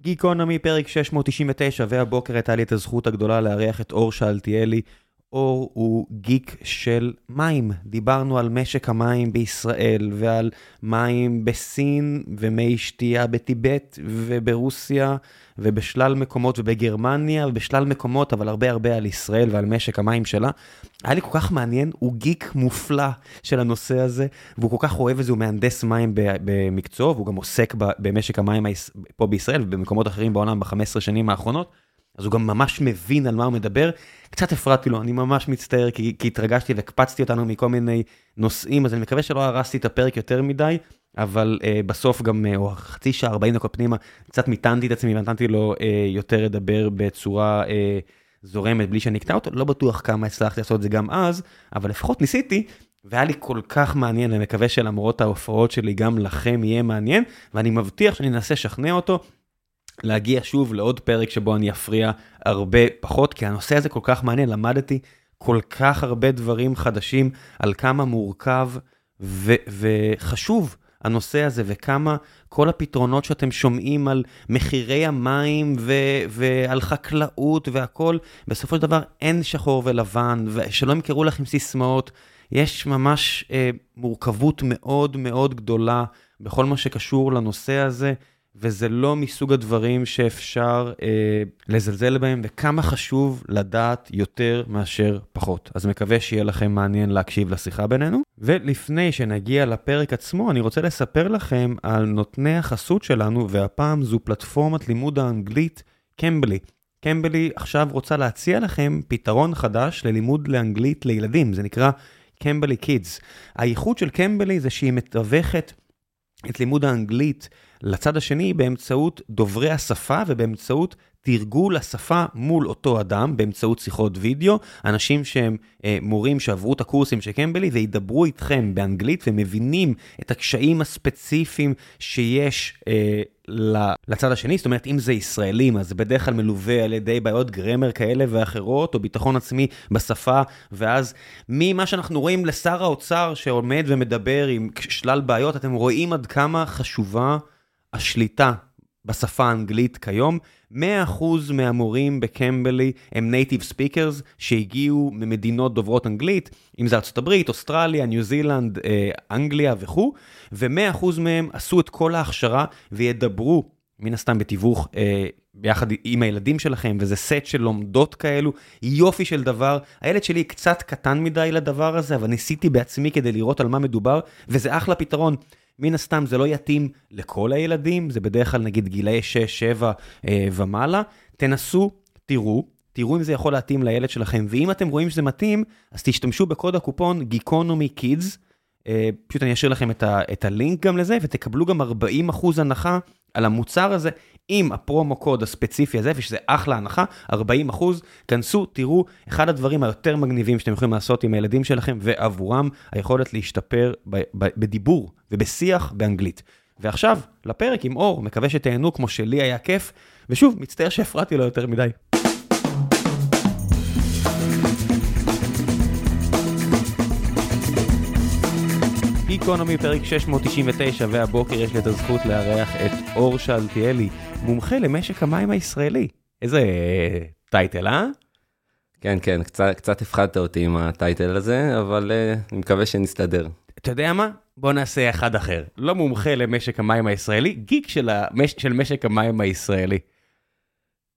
גיקונומי, פרק 699, והבוקר הייתה לי את הזכות הגדולה לארח את אור שאלתיאלי. אור הוא גיק של מים. דיברנו על משק המים בישראל, ועל מים בסין, ומי שתייה בטיבט, וברוסיה, ובשלל מקומות, ובגרמניה, ובשלל מקומות, אבל הרבה הרבה על ישראל ועל משק המים שלה. היה לי כל כך מעניין, הוא גיק מופלא של הנושא הזה, והוא כל כך אוהב את זה, הוא מהנדס מים במקצועו, והוא גם עוסק במשק המים פה בישראל ובמקומות אחרים בעולם ב-15 שנים האחרונות. אז הוא גם ממש מבין על מה הוא מדבר. קצת הפרעתי לו, אני ממש מצטער, כי, כי התרגשתי והקפצתי אותנו מכל מיני נושאים, אז אני מקווה שלא הרסתי את הפרק יותר מדי, אבל uh, בסוף גם, uh, או חצי שעה, 40 דקות פנימה, קצת מיתנתי את עצמי ונתתי לו uh, יותר לדבר בצורה uh, זורמת בלי שאני אקטע אותו, לא בטוח כמה הצלחתי לעשות את זה גם אז, אבל לפחות ניסיתי. והיה לי כל כך מעניין, אני מקווה שלמרות ההופעות שלי גם לכם יהיה מעניין, ואני מבטיח שאני אנסה לשכנע אותו להגיע שוב לעוד פרק שבו אני אפריע הרבה פחות, כי הנושא הזה כל כך מעניין, למדתי כל כך הרבה דברים חדשים על כמה מורכב ו- וחשוב הנושא הזה, וכמה כל הפתרונות שאתם שומעים על מחירי המים ו- ועל חקלאות והכול, בסופו של דבר אין שחור ולבן, ושלא ימכרו לכם סיסמאות. יש ממש אה, מורכבות מאוד מאוד גדולה בכל מה שקשור לנושא הזה. וזה לא מסוג הדברים שאפשר אה, לזלזל בהם, וכמה חשוב לדעת יותר מאשר פחות. אז מקווה שיהיה לכם מעניין להקשיב לשיחה בינינו. ולפני שנגיע לפרק עצמו, אני רוצה לספר לכם על נותני החסות שלנו, והפעם זו פלטפורמת לימוד האנגלית קמבלי. קמבלי עכשיו רוצה להציע לכם פתרון חדש ללימוד לאנגלית לילדים, זה נקרא קמבלי קידס. הייחוד של קמבלי זה שהיא מתווכת את לימוד האנגלית לצד השני באמצעות דוברי השפה ובאמצעות תרגול השפה מול אותו אדם באמצעות שיחות וידאו, אנשים שהם אה, מורים שעברו את הקורסים של קמבלי וידברו איתכם באנגלית ומבינים את הקשיים הספציפיים שיש אה, לצד השני, זאת אומרת אם זה ישראלים אז זה בדרך כלל מלווה על ידי בעיות גרמר כאלה ואחרות או ביטחון עצמי בשפה ואז ממה שאנחנו רואים לשר האוצר שעומד ומדבר עם שלל בעיות אתם רואים עד כמה חשובה השליטה בשפה האנגלית כיום, 100% מהמורים ב Cambly הם native speakers שהגיעו ממדינות דוברות אנגלית, אם זה הברית, אוסטרליה, ניו זילנד, אה, אנגליה וכו', ו-100% מהם עשו את כל ההכשרה וידברו, מן הסתם בתיווך אה, ביחד עם הילדים שלכם, וזה סט של לומדות כאלו, יופי של דבר. הילד שלי קצת קטן מדי לדבר הזה, אבל ניסיתי בעצמי כדי לראות על מה מדובר, וזה אחלה פתרון. מן הסתם זה לא יתאים לכל הילדים, זה בדרך כלל נגיד גילאי 6-7 אה, ומעלה. תנסו, תראו, תראו אם זה יכול להתאים לילד שלכם, ואם אתם רואים שזה מתאים, אז תשתמשו בקוד הקופון גיקונומי קידס. אה, פשוט אני אשאיר לכם את, ה, את הלינק גם לזה, ותקבלו גם 40% הנחה על המוצר הזה, עם הפרומו קוד הספציפי הזה, ושזה אחלה הנחה, 40 אחוז, כנסו, תראו, אחד הדברים היותר מגניבים שאתם יכולים לעשות עם הילדים שלכם ועבורם, היכולת להשתפר ב- ב- בדיבור ובשיח באנגלית. ועכשיו, לפרק עם אור, מקווה שתהנו כמו שלי היה כיף, ושוב, מצטער שהפרעתי לו יותר מדי. גיקונומי פרק 699, והבוקר יש לי את הזכות לארח את אור שאלתיאלי, מומחה למשק המים הישראלי. איזה title, אה? כן, כן, קצת, קצת הפחדת אותי עם ה title הזה, אבל אה, אני מקווה שנסתדר. אתה יודע מה? בוא נעשה אחד אחר. לא מומחה למשק המים הישראלי, גיק של, המש... של משק המים הישראלי.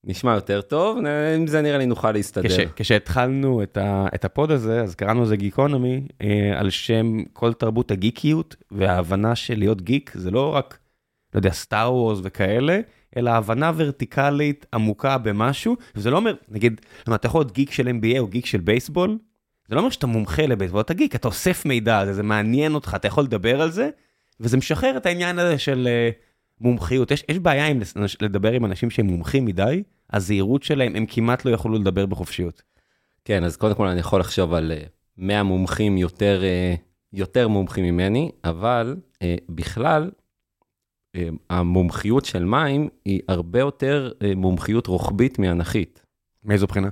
נשמע יותר טוב, עם זה נראה לי נוכל להסתדר. כש, כשהתחלנו את, ה, את ה pod הזה, אז קראנו לזה גיקונומי, אה, על שם כל תרבות הגיקיות, וההבנה של להיות גיק זה לא רק, לא יודע, סטאר וורס וכאלה, אלא הבנה ורטיקלית עמוקה במשהו, וזה לא אומר, נגיד, אתה יכול להיות גיק של NBA או גיק של בייסבול, זה לא אומר שאתה מומחה לבייסבול, אתה גיק, אתה אוסף מידע, זה, זה מעניין אותך, אתה יכול לדבר על זה, וזה משחרר את העניין הזה של... Uh, מומחיות, יש, יש בעיה עם לדבר עם אנשים שהם מומחים מדי, הזהירות שלהם, הם כמעט לא יכולו לדבר בחופשיות. כן, אז קודם כל אני יכול לחשוב על 100 אה, מומחים יותר, אה, יותר מומחים ממני, אבל אה, בכלל, המומחיות של מים היא הרבה יותר מומחיות רוחבית מאנכית. מאיזו בחינה?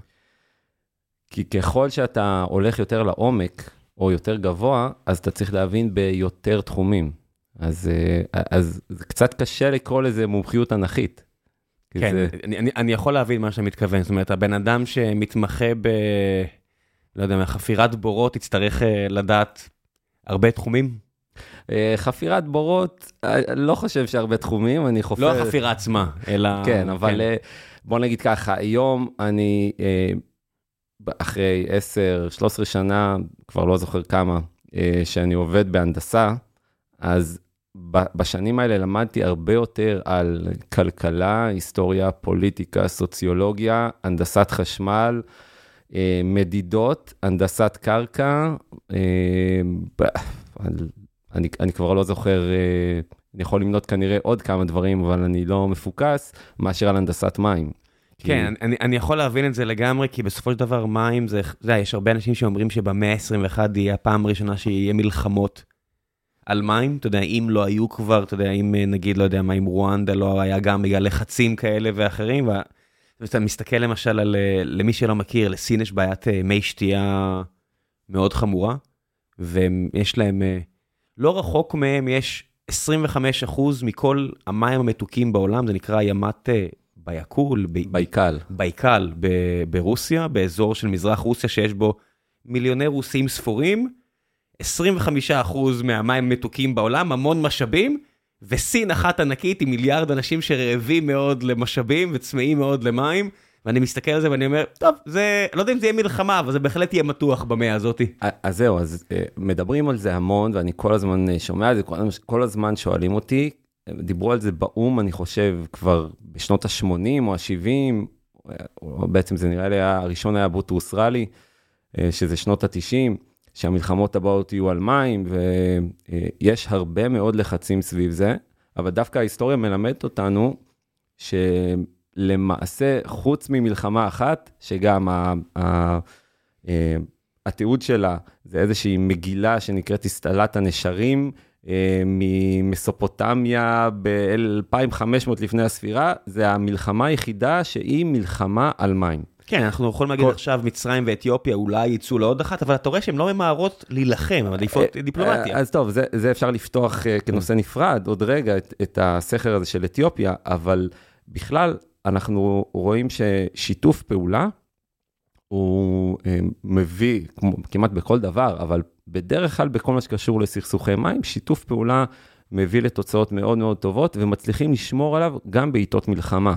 כי ככל שאתה הולך יותר לעומק, או יותר גבוה, אז אתה צריך להבין ביותר תחומים. אז, אה, אז זה קצת קשה לקרוא לזה מומחיות אנכית. כי כן, זה... אני, אני, אני יכול להבין מה שאתה מתכוון, זאת אומרת, הבן אדם שמתמחה ב... לא יודע חפירת בורות, יצטרך אה, לדעת הרבה תחומים? אה, חפירת בורות, לא חושב שהרבה תחומים, אני חופר... לא החפירה עצמה, אלא... כן, אבל אה, בוא נגיד ככה, היום אני, אחרי 10-13 שנה, כבר לא זוכר כמה, שאני עובד בהנדסה, אז בשנים האלה למדתי הרבה יותר על כלכלה, היסטוריה, פוליטיקה, סוציולוגיה, הנדסת חשמל, אה, מדידות, הנדסת קרקע, אה, אני, אני כבר לא זוכר, אה, אני יכול למנות כנראה עוד כמה דברים, אבל אני לא מפוקס, מאשר על הנדסת מים. כן, אני, אני יכול להבין את זה לגמרי, כי בסופו של דבר מים זה, אתה יודע, יש הרבה אנשים שאומרים שבמאה ה-21 יהיה הפעם הראשונה שיהיה מלחמות על מים, אתה יודע, אם לא היו כבר, אתה יודע, אם אה, נגיד, לא יודע מה, אם רואנדה לא היה גם בגלל לחצים כאלה ואחרים, ואתה מסתכל למשל על, אה, למי שלא מכיר, לסין יש בעיית אה, מי שתייה מאוד חמורה, ויש להם, לא רחוק מהם יש 25% מכל המים המתוקים בעולם, זה נקרא ימת בייקול, ב- בייקל. בייקל ב- ברוסיה, באזור של מזרח רוסיה שיש בו מיליוני רוסים ספורים, 25% מהמים המתוקים בעולם, המון משאבים, וסין אחת ענקית עם מיליארד אנשים שרעבים מאוד למשאבים וצמאים מאוד למים, ואני מסתכל על זה ואני אומר, טוב, זה, לא יודע אם זה יהיה מלחמה, אבל זה בהחלט יהיה מתוח במאה הזאתי. אז זהו, אז אה, מדברים על זה המון, ואני כל הזמן אה, שומע את זה, כל הזמן- שואלים אותי, אה, דיברו על זה באו"ם, אני חושב, כבר בשנות ה-80 או ה-70, או בעצם זה נראה לי, הראשון היה בוטרוס ראלי, אה, שזה שנות ה-90, שהמלחמות הבאות יהיו על מים, ויש הרבה מאוד לחצים סביב זה, אבל דווקא ההיסטוריה מלמדת אותנו, שלמעשה, חוץ ממלחמה אחת, שגם ה... ה אה, התיעוד שלה זה איזושהי מגילה שנקראת הסתלת הנשרים אה, ממסופוטמיה ב-2500 לפני הספירה, זה המלחמה היחידה שהיא מלחמה על מים. כן, אנחנו יכולים להגיד כל- עכשיו מצרים ואתיופיה אולי יצאו לעוד אחת, אבל אתה רואה שהן לא ממהרות להילחם, אבל לפעול דיפלומטיה. אה, אז טוב, זה, זה אפשר לפתוח אה, כנושא נפרד, עוד רגע, את, את הסכר הזה של אתיופיה, אבל בכלל, אנחנו רואים ששיתוף פעולה, הוא אה, מביא, כמו, כמעט בכל דבר, אבל בדרך כלל בכל מה שקשור לסכסוכי מים, שיתוף פעולה מביא לתוצאות מאוד מאוד טובות, ומצליחים לשמור עליו גם בעיתות מלחמה.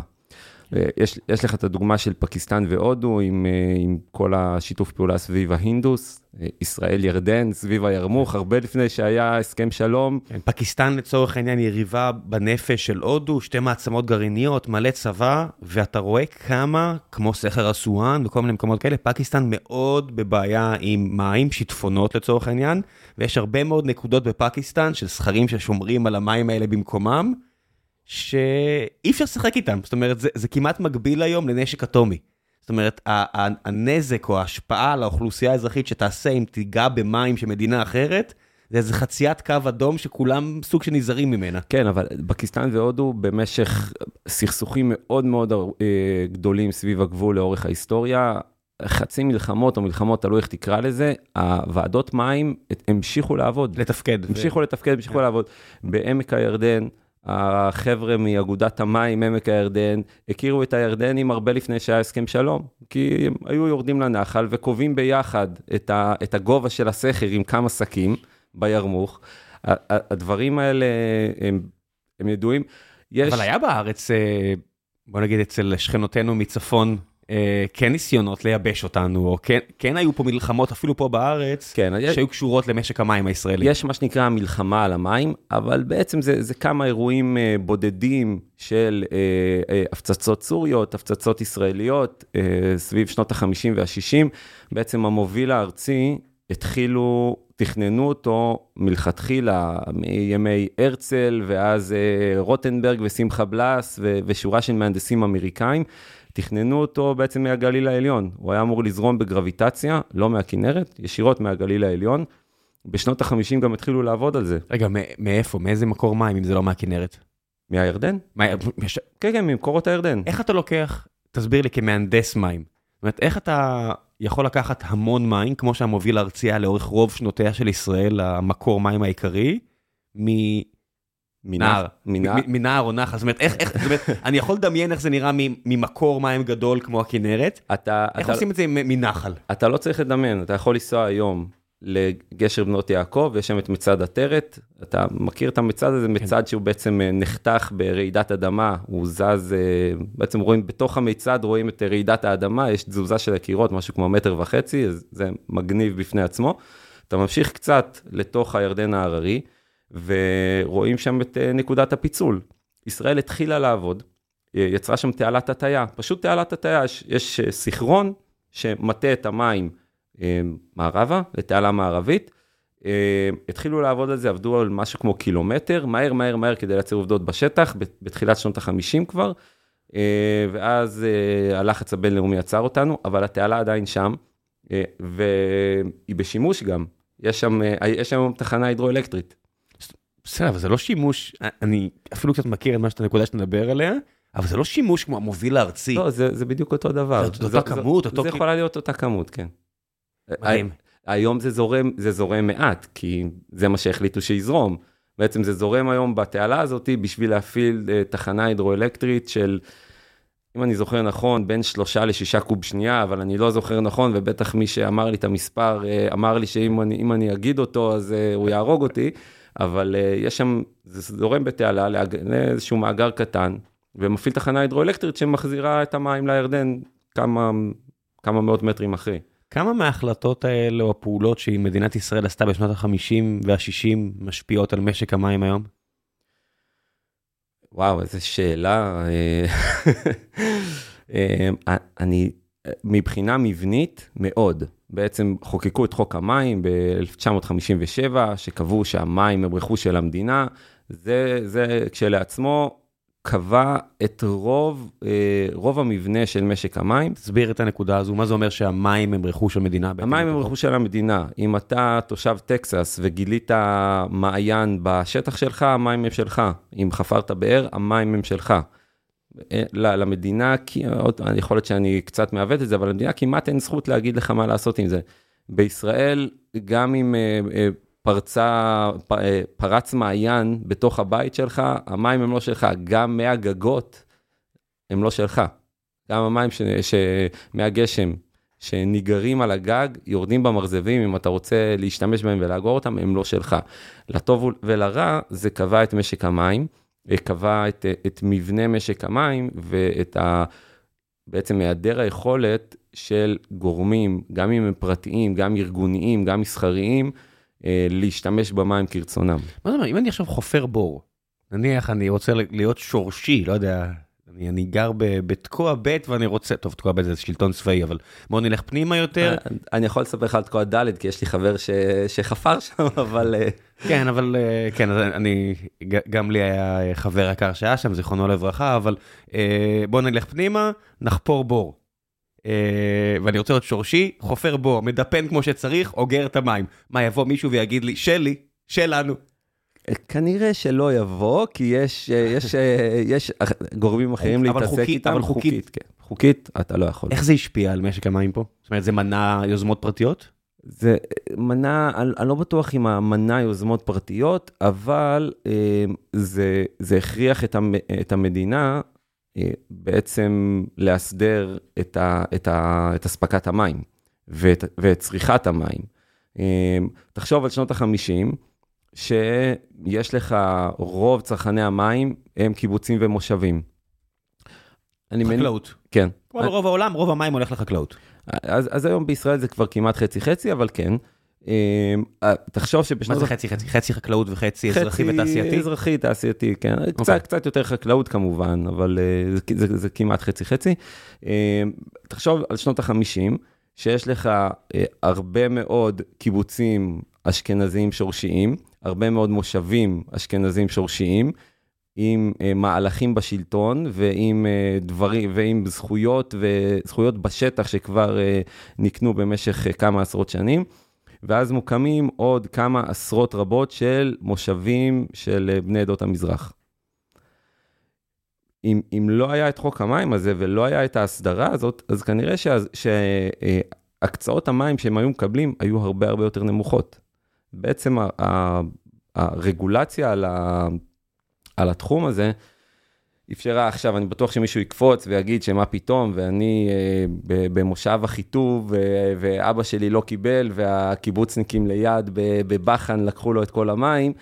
יש, יש לך את הדוגמה של פקיסטן והודו עם, אה, עם כל השיתוף פעולה סביב ההינדוס, אה, ישראל ירדן סביב הירמוך, הרבה לפני שהיה הסכם שלום. כן, פקיסטן לצורך העניין יריבה בנפש של הודו, שתי מעצמות גרעיניות, מלא צבא, ואתה רואה כמה, כמו סכר אסואן וכל מיני מקומות כאלה, פקיסטן מאוד בבעיה עם מים, שיטפונות לצורך העניין, ויש הרבה מאוד נקודות בפקיסטן של סכרים ששומרים על המים האלה במקומם, שאי אפשר לשחק איתם, זאת אומרת, זה, זה כמעט מקביל היום לנשק אטומי. זאת אומרת, הנזק או ההשפעה על האוכלוסייה האזרחית שתעשה אם תיגע במים של מדינה אחרת, זה איזה חציית קו אדום שכולם סוג של נזהרים ממנה. כן, אבל פקיסטן והודו במשך סכסוכים מאוד מאוד אה, גדולים סביב הגבול לאורך ההיסטוריה, חצי מלחמות או מלחמות, תלוי איך תקרא לזה, הוועדות מים המשיכו לעבוד. לתפקד. המשיכו לתפקד, המשיכו לעבוד. בעמק הירדן, החבר'ה מאגודת המים, עמק הירדן, הכירו את הירדנים הרבה לפני שהיה הסכם שלום, כי הם היו יורדים לנחל וקובעים ביחד את, ה, את הגובה של הסכר עם כמה שקים בירמוך. הדברים האלה הם, הם ידועים. יש... אבל היה בארץ, אה, בוא נגיד אצל שכנותינו מצפון, כן ניסיונות לייבש אותנו, או כן, כן היו פה מלחמות, אפילו פה בארץ, כן, יש- שהיו קשורות למשק המים הישראלי. יש מה שנקרא מלחמה על המים, אבל בעצם זה, זה כמה אירועים אה, בודדים של אה, אה, הפצצות סוריות, הפצצות ישראליות, אה, סביב שנות ה-50 וה-60. בעצם המוביל הארצי, התחילו, תכננו אותו מלכתחילה, מימי הרצל, ואז אה, רוטנברג ושמחה בלס, ושורה של מהנדסים אמריקאים. תכננו אותו בעצם מהגליל העליון. הוא היה אמור לזרום בגרביטציה, לא מהכנרת, ישירות מהגליל העליון. בשנות ה-50 גם התחילו לעבוד על זה. רגע, מ- מאיפה? מאיזה מקור מים, אם זה לא מהכנרת? מהירדן? מה, יש- כן, כן, ממקורות הירדן. איך אתה לוקח, תסביר לי כמהנדס מים, זאת אומרת, איך אתה יכול לקחת המון מים, כמו שהמוביל הארצי היה לאורך רוב שנותיה של ישראל, המקור מים העיקרי, נהר. מנהר? או נחל, זאת אומרת, איך, זאת אומרת, אני יכול לדמיין איך זה נראה ממקור מים גדול כמו הכנרת, איך עושים את זה מנחל? אתה לא צריך לדמיין, אתה יכול לנסוע היום לגשר בנות יעקב, יש שם את מצד עטרת, אתה מכיר את המצד הזה, מצד שהוא בעצם נחתך ברעידת אדמה, הוא זז, בעצם רואים בתוך המצד, רואים את רעידת האדמה, יש תזוזה של הקירות, משהו כמו מטר וחצי, זה מגניב בפני עצמו. אתה ממשיך קצת לתוך הירדן ההררי, ורואים שם את נקודת הפיצול. ישראל התחילה לעבוד, יצרה שם תעלת הטיה, פשוט תעלת הטיה, יש, יש סיכרון שמטה את המים מערבה, לתעלה מערבית. התחילו לעבוד על זה, עבדו על משהו כמו קילומטר, מהר, מהר, מהר, כדי לייצר עובדות בשטח, בתחילת שנות ה-50 כבר, ואז הלחץ הבינלאומי עצר אותנו, אבל התעלה עדיין שם, והיא בשימוש גם. יש שם, יש שם תחנה הידרואלקטרית. בסדר, אבל זה לא שימוש, אני אפילו קצת מכיר את מה שאתה נקודה שאתה מדבר עליה, אבל זה לא שימוש כמו המוביל הארצי. לא, זה, זה בדיוק אותו דבר. זה אותה כמות, אותו... זה יכולה להיות אותה כמות, כן. היום זה זורם, זה זורם מעט, כי זה מה שהחליטו שיזרום. בעצם זה זורם היום בתעלה הזאת בשביל להפעיל תחנה הידרואלקטרית של, אם אני זוכר נכון, בין שלושה לשישה קוב שנייה, אבל אני לא זוכר נכון, ובטח מי שאמר לי את המספר, אמר לי שאם אני, אני אגיד אותו, אז הוא יהרוג אותי. אבל יש שם, זה זורם בתעלה לאיזשהו מאגר קטן, ומפעיל תחנה הידרואלקטרית שמחזירה את המים לירדן כמה, כמה מאות מטרים אחרי. כמה מההחלטות האלה או הפעולות שמדינת ישראל עשתה בשנות ה-50 וה-60 משפיעות על משק המים היום? וואו, איזו שאלה. אני, מבחינה מבנית, מאוד. בעצם חוקקו את חוק המים ב-1957, שקבעו שהמים הם רכוש של המדינה. זה, זה כשלעצמו קבע את רוב, אה, רוב המבנה של משק המים. תסביר את הנקודה הזו, מה זה אומר שהמים הם רכוש של המדינה? המים הם רכוש של המדינה. אם אתה תושב טקסס וגילית מעיין בשטח שלך, המים הם שלך. אם חפרת באר, המים הם שלך. למדינה, יכול להיות שאני קצת מעוות את זה, אבל למדינה כמעט אין זכות להגיד לך מה לעשות עם זה. בישראל, גם אם אה, אה, פרצה, פרץ מעיין בתוך הבית שלך, המים הם לא שלך, גם מי הגגות הם לא שלך. גם המים ש, ש, מהגשם שניגרים על הגג, יורדים במרזבים, אם אתה רוצה להשתמש בהם ולאגור אותם, הם לא שלך. לטוב ולרע, זה קבע את משק המים. קבע את, את מבנה משק המים ואת ה... בעצם היעדר היכולת של גורמים, גם אם הם פרטיים, גם ארגוניים, גם מסחריים, אה, להשתמש במים כרצונם. מה זאת אומרת, אם אני עכשיו חופר בור, נניח אני רוצה להיות שורשי, לא יודע, אני, אני גר בתקוע ב' ואני רוצה, טוב, תקוע ב' זה שלטון צבאי, אבל בוא נלך פנימה יותר. אה, אני יכול לספר לך על תקוע ד', כי יש לי חבר ש, שחפר שם, אבל... אה, כן, אבל כן, אז אני, גם לי היה חבר יקר שהיה שם, זיכרונו לברכה, אבל בוא נלך פנימה, נחפור בור. ואני רוצה להיות שורשי, חופר בור, מדפן כמו שצריך, אוגר את המים. מה, יבוא מישהו ויגיד לי, שלי, שלנו. כנראה שלא יבוא, כי יש, יש, יש גורמים אחרים להתעסק איתם. אבל חוקית, חוקית, כן. חוקית, אתה לא יכול. איך זה השפיע על משק המים פה? זאת אומרת, זה מנע יוזמות פרטיות? זה מנע, אני, אני לא בטוח אם המנע יוזמות פרטיות, אבל אה, זה, זה הכריח את, המ, את המדינה אה, בעצם להסדר את, ה, את, ה, את אספקת המים ואת, ואת צריכת המים. אה, תחשוב על שנות ה-50, שיש לך רוב צרכני המים הם קיבוצים ומושבים. חקלאות. מנ... כן. כמו ברוב העולם, רוב המים הולך לחקלאות. אז, אז היום בישראל זה כבר כמעט חצי-חצי, אבל כן. אה, תחשוב שבשנות... מה זה חצי חצי? חצי חקלאות וחצי אזרחי ותעשייתי? חצי אזרחי, תעשייתי, כן. Okay. קצת, אוקיי. קצת יותר חקלאות כמובן, אבל אה, זה, זה, זה כמעט חצי חצי. אה, תחשוב על שנות ה-50, שיש לך הרבה מאוד קיבוצים אשכנזיים שורשיים, הרבה מאוד מושבים אשכנזים שורשיים, עם uh, מהלכים בשלטון ועם uh, דברים ועם זכויות וזכויות בשטח שכבר uh, נקנו במשך uh, כמה עשרות שנים. ואז מוקמים עוד כמה עשרות רבות של מושבים של בני עדות המזרח. אם, אם לא היה את חוק המים הזה ולא היה את ההסדרה הזאת, אז כנראה שהקצאות המים שהם היו מקבלים היו הרבה הרבה יותר נמוכות. בעצם הרגולציה על, ה, על התחום הזה, אפשרה עכשיו, אני בטוח שמישהו יקפוץ ויגיד שמה פתאום, ואני אה, במושב אחיטוב, ואבא שלי לא קיבל, והקיבוצניקים ליד בבחן לקחו לו את כל המים,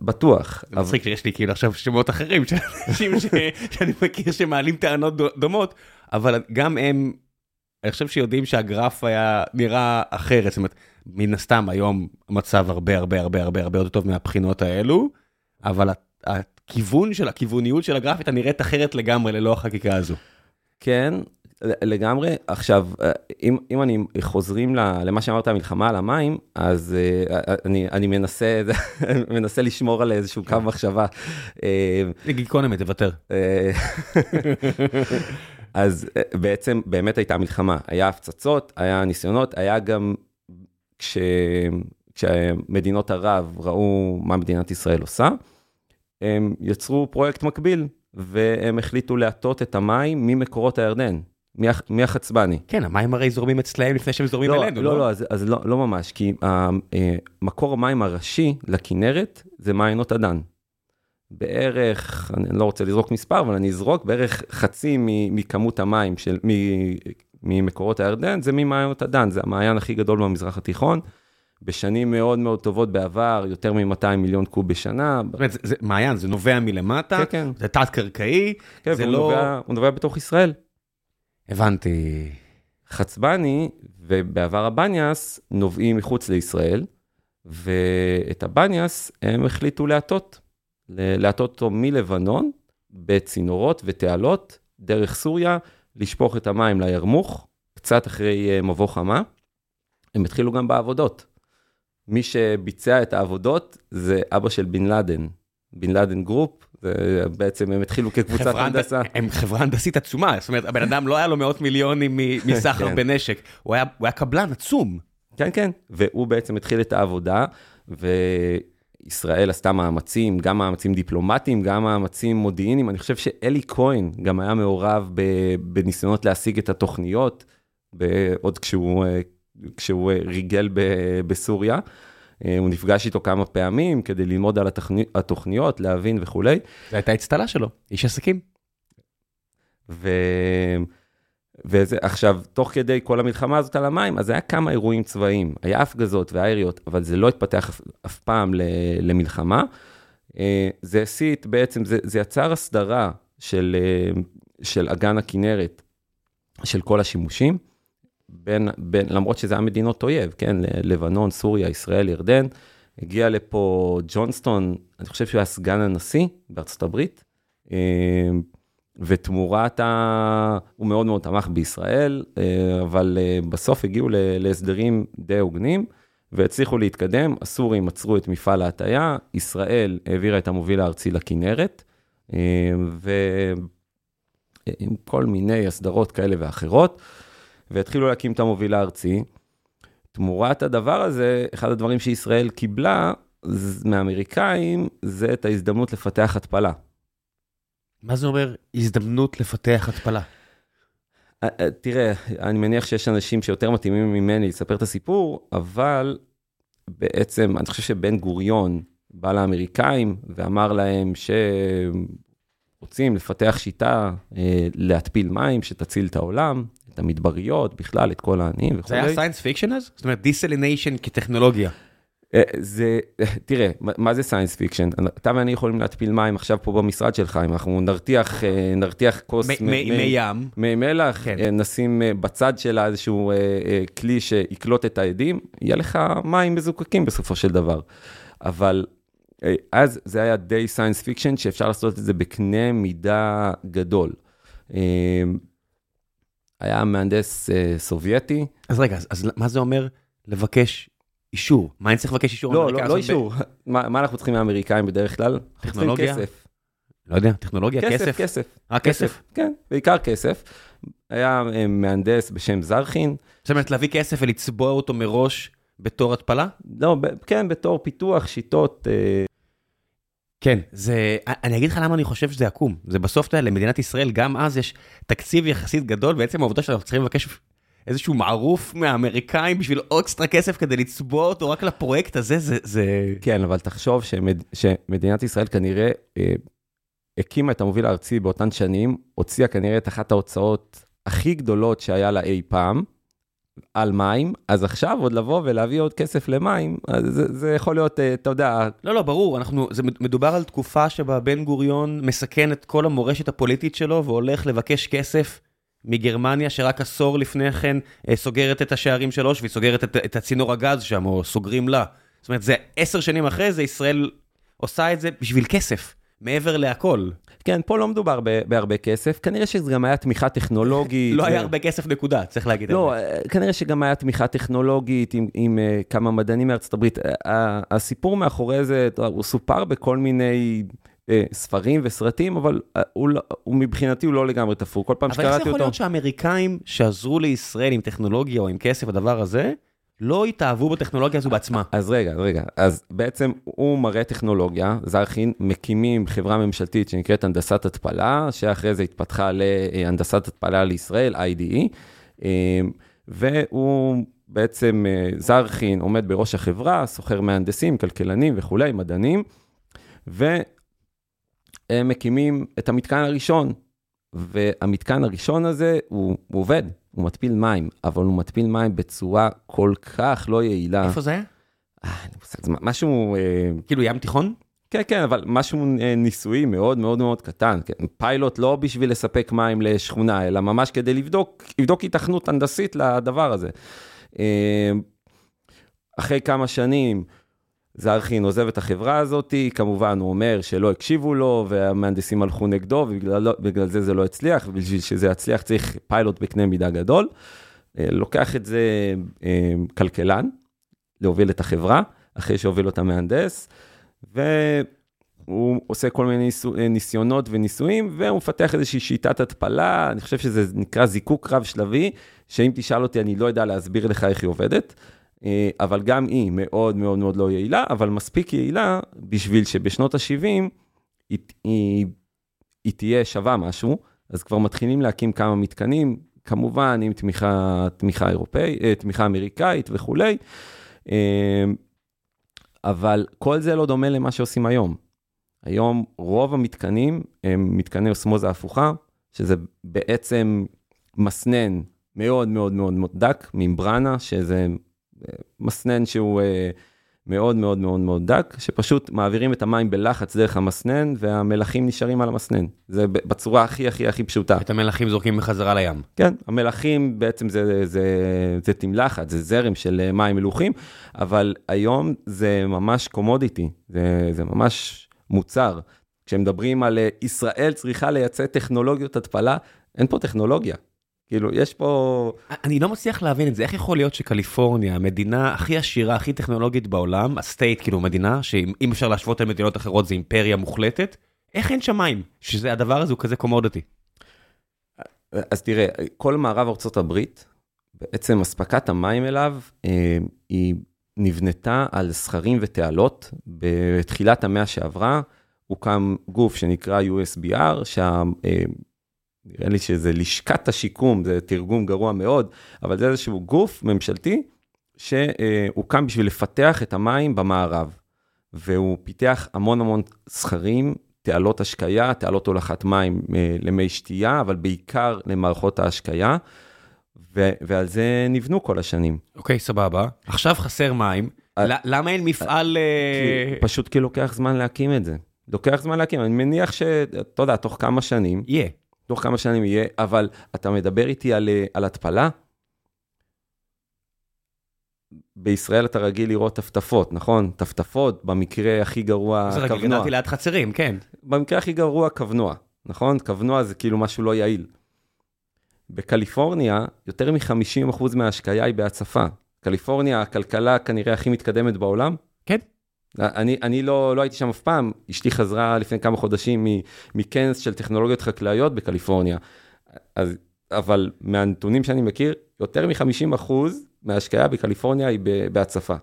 בטוח. זה מצחיק שיש לי כאילו עכשיו שמות אחרים של אנשים שאני מכיר שמעלים טענות דומות, אבל גם הם, אני חושב שיודעים שהגרף היה נראה אחרת, זאת אומרת, מן הסתם היום המצב הרבה הרבה הרבה הרבה הרבה יותר טוב מהבחינות האלו, אבל הכיוון של הכיווניות של הגרף הייתה נראית אחרת לגמרי ללא החקיקה הזו. כן, לגמרי. עכשיו, אם, אם אני חוזרים למה שאמרת, המלחמה על המים, אז uh, אני, אני מנסה, מנסה לשמור על איזשהו קו מחשבה. גיקונומי, תוותר. אז בעצם באמת הייתה מלחמה, היה הפצצות, היה ניסיונות, היה גם כש, כשמדינות ערב ראו מה מדינת ישראל עושה. הם יצרו פרויקט מקביל, והם החליטו להטות את המים ממקורות הירדן, מהחצבני. כן, המים הרי זורמים אצלהם לפני שהם זורמים לא, אלינו, לא? לא, לא, אז, אז לא, לא ממש, כי uh, מקור המים הראשי לכנרת זה מעיינות הדן. בערך, אני לא רוצה לזרוק מספר, אבל אני אזרוק, בערך חצי מכמות המים של, ממקורות הירדן זה ממעיינות הדן, זה המעיין הכי גדול במזרח התיכון. בשנים מאוד מאוד טובות בעבר, יותר מ-200 מיליון קוב בשנה. זאת אומרת, זה, מעיין, זה נובע מלמטה, כן, כן. זה תת-קרקעי, כן, זה לא... נובע, הוא נובע בתוך ישראל. הבנתי. חצבני ובעבר הבניאס נובעים מחוץ לישראל, ואת הבניאס הם החליטו להטות, להטות אותו מלבנון, בצינורות ותעלות, דרך סוריה, לשפוך את המים לירמוך, קצת אחרי אה, מבוא חמה. הם התחילו גם בעבודות. מי שביצע את העבודות זה אבא של בן לאדן, בן לאדן Group, בעצם הם התחילו כקבוצת הנדסה. הם חברה הנדסית עצומה, זאת אומרת, הבן אדם לא היה לו מאות מיליונים מסחר כן. בנשק, הוא היה, הוא היה קבלן עצום. כן, כן, והוא בעצם התחיל את העבודה, וישראל עשתה מאמצים, גם מאמצים דיפלומטיים, גם מאמצים מודיעיניים. אני חושב שאלי כהן גם היה מעורב בניסיונות להשיג את התוכניות, עוד כשהוא כשהוא אה, ריגל בסוריה. אה, הוא נפגש איתו כמה פעמים כדי ללמוד על התוכניות, להבין וכולי. זו הייתה אצטלה שלו, איש עסקים. ו... וזה עכשיו, תוך כדי כל המלחמה הזאת על המים, אז היה כמה אירועים צבאיים, היה הפגזות והיה יריות, אבל זה לא התפתח אף, אף פעם למלחמה. אה, זה הסיט בעצם, זה, זה יצר הסדרה של, של אגן הכינרת, של כל השימושים. בין, בין, למרות שזה היה מדינות אויב, כן, לבנון, סוריה, ישראל, ירדן, הגיע לפה ג'ונסטון, אני חושב שהוא היה סגן הנשיא בארצות הברית, אה, ותמורת ה... הוא מאוד מאוד תמך בישראל, אה, אבל אה, בסוף הגיעו להסדרים די הוגנים, והצליחו להתקדם, הסורים עצרו את מפעל ההטייה, ישראל העבירה את המוביל הארצי לכנרת, ועם כל מיני הסדרות כאלה ואחרות. והתחילו להקים את המוביל הארצי. תמורת הדבר הזה, אחד הדברים שישראל קיבלה מהאמריקאים, זה את ההזדמנות לפתח התפלה. מה זה אומר הזדמנות לפתח התפלה? אה, אה, תראה, אני מניח שיש אנשים שיותר מתאימים ממני לספר את הסיפור, אבל בעצם, אני חושב שבן גוריון בא לאמריקאים ואמר להם שרוצים לפתח שיטה אה, להתפיל מים שתציל את העולם, את המדבריות, בכלל, את כל העניים וכו'. זה היה science fiction אז? זאת אומרת, desalination כטכנולוגיה. אה, זה, תראה, מה זה science fiction? אתה ואני יכולים להתפיל מים עכשיו פה במשרד שלך, אם אנחנו נרתיח, אה, נרתיח כוס מי ים, מי מלח, כן. אה, נשים בצד שלה איזשהו כלי שיקלוט את האדים, יהיה לך מים מזוקקים בסופו של דבר. אבל אז זה היה די science fiction, שאפשר לעשות את זה בקנה מידה גדול. היה מהנדס סובייטי. אז רגע, אז, אז מה זה אומר לבקש אישור? מה אני צריך לבקש אישור? לא, לא, לא אישור. מה, אנחנו צריכים מהאמריקאים בדרך כלל? טכנולוגיה? כסף. לא יודע, טכנולוגיה, כסף? כסף. רק כסף? כן, בעיקר כסף. היה uh, מהנדס בשם זרחין. זאת אומרת, להביא כסף ולצבוע אותו מראש בתור התפלה? לא, ב- כן, בתור פיתוח שיטות. Uh, כן, זה, אני אגיד לך למה אני חושב שזה עקום. זה בסוף, למדינת ישראל, גם אז יש תקציב יחסית גדול, בעצם העובדה שאנחנו צריכים לבקש איזשהו מערוף מהאמריקאים בשביל עוד אקסטרה כסף כדי לצבוע אותו רק לפרויקט הזה, זה... זה... כן, אבל תחשוב שמד, שמדינת ישראל כנראה, אה, הקימה את המוביל הארצי באותן שנים, הוציאה כנראה את אחת ההוצאות הכי גדולות שהיה לה אי פעם, על מים, אז עכשיו עוד לבוא ולהביא עוד כסף למים, אז זה, זה יכול להיות, אה, אתה יודע... לא, לא, ברור, אנחנו, זה מדובר על תקופה שבה בן גוריון מסכן את כל המורשת הפוליטית שלו והולך לבקש כסף מגרמניה, שרק עשור לפני כן אה, סוגרת את השערים של אושוויץ, סוגרת את, את הצינור הגז שם, או סוגרים לה. זאת אומרת, זה עשר שנים אחרי זה, ישראל עושה את זה בשביל כסף, מעבר להכל. כן, פה לא מדובר בהרבה כסף, כנראה שזה גם היה תמיכה טכנולוגית. לא היה הרבה כסף נקודה, צריך להגיד. לא, אה, כנראה שגם היה תמיכה טכנולוגית עם, עם uh, כמה מדענים מארצות הברית. הסיפור מאחורי זה, הוא סופר בכל מיני ספרים וסרטים, אבל uh, הוא, לא, הוא מבחינתי הוא לא לגמרי תפור. כל פעם שקראתי אותו... אבל איך זה יכול להיות שהאמריקאים שעזרו לישראל עם טכנולוגיה או עם כסף, הדבר הזה, לא התאהבו בטכנולוגיה הזו בעצמה. אז רגע, רגע, אז בעצם הוא מראה טכנולוגיה, זרחין, מקימים חברה ממשלתית שנקראת הנדסת התפלה, שאחרי זה התפתחה להנדסת התפלה לישראל, IDE, אמ, והוא בעצם, אה, זרחין עומד בראש החברה, סוחר מהנדסים, כלכלנים וכולי, מדענים, והם מקימים את המתקן הראשון, והמתקן הראשון הזה, הוא, הוא עובד, הוא מתפיל מים, אבל הוא מתפיל מים בצורה כל כך לא יעילה. איפה זה היה? אה, משהו... אה, כאילו ים תיכון? כן, כן, אבל משהו אה, ניסויי מאוד מאוד מאוד קטן. כן, פיילוט לא בשביל לספק מים לשכונה, אלא ממש כדי לבדוק, לבדוק התכנות הנדסית לדבר הזה. אחרי כמה שנים, זרחין עוזב את החברה הזאת, כמובן הוא אומר שלא הקשיבו לו והמהנדסים הלכו נגדו ובגלל זה זה לא הצליח, ובשביל שזה יצליח צריך פיילוט בקנה מידה גדול. אה, לוקח את זה אה, כלכלן, להוביל את החברה, אחרי שהוביל אותה מהנדס, והוא עושה כל מיני אה, ניסיונות וניסויים, והוא מפתח איזושהי שיטת התפלה, אני חושב שזה נקרא זיקוק רב שלבי, שאם תשאל אותי אני לא יודע להסביר לך איך היא עובדת. אה, אבל גם היא מאוד מאוד מאוד לא יעילה, אבל מספיק יעילה בשביל שבשנות ה-70 היא, היא, היא תהיה שווה משהו, אז כבר מתחילים להקים כמה מתקנים, כמובן עם תמיכה, תמיכה אירופאית, אה, תמיכה אמריקאית וכולי, אה, אבל כל זה לא דומה למה שעושים היום. היום רוב המתקנים הם מתקני אוסמוזה הפוכה, שזה בעצם מסנן מאוד מאוד מאוד דק, ממברנה, שזה מסנן שהוא אה, מאוד מאוד מאוד מאוד דק, שפשוט מעבירים את המים בלחץ דרך המסנן, והמלחים נשארים על המסנן. זה בצורה הכי הכי הכי פשוטה. את המלחים זורקים בחזרה לים. כן, המלחים בעצם זה, זה, זה, זה תמלחת, זה זרם של אה, מים מלוכים, אבל היום זה ממש קומודיטי, זה, זה ממש מוצר. כשמדברים על אה, ישראל צריכה לייצא טכנולוגיות התפלה, אין פה טכנולוגיה. כאילו, יש פה... אני לא מצליח להבין את זה, איך יכול להיות שקליפורניה, המדינה הכי עשירה, הכי טכנולוגית בעולם, הסטייט, כאילו מדינה, שאם אפשר להשוות למדינות אחרות זה אימפריה מוחלטת, איך אין שם מים? שזה הדבר הזה הוא כזה קומודיטי. אז תראה, כל מערב ארה"ב, בעצם אספקת המים אליו, אה, היא נבנתה על סכרים ותעלות. בתחילת המאה שעברה הוקם גוף שנקרא USBR, שה... אה, נראה לי שזה לשכת השיקום, זה תרגום גרוע מאוד, אבל זה איזשהו גוף ממשלתי שהוקם בשביל לפתח את המים במערב. והוא פיתח המון המון סכרים, תעלות השקיה, תעלות הולכת מים אה, למי שתייה, אבל בעיקר למערכות ההשקיה, ו- ועל זה נבנו כל השנים. אוקיי, okay, סבבה. עכשיו חסר מים, אה, למה אין מפעל... אה, פשוט כי לוקח זמן להקים את זה. לוקח זמן להקים, אני מניח שאתה יודע, תוך כמה שנים... יהיה. Yeah. תוך כמה שנים יהיה, אבל אתה מדבר איתי על, אה, על התפלה? בישראל אתה רגיל לראות טפטפות, נכון? טפטפות, במקרה הכי גרוע, קבנוע. זה רגיל, גדלתי ליד חצרים, כן. במקרה הכי גרוע, קבנוע, נכון? קבנוע זה כאילו משהו לא יעיל. בקליפורניה, יותר מ-50% מההשקיה היא בהצפה. קליפורניה, הכלכלה כנראה הכי מתקדמת בעולם. כן. אני, אני לא, לא הייתי שם אף פעם, אשתי חזרה לפני כמה חודשים מכנס של טכנולוגיות חקלאיות בקליפורניה. אז, אבל מהנתונים שאני מכיר, יותר מ-50% מההשקיה בקליפורניה היא בהצפה.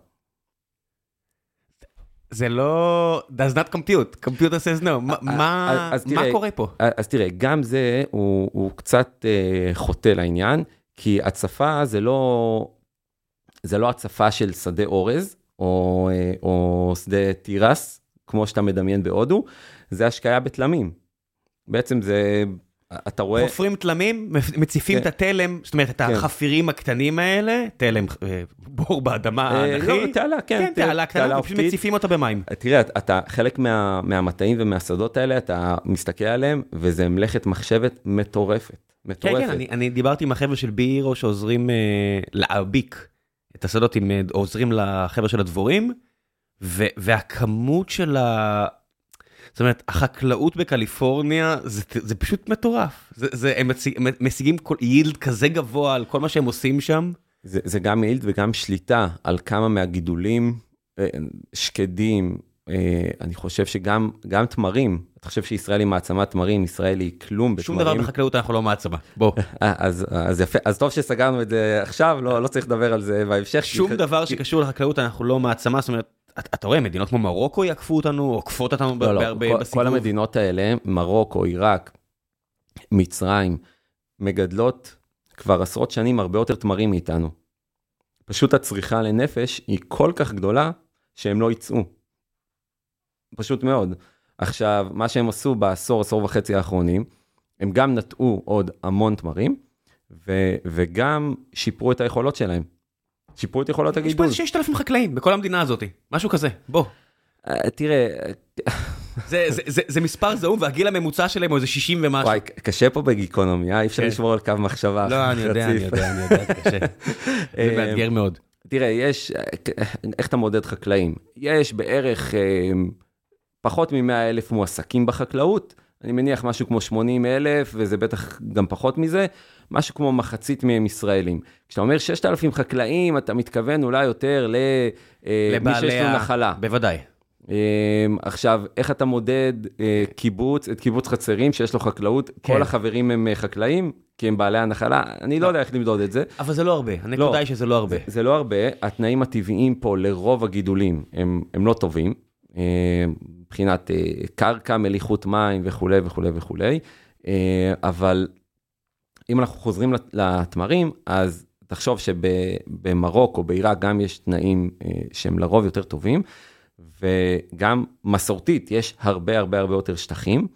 זה לא, does not compute, computer says no, מה, מה, אז תראה, מה קורה פה? אז תראה, גם זה הוא, הוא קצת uh, חוטא לעניין, כי הצפה זה לא, זה לא הצפה של שדה אורז, או, אה, או שדה תירס, כמו שאתה מדמיין בהודו, זה השקיה בתלמים. בעצם זה, אתה רואה... חופרים תלמים, מציפים את כן. התלם, זאת אומרת, את כן. החפירים הקטנים האלה, תלם, אה, בור באדמה אה, האנכי. לא, תעלה, כן, כן, תעלה קטנה, תעלה ופשוט אופקית. מציפים אותה במים. תראה, אתה, חלק מה, מהמטעים ומהשדות האלה, אתה מסתכל עליהם, וזה מלאכת מחשבת מטורפת. כן, מטורפת. כן, אני, אני דיברתי עם החבר'ה של בי הירו שעוזרים אה, להעביק את השדות, עם, אה, עוזרים לחבר'ה של הדבורים, ו, והכמות של ה... זאת אומרת, החקלאות בקליפורניה זה, זה פשוט מטורף. זה, זה, הם מציג, משיגים כל, יילד כזה גבוה על כל מה שהם עושים שם. זה, זה גם יעיל וגם שליטה על כמה מהגידולים, אה, שקדים, אני חושב שגם גם תמרים, אתה חושב שישראל היא מעצמת תמרים, ישראל היא כלום שום בתמרים. דבר בחקלאות אנחנו לא מעצמה. בוא, אה, אז, אז יפה, אז טוב שסגרנו את זה עכשיו, לא, לא צריך לדבר על זה בהמשך. שום כי- דבר שקשור לחקלאות אנחנו לא מעצמה, זאת אומרת, אתה, רואה, מדינות כמו מרוקו יעקפו אותנו, עוקפות אותנו לא, לא, בהרבה בסיבוב. כל המדינות האלה, מרוקו, עיראק, מצרים, מגדלות כבר עשרות שנים הרבה יותר תמרים מאיתנו. פשוט הצריכה לנפש היא כל כך גדולה שהם לא יצאו. פשוט מאוד. עכשיו, מה שהם עשו בעשור, עשור וחצי האחרונים, הם גם נטעו עוד המון תמרים, ו- וגם שיפרו את היכולות שלהם. שיפרו את יכולות יש פה הגידול. איזה 6,000 חקלאים בכל המדינה הזאת, משהו כזה, בוא. אה, תראה, זה, זה, זה, זה מספר זעום והגיל הממוצע שלהם הוא איזה 60 ומשהו. וואי, קשה פה בגיקונומי, אה? אי אפשר כן. לשמור על קו מחשבה לא, אני יודע, אני. יודע, אני יודע, זה קשה. זה אה, מאתגר מאוד. תראה, יש, איך אתה מודד חקלאים? יש בערך פחות מ-100 אלף מועסקים בחקלאות, אני מניח משהו כמו 80 אלף, וזה בטח גם פחות מזה, משהו כמו מחצית מהם ישראלים. כשאתה אומר 6,000 חקלאים, אתה מתכוון אולי יותר למי שיש לו נחלה. בוודאי. אה, עכשיו, איך אתה מודד אה, קיבוץ, את קיבוץ חצרים שיש לו חקלאות, כן. כל החברים הם אה, חקלאים, כי הם בעלי הנחלה, אני לא יודע איך למדוד את זה. אבל זה לא הרבה, הנקודה היא שזה לא הרבה. זה לא הרבה, התנאים הטבעיים פה לרוב הגידולים הם, הם לא טובים, אה, מבחינת אה, קרקע, מליחות מים וכולי וכולי וכולי, אה, אבל אם אנחנו חוזרים לת- לתמרים, אז תחשוב שבמרוקו, בעיראק, גם יש תנאים אה, שהם לרוב יותר טובים, וגם מסורתית, יש הרבה הרבה הרבה יותר שטחים,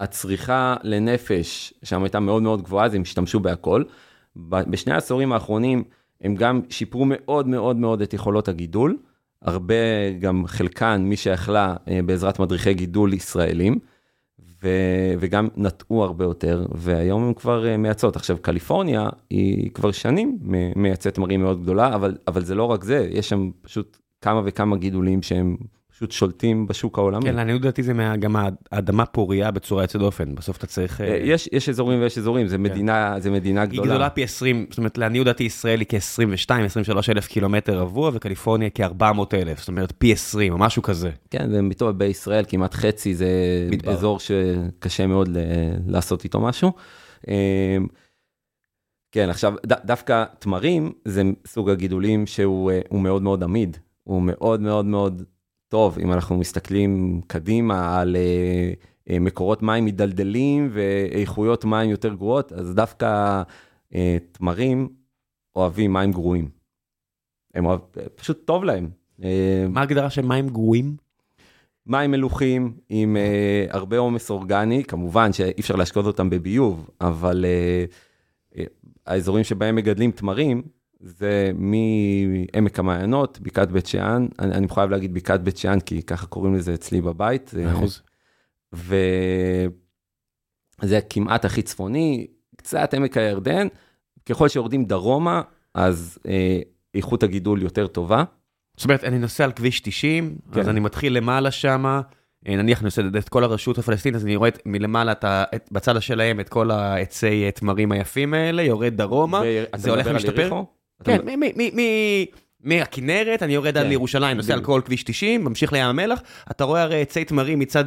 והצריכה לנפש שם הייתה מאוד מאוד גבוהה, אז הם השתמשו בהכל. בשני העשורים האחרונים הם גם שיפרו מאוד מאוד מאוד את יכולות הגידול, הרבה, גם חלקן, מי שיכלה אה, בעזרת מדריכי גידול ישראלים, ו, וגם נטעו הרבה יותר, והיום הם כבר אה, מייצאות. עכשיו, קליפורניה היא כבר שנים מייצאת תמרים מאוד גדולה, אבל, אבל זה לא רק זה, יש שם פשוט כמה וכמה גידולים שהם פשוט שולטים בשוק העולמי. כן, לעניות דעתי זה מה- גם האדמה פורייה בצורה יוצאת דופן, בסוף אתה צריך... אה, אה, יש, יש אזורים ויש אזורים, זה מדינה, זה מדינה היא גדולה. גדולה פי 20, זאת אומרת, לעניות דעתי ישראל היא כ-22-23 אלף קילומטר רבוע, וקליפורניה כ-400 אלף, זאת אומרת פי 20 או משהו כזה. כן, ומתוך בישראל כמעט חצי זה מדבר. אזור שקשה מאוד ל- לעשות איתו משהו. אה, כן, עכשיו, ד- דווקא תמרים זה סוג הגידולים שהוא אה, מאוד מאוד עמיד, הוא מאוד מאוד מאוד טוב, אם אנחנו מסתכלים קדימה על אה, אה, מקורות מים מדלדלים ואיכויות מים יותר גרועות, אז דווקא אה, תמרים אוהבים מים גרועים. הם אוהב, פשוט טוב להם. מה ההגדרה של מים גרועים? מים מלוחים עם uh, הרבה עומס אורגני, כמובן שאי אפשר להשקות אותם בביוב, אבל uh, uh, האזורים שבהם מגדלים תמרים, זה מעמק המעיינות, בקעת בית שאן, אני, אני חייב להגיד בקעת בית שאן, כי ככה קוראים לזה אצלי בבית. אחוז. וזה כמעט הכי צפוני, קצת עמק הירדן, ככל שיורדים דרומה, אז אה, איכות הגידול יותר טובה. זאת אומרת, אני נוסע על כביש 90, כן. אז אני מתחיל למעלה שמה, אה, נניח אני עושה את כל הרשות הפלסטינית, אז אני רואה את- מלמעלה את את- בצד שלהם את כל העצי אה, תמרים היפים האלה, יורד דרומה, זה הולך ומשתפר? כן, מהכנרת, אני יורד עד כן, לירושלים, נוסע על. כל כביש 90, ממשיך לים המלח, אתה רואה הרי עצי תמרים מצד,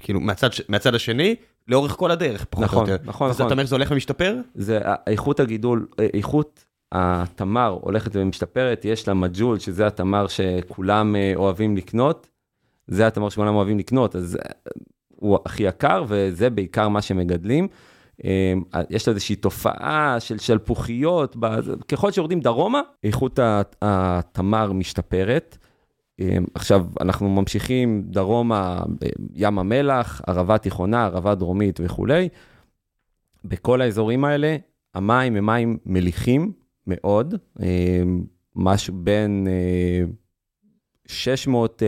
כאילו, מהצד מהצד השני, לאורך כל הדרך, פחות או נכון, יותר. נכון, אז נכון. אתה אומר שזה הולך ומשתפר? זה איכות הגידול, איכות התמר הולכת ומשתפרת, יש לה מג'ול, שזה התמר שכולם אה, אוהבים לקנות, זה התמר שכולם אוהבים לקנות, אז אה, הוא הכי יקר, וזה בעיקר מה שמגדלים. אה, יש איזושהי תופעה של שלפוחיות, ככל שיורדים דרומה, איכות התמר משתפרת. עכשיו, אנחנו ממשיכים דרומה, ים המלח, ערבה תיכונה, ערבה דרומית וכולי. בכל האזורים האלה, המים הם מים מליחים מאוד, משהו בין 600,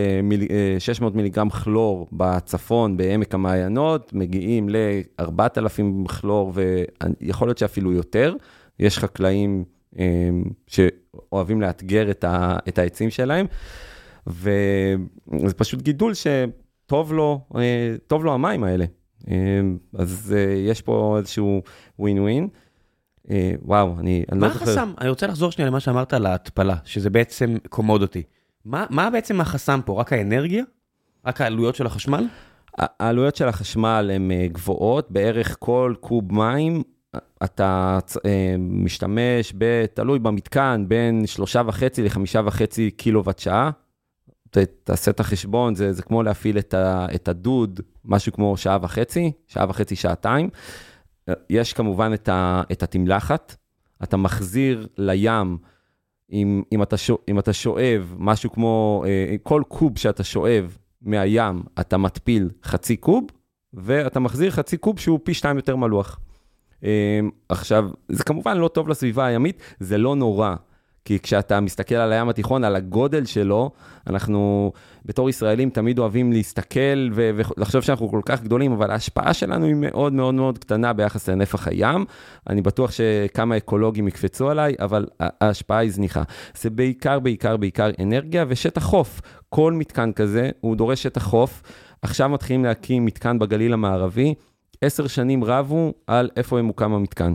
600 מיליגרם כלור בצפון, בעמק המעיינות, מגיעים ל-4,000 כלור, ויכול להיות שאפילו יותר. יש חקלאים שאוהבים לאתגר את העצים שלהם, וזה פשוט גידול שטוב לו, טוב לו המים האלה. אז יש פה איזשהו ווין ווין. וואו, אני, אני מה לא זוכר. החסם? אני רוצה לחזור שנייה למה שאמרת על ההתפלה, שזה בעצם קומודיטי. מה, מה בעצם החסם פה? רק האנרגיה? רק העלויות של החשמל? העלויות של החשמל הן גבוהות, בערך כל קוב מים אתה משתמש, ב, תלוי במתקן, בין שלושה וחצי לחמישה וחצי קילוואט שעה. תעשה את החשבון, זה, זה כמו להפעיל את, ה, את הדוד, משהו כמו שעה וחצי, שעה וחצי, שעתיים. יש כמובן את, ה, את התמלחת, אתה מחזיר לים, אם, אם, אתה, שואב, אם אתה שואב משהו כמו, כל קוב שאתה שואב מהים, אתה מתפיל חצי קוב, ואתה מחזיר חצי קוב שהוא פי שתיים יותר מלוח. עכשיו, זה כמובן לא טוב לסביבה הימית, זה לא נורא. כי כשאתה מסתכל על הים התיכון, על הגודל שלו, אנחנו בתור ישראלים תמיד אוהבים להסתכל ולחשוב שאנחנו כל כך גדולים, אבל ההשפעה שלנו היא מאוד מאוד מאוד קטנה ביחס לנפח הים. אני בטוח שכמה אקולוגים יקפצו עליי, אבל ההשפעה היא זניחה. זה בעיקר, בעיקר, בעיקר אנרגיה ושטח חוף. כל מתקן כזה, הוא דורש שטח חוף. עכשיו מתחילים להקים מתקן בגליל המערבי. עשר שנים רבו על איפה ימוקם המתקן.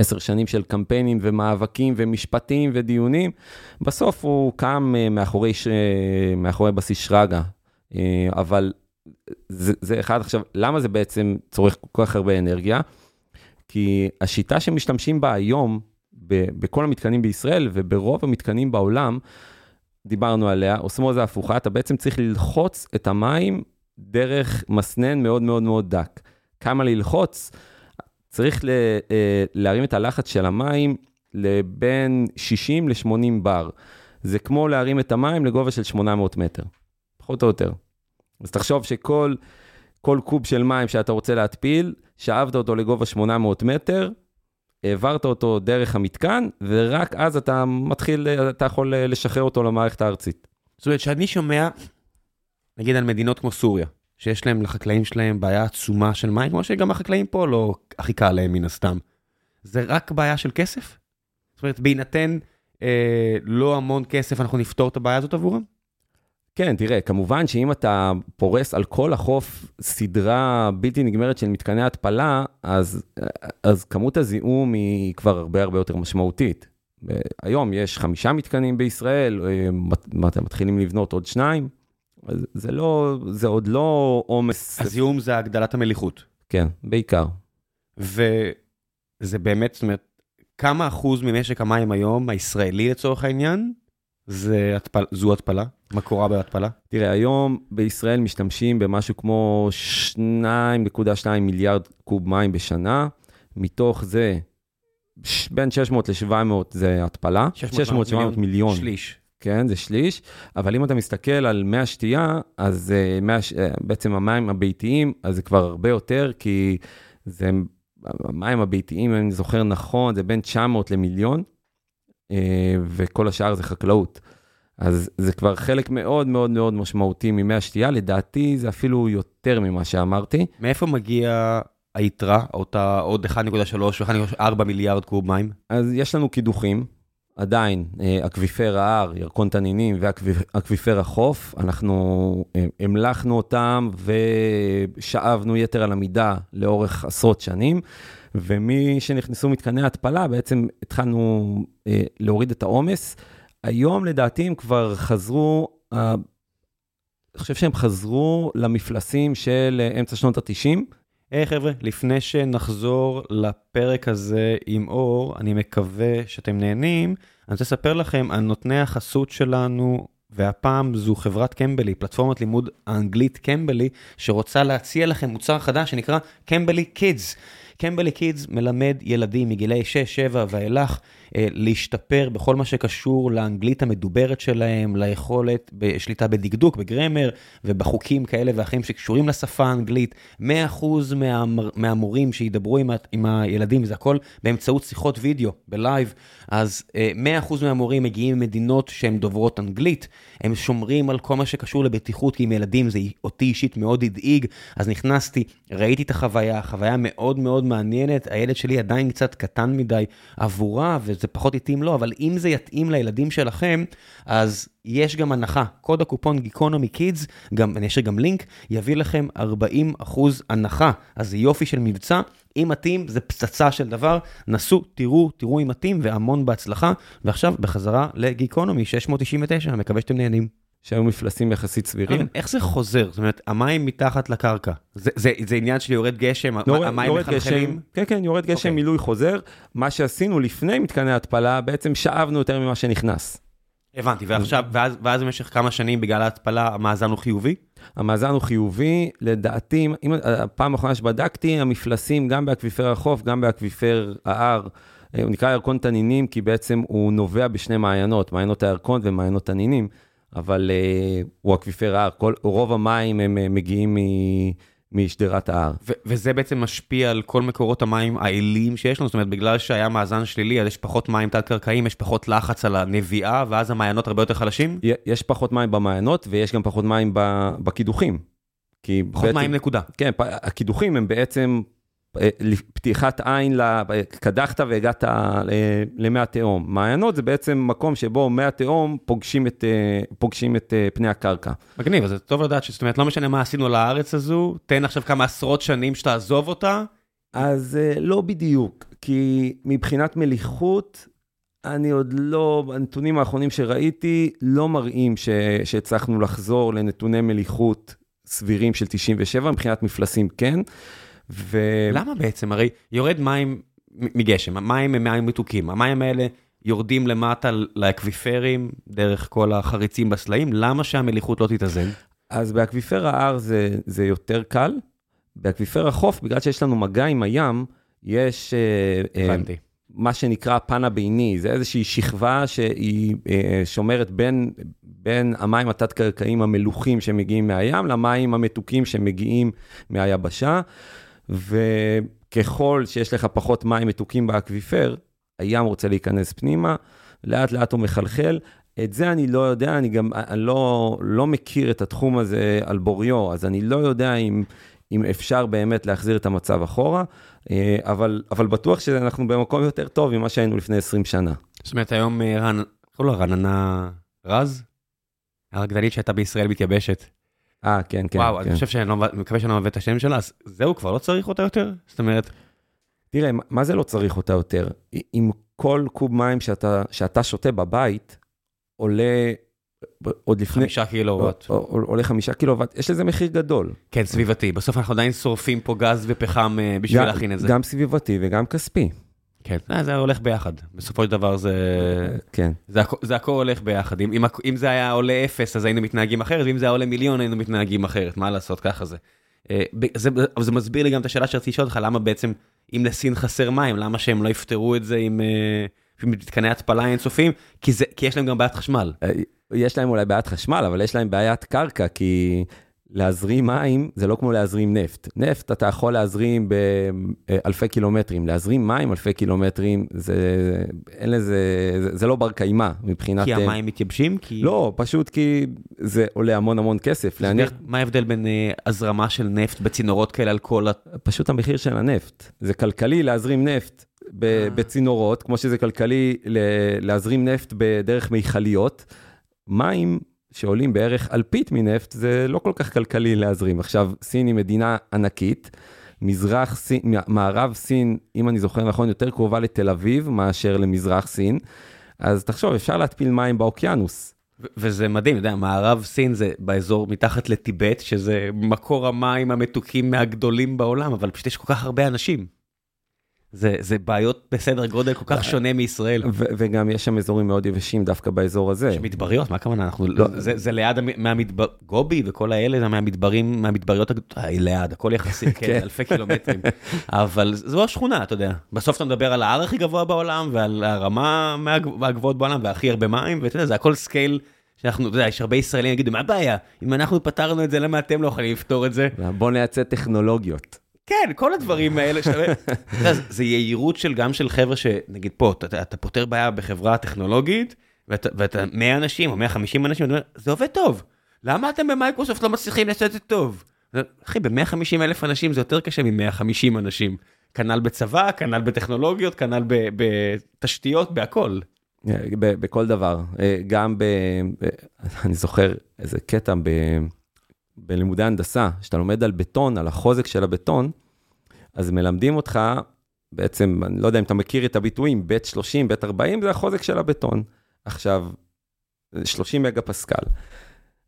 עשר שנים של קמפיינים ומאבקים ומשפטים ודיונים, בסוף הוא קם מאחורי, ש... מאחורי בסיס שרגא. אבל זה, זה אחד, עכשיו, למה זה בעצם צורך כל כך הרבה אנרגיה? כי השיטה שמשתמשים בה היום, ב, בכל המתקנים בישראל וברוב המתקנים בעולם, דיברנו עליה, אוסמוזה הפוכה, אתה בעצם צריך ללחוץ את המים דרך מסנן מאוד מאוד מאוד דק. כמה ללחוץ? צריך להרים את הלחץ של המים לבין 60 ל-80 בר. זה כמו להרים את המים לגובה של 800 מטר, פחות או יותר. אז תחשוב שכל כל קוב של מים שאתה רוצה להתפיל, שאבת אותו לגובה 800 מטר, העברת אותו דרך המתקן, ורק אז אתה מתחיל, אתה יכול לשחרר אותו למערכת הארצית. זאת אומרת, שאני שומע, נגיד על מדינות כמו סוריה, שיש להם לחקלאים שלהם בעיה עצומה של מים, כמו שגם החקלאים פה לא הכי קל להם מן הסתם. זה רק בעיה של כסף? זאת אומרת, בהינתן אה, לא המון כסף, אנחנו נפתור את הבעיה הזאת עבורם? כן, תראה, כמובן שאם אתה פורס על כל החוף סדרה בלתי נגמרת של מתקני התפלה, אז, אז כמות הזיהום היא כבר הרבה הרבה יותר משמעותית. היום יש חמישה מתקנים בישראל, מתחילים לבנות עוד שניים. זה לא, זה עוד לא עומס. הזיהום זה הגדלת המליחות. כן, בעיקר. וזה באמת, זאת אומרת, כמה אחוז ממשק המים היום, הישראלי לצורך העניין, זה התפל... זו התפלה? מקורה בהתפלה? תראה, היום בישראל משתמשים במשהו כמו 2.2 מיליארד קוב מים בשנה, מתוך זה בין 600 ל-700 זה התפלה, 600-700 מיליון. שליש. כן, זה שליש, אבל אם אתה מסתכל על מי השתייה, אז uh, מי הש... uh, בעצם המים הביתיים, אז זה כבר הרבה יותר, כי זה, המים הביתיים, אם אני זוכר נכון, זה בין 900 למיליון, uh, וכל השאר זה חקלאות. אז זה כבר חלק מאוד מאוד מאוד משמעותי ממי השתייה, לדעתי זה אפילו יותר ממה שאמרתי. מאיפה מגיע היתרה, אותה עוד 1.3 ו-1.4 מיליארד קוב מים? אז יש לנו קידוחים. עדיין, אקוויפר ההר, ירקון תנינים ואקוויפר החוף, אנחנו המלחנו אותם ושאבנו יתר על המידה לאורך עשרות שנים, ומשנכנסו מתקני התפלה, בעצם התחלנו להוריד את העומס. היום לדעתי הם כבר חזרו, אני חושב שהם חזרו למפלסים של אמצע שנות ה-90. היי hey, חבר'ה, לפני שנחזור לפרק הזה עם אור, אני מקווה שאתם נהנים. אני רוצה לספר לכם על נותני החסות שלנו, והפעם זו חברת קמבלי, פלטפורמת לימוד האנגלית קמבלי, שרוצה להציע לכם מוצר חדש שנקרא קמבלי קידס. קמבלי קידס מלמד ילדים מגילאי 6-7 ואילך להשתפר בכל מה שקשור לאנגלית המדוברת שלהם, ליכולת בשליטה בדקדוק, בגרמר ובחוקים כאלה ואחרים שקשורים לשפה האנגלית. 100% מהמר, מהמורים שידברו עם, עם הילדים, זה הכל באמצעות שיחות וידאו, בלייב, אז 100% מהמורים מגיעים ממדינות שהן דוברות אנגלית, הם שומרים על כל מה שקשור לבטיחות, כי עם ילדים זה אותי אישית מאוד הדאיג, אז נכנסתי, ראיתי את החוויה, חוויה מאוד מאוד מעניינת, הילד שלי עדיין קצת קטן מדי עבורה, וזה פחות התאים לו, אבל אם זה יתאים לילדים שלכם, אז יש גם הנחה. קוד הקופון גיקונומי קידס, גם, יש גם לינק, יביא לכם 40% הנחה. אז זה יופי של מבצע. אם מתאים, זה פצצה של דבר. נסו, תראו, תראו אם מתאים, והמון בהצלחה. ועכשיו, בחזרה לגיקונומי 699, מקווה שאתם נהנים. שהיו מפלסים יחסית סבירים. איך זה חוזר? זאת אומרת, המים מתחת לקרקע. זה, זה, זה עניין של יורד גשם, יורד, המים מחלחלים? כן, כן, יורד גשם, okay. אוקיי. מילוי חוזר. מה שעשינו לפני מתקני התפלה, בעצם שאבנו יותר ממה שנכנס. הבנתי, ועכשיו, ואז, ואז במשך כמה שנים בגלל ההתפלה המאזן הוא חיובי? המאזן הוא חיובי, לדעתי, אם, הפעם האחרונה שבדקתי, המפלסים גם באקוויפר החוף, גם באקוויפר ההר, אה, הוא נקרא ירקון תנינים, כי בעצם הוא נובע בשני מעיינות, מעיינות הירקון ומעיינות תנינים. אבל אה, הוא אקוויפר ההר, כל, רוב המים הם אה, מגיעים משדרת ההר. וזה בעצם משפיע על כל מקורות המים העיליים שיש לנו, זאת אומרת, בגלל שהיה מאזן שלילי, אז יש פחות מים תת-קרקעיים, יש פחות לחץ על הנביעה, ואז המעיינות הרבה יותר חלשים? יש פחות מים במעיינות, ויש גם פחות מים בקידוחים. פחות בעצם, מים נקודה. כן, הקידוחים הם בעצם פתיחת עין, קדחת והגעת למי התהום. מעיינות זה בעצם מקום שבו מי התהום פוגשים את, אה, פוגשים את אה, פני הקרקע. מגניב, אז זה טוב לדעת שזאת אומרת, לא משנה מה עשינו לארץ הזו, תן עכשיו כמה עשרות שנים שתעזוב אותה. אז לא בדיוק, כי מבחינת מליחות, אני עוד לא, הנתונים האחרונים שראיתי לא מראים ש, שהצלחנו לחזור לנתוני מליחות סבירים של 97, מבחינת מפלסים כן. ו... למה בעצם? הרי יורד מים מגשם, המים הם מים מתוקים, המים האלה יורדים למטה לאקוויפרים דרך כל החריצים בסלעים, למה שהמליחות לא תתאזן? אז באקוויפר ההר זה, זה יותר קל, באקוויפר החוף, בגלל שיש לנו מגע עם הים, יש... אה, אה, הבנתי. מה שנקרא פן הביני, זה איזושהי שכבה שהיא אה, שומרת בין, בין המים התת-קרקעיים המלוחים שמגיעים מהים למים המתוקים שמגיעים מהיבשה. וככל שיש לך פחות מים מתוקים באקוויפר, הים רוצה להיכנס פנימה, לאט לאט הוא מחלחל. את זה אני לא יודע, אני גם אני לא, לא מכיר את התחום הזה על בוריו, אז אני לא יודע אם, אם אפשר באמת להחזיר את המצב אחורה, אה, אבל, אבל בטוח שאנחנו במקום יותר טוב ממה שהיינו לפני 20 שנה. זאת אומרת, היום רן, קוראים לה רננה רז? הרקדנית שהייתה בישראל מתייבשת. אה, כן, כן. וואו, כן. אני חושב שאני לא, מקווה שאני לא מביא את השם שלה, אז זהו, כבר לא צריך אותה יותר? זאת אומרת... תראה, מה זה לא צריך אותה יותר? אם כל קוב מים שאתה, שאתה שותה בבית, עולה עוד לפני... חמישה קילוואט. עולה חמישה קילוואט, יש לזה מחיר גדול. כן, סביבתי. בסוף אנחנו עדיין שורפים פה גז ופחם אה, בשביל להכין את זה. גם סביבתי וגם כספי. כן, אה, זה הולך ביחד. בסופו של דבר זה... כן. זה, זה הכל הולך ביחד. אם, אם, אם זה היה עולה אפס, אז היינו מתנהגים אחרת, ואם זה היה עולה מיליון, היינו מתנהגים אחרת. מה לעשות, ככה זה. אה, זה, זה מסביר לי גם את השאלה שרציתי לשאול אותך, למה בעצם, אם לסין חסר מים, למה שהם לא יפתרו את זה עם, אה, עם מתקני התפלה אינסופיים? כי, כי יש להם גם בעיית חשמל. יש להם אולי בעיית חשמל, אבל יש להם בעיית קרקע, כי... להזרים מים זה לא כמו להזרים נפט. נפט אתה יכול להזרים באלפי קילומטרים, להזרים מים אלפי קילומטרים, זה, אין לזה, זה, זה לא בר קיימא מבחינת... כי המים מתייבשים? כי... לא, פשוט כי זה עולה המון המון כסף. להניח... מה ההבדל בין uh, הזרמה של נפט בצינורות כאלה על כל ה... פשוט המחיר של הנפט. זה כלכלי להזרים נפט אה. בצינורות, כמו שזה כלכלי להזרים נפט בדרך מיכליות. מים שעולים בערך אלפית מנפט, זה לא כל כך כלכלי להזרים. עכשיו, סין היא מדינה ענקית, מזרח סין, מערב סין, אם אני זוכר נכון, יותר קרובה לתל אביב מאשר למזרח סין, אז תחשוב, אפשר להתפיל מים באוקיינוס. וזה מדהים, אתה יודע, מערב סין זה באזור מתחת לטיבט, שזה מקור המים המתוקים מהגדולים בעולם, אבל פשוט יש כל כך הרבה אנשים. זה, זה בעיות בסדר גודל כל כך שונה מישראל. ו- וגם יש שם אזורים מאוד יבשים דווקא באזור הזה. יש מדבריות, מה הכוונה? אנחנו, לא, זה, זה ליד המ- מהמדבר, גובי וכל האלה זה מהמדברים, מהמדבריות, אה, ליד, הכל יחסי, כן, כן. אלפי קילומטרים. אבל זו השכונה, אתה יודע. בסוף אתה מדבר על ההר הכי גבוה בעולם, ועל הרמה מהגב- מהגבוהות בעולם, והכי הרבה מים, ואתה יודע, זה הכל scale שאנחנו, אתה יודע, יש הרבה ישראלים יגידו, מה הבעיה? אם אנחנו פתרנו את זה, למה אתם לא יכולים לפתור את זה? בוא נייצא טכנולוגיות. כן, כל הדברים האלה, זה- זה יהירות של גם של חבר'ה שנגיד פה, אתה, אתה- פותר בעיה בחברה טכנולוגית, ואתה, ואתה 100 אנשים או 150 אנשים, ואתה אומר, זה עובד טוב, למה אתם במיקרוסופט לא מצליחים לעשות את זה טוב? אחי, ב-150 אלף אנשים זה יותר קשה מ-150 אנשים. כנ"ל בצבא, כנ"ל בטכנולוגיות, כנ"ל ב- בתשתיות, בהכל. ב- בכל דבר. אה, גם ב... ב- אני זוכר איזה קטע ב... בלימודי הנדסה, שאתה לומד על בטון, על החוזק של הבטון, אז מלמדים אותך, בעצם, אני לא יודע אם אתה מכיר את הביטויים, בית 30, בית 40, זה החוזק של הבטון. עכשיו, 30 מגה פסקל.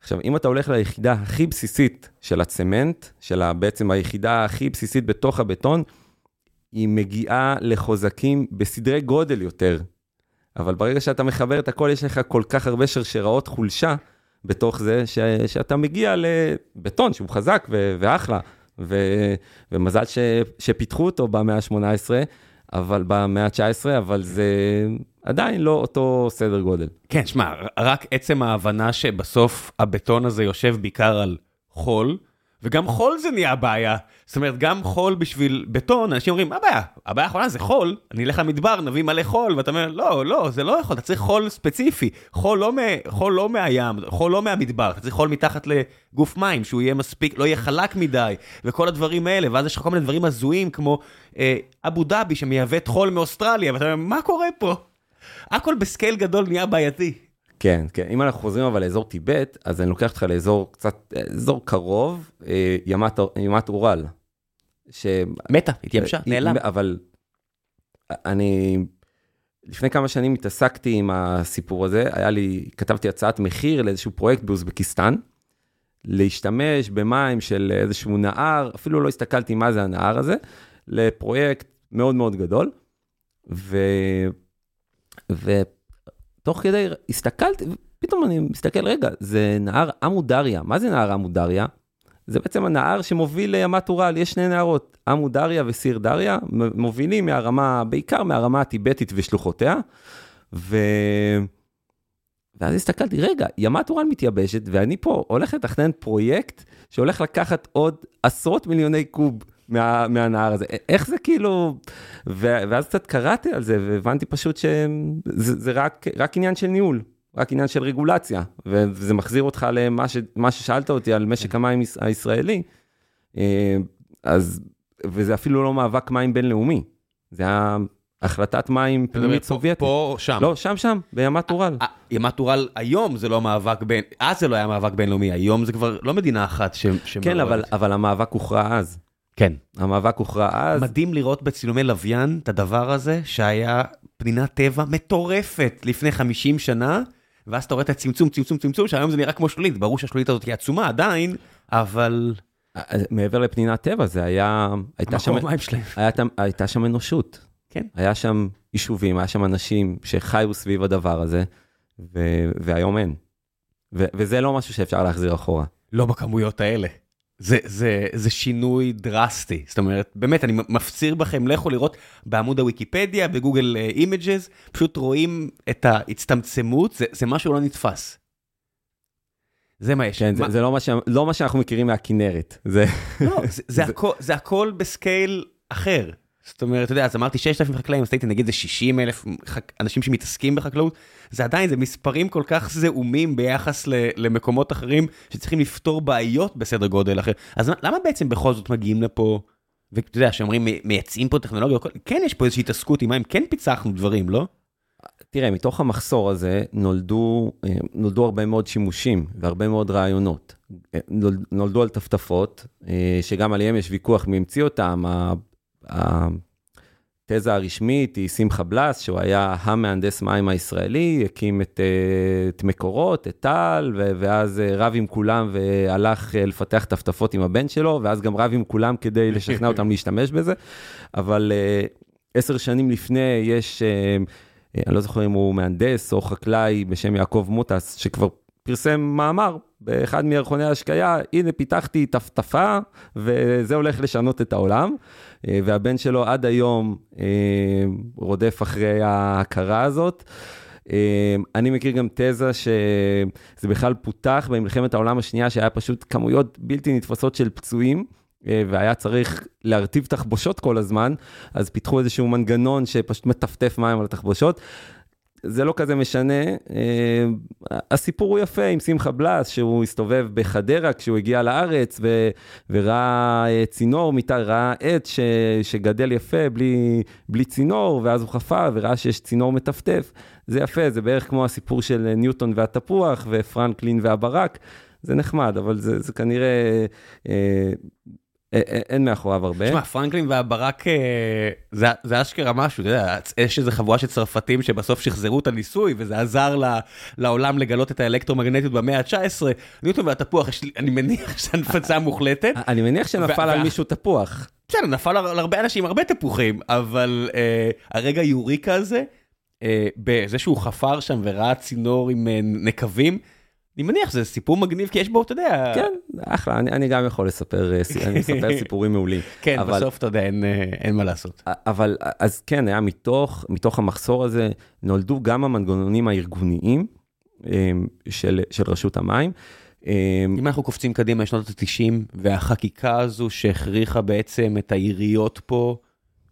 עכשיו, אם אתה הולך ליחידה הכי בסיסית של הצמנט, של בעצם היחידה הכי בסיסית בתוך הבטון, היא מגיעה לחוזקים בסדרי גודל יותר. אבל ברגע שאתה מחבר את הכל, יש לך כל כך הרבה שרשראות חולשה בתוך זה, ש, שאתה מגיע לבטון שהוא חזק ו, ואחלה, ו, ומזל ש, שפיתחו אותו במאה ה-18, אבל במאה ה-19, אבל זה עדיין לא אותו סדר גודל. כן, שמע, רק עצם ההבנה שבסוף הבטון הזה יושב בעיקר על חול, וגם חול זה נהיה בעיה. זאת אומרת, גם חול בשביל בטון, אנשים אומרים, מה הבעיה? הבעיה האחרונה זה חול, אני אלך למדבר, נביא מלא חול, ואתה אומר, לא, לא, זה לא יכול, אתה צריך חול ספציפי. חול לא, מ... חול לא מהים, חול לא מהמדבר, אתה צריך חול מתחת לגוף מים, שהוא יהיה מספיק, לא יהיה חלק מדי, וכל הדברים האלה, ואז יש לך כל מיני דברים הזויים, כמו אה, אבו דאבי שמייבאת חול מאוסטרליה, ואתה אומר, מה קורה פה? הכל בסקייל גדול נהיה בעייתי. כן, כן. אם אנחנו חוזרים אבל לאזור טיבט, אז אני לוקח אותך לאזור קצת, אזור קרוב, אה, ימת, ימת אורל. ש... מתה, התייבשה, נעלם. אבל אני, לפני כמה שנים התעסקתי עם הסיפור הזה, היה לי, כתבתי הצעת מחיר לאיזשהו פרויקט באוזבקיסטן, להשתמש במים של איזשהו נהר, אפילו לא הסתכלתי מה זה הנהר הזה, לפרויקט מאוד מאוד גדול. ו... ותוך כדי הסתכלתי, פתאום אני מסתכל, רגע, זה נהר עמו דריה. מה זה נהר עמו דריה? זה בעצם הנהר שמוביל לימת אורל, יש שני נהרות, עמו דריה וסיר דריה, מובילים מהרמה, בעיקר מהרמה הטיבטית ושלוחותיה. ו... ואז הסתכלתי, רגע, ימת אורל מתייבשת, ואני פה הולך לתכנן פרויקט שהולך לקחת עוד עשרות מיליוני קוב מה, מהנהר הזה. איך זה כאילו... ו, ואז קצת קראתי על זה, והבנתי פשוט שזה זה רק, רק עניין של ניהול, רק עניין של רגולציה, וזה מחזיר אותך למה ש, מה ששאלת אותי על משק המים הישראלי, אז, וזה אפילו לא מאבק מים בינלאומי, זה היה החלטת מים פנימית סובייטית. פה שם? לא, שם שם, בימת אורל. ימת אורל היום זה לא מאבק בין, אז זה לא היה מאבק בינלאומי, היום זה כבר לא מדינה אחת ש... כן, אבל, אבל המאבק הוכרע אז. כן. המאבק הוכרע אז. מדהים לראות בצילומי לוויין את הדבר הזה, שהיה פנינת טבע מטורפת לפני 50 שנה, ואז אתה רואה את הצמצום, צמצום, צמצום, שהיום זה נראה כמו שלולית, ברור שהשלולית הזאת היא עצומה עדיין, אבל... מעבר לפנינת טבע, זה היה... הייתה שם, המקום המים שלהם. הייתה, הייתה שם אנושות. כן. היה שם יישובים, היה שם אנשים שחיו סביב הדבר הזה, ו, והיום אין. ו, וזה לא משהו שאפשר להחזיר אחורה. לא בכמויות האלה. זה, זה, זה שינוי דרסטי, זאת אומרת, באמת, אני מפציר בכם, לכו לראות בעמוד הוויקיפדיה, ב Google Images, פשוט רואים את ההצטמצמות, זה, זה משהו לא נתפס. זה מה יש. כן, מה... זה, זה לא, מה ש... לא מה שאנחנו מכירים מהכנרת. זה... לא, זה, זה, זה... הכל, זה הכל ב scale אחר. זאת אומרת, אתה יודע, אז אמרתי 6,000 חקלאים, אז הייתי נגיד זה 60 אלף חק... אנשים שמתעסקים בחקלאות, זה עדיין, זה מספרים כל כך זעומים ביחס ל... למקומות אחרים, שצריכים לפתור בעיות בסדר גודל אחר. אז למה בעצם בכל זאת מגיעים לפה, ואתה יודע, שאומרים מייצאים פה טכנולוגיה, כן יש פה איזושהי התעסקות עם מים, כן פיצחנו דברים, לא? תראה, מתוך המחסור הזה נולדו, נולדו הרבה מאוד שימושים והרבה מאוד רעיונות. נולדו על טפטפות, שגם עליהם יש ויכוח מי המציא אותם. התזה הרשמית היא שמחה בלס, שהוא היה המהנדס מים הישראלי, הקים את, את מקורות, את טל, ואז רב עם כולם והלך לפתח טפטפות עם הבן שלו, ואז גם רב עם כולם כדי לשכנע אותם להשתמש בזה. אבל עשר שנים לפני יש, אה, אני לא זוכר אם הוא מהנדס או חקלאי בשם יעקב מוטס, שכבר פרסם מאמר באחד מירחוני ההשקיה, הנה פיתחתי טפטפה וזה הולך לשנות את העולם. והבן שלו עד היום רודף אחרי ההכרה הזאת. אני מכיר גם תזה שזה בכלל פותח במלחמת העולם השנייה, שהיה פשוט כמויות בלתי נתפסות של פצועים. והיה צריך להרטיב תחבושות כל הזמן, אז פיתחו איזשהו מנגנון שפשוט מטפטף מים על התחבושות. זה לא כזה משנה, הסיפור הוא יפה עם שמחה בלס, שהוא הסתובב בחדרה כשהוא הגיע לארץ ו, וראה צינור, ראה עץ ש, שגדל יפה בלי, בלי צינור, ואז הוא חפר וראה שיש צינור מטפטף. זה יפה, זה בערך כמו הסיפור של ניוטון והתפוח ופרנקלין והברק. זה נחמד, אבל זה, זה כנראה אה, אין מאחוריו הרבה. תשמע, פרנקלין והברק זה, זה אשכרה משהו, אתה יודע, יש איזו חבורה של צרפתים שבסוף שחזרו את הניסוי וזה עזר לעולם לגלות את האלקטרומגנטיות במאה ה-19. ניוטון והתפוח, אני מניח שזה נפצה מוחלטת. אני מניח שנפל על מישהו תפוח. בסדר, נפל על הרבה אנשים הרבה תפוחים, אבל הרגע יוריקה הזה, בזה שהוא חפר שם וראה צינור עם נקבים, אני מניח שזה סיפור מגניב כי יש בו אתה יודע כן אחלה אני, אני גם יכול לספר אני אספר סיפורים מעולים כן אבל, בסוף אתה יודע אין, אין מה לעשות אבל אז כן היה מתוך מתוך המחסור הזה נולדו גם המנגנונים הארגוניים של, של רשות המים. אם אנחנו קופצים קדימה לשנות ה-90 והחקיקה הזו שהכריחה בעצם את העיריות פה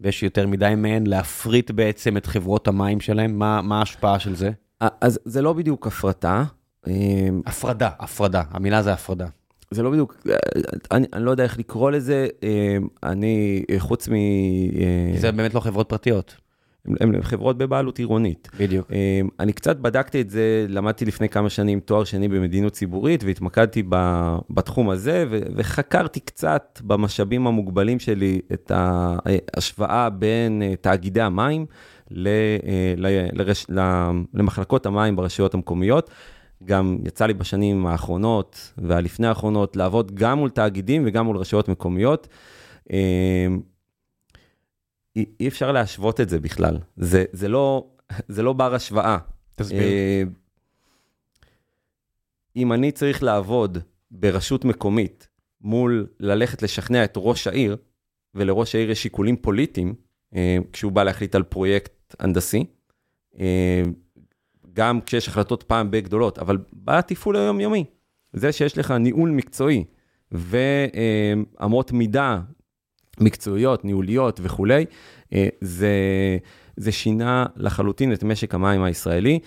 ויש יותר מדי מהן להפריט בעצם את חברות המים שלהם מה, מה ההשפעה של זה? אז זה לא בדיוק הפרטה. אמ, הפרדה, הפרדה, המילה זה הפרדה. זה לא בדיוק, אני, אני לא יודע איך לקרוא לזה, אמ, אני חוץ מ... אה, זה באמת לא חברות פרטיות. הן חברות בבעלות עירונית. בדיוק. אמ, אני קצת בדקתי את זה, למדתי לפני כמה שנים תואר שני במדינות ציבורית, והתמקדתי בתחום הזה, וחקרתי קצת במשאבים המוגבלים שלי את ההשוואה בין אה, תאגידי המים אה, למחלקות המים ברשויות המקומיות. גם יצא לי בשנים האחרונות והלפני האחרונות לעבוד גם מול תאגידים וגם מול רשויות מקומיות. אמ, אי אפשר להשוות את זה בכלל, זה, זה, לא, זה לא בר השוואה. תסביר. אה, אם אני צריך לעבוד ברשות מקומית מול ללכת לשכנע את ראש העיר, ולראש העיר יש שיקולים פוליטיים, אה, כשהוא בא להחליט על פרויקט הנדסי, גם כשיש החלטות פעם בגדולות, אבל בתפעול היומיומי, זה שיש לך ניהול מקצועי ואמות מידה מקצועיות, ניהוליות וכולי, אה, זה, זה שינה לחלוטין את משק המים הישראלי.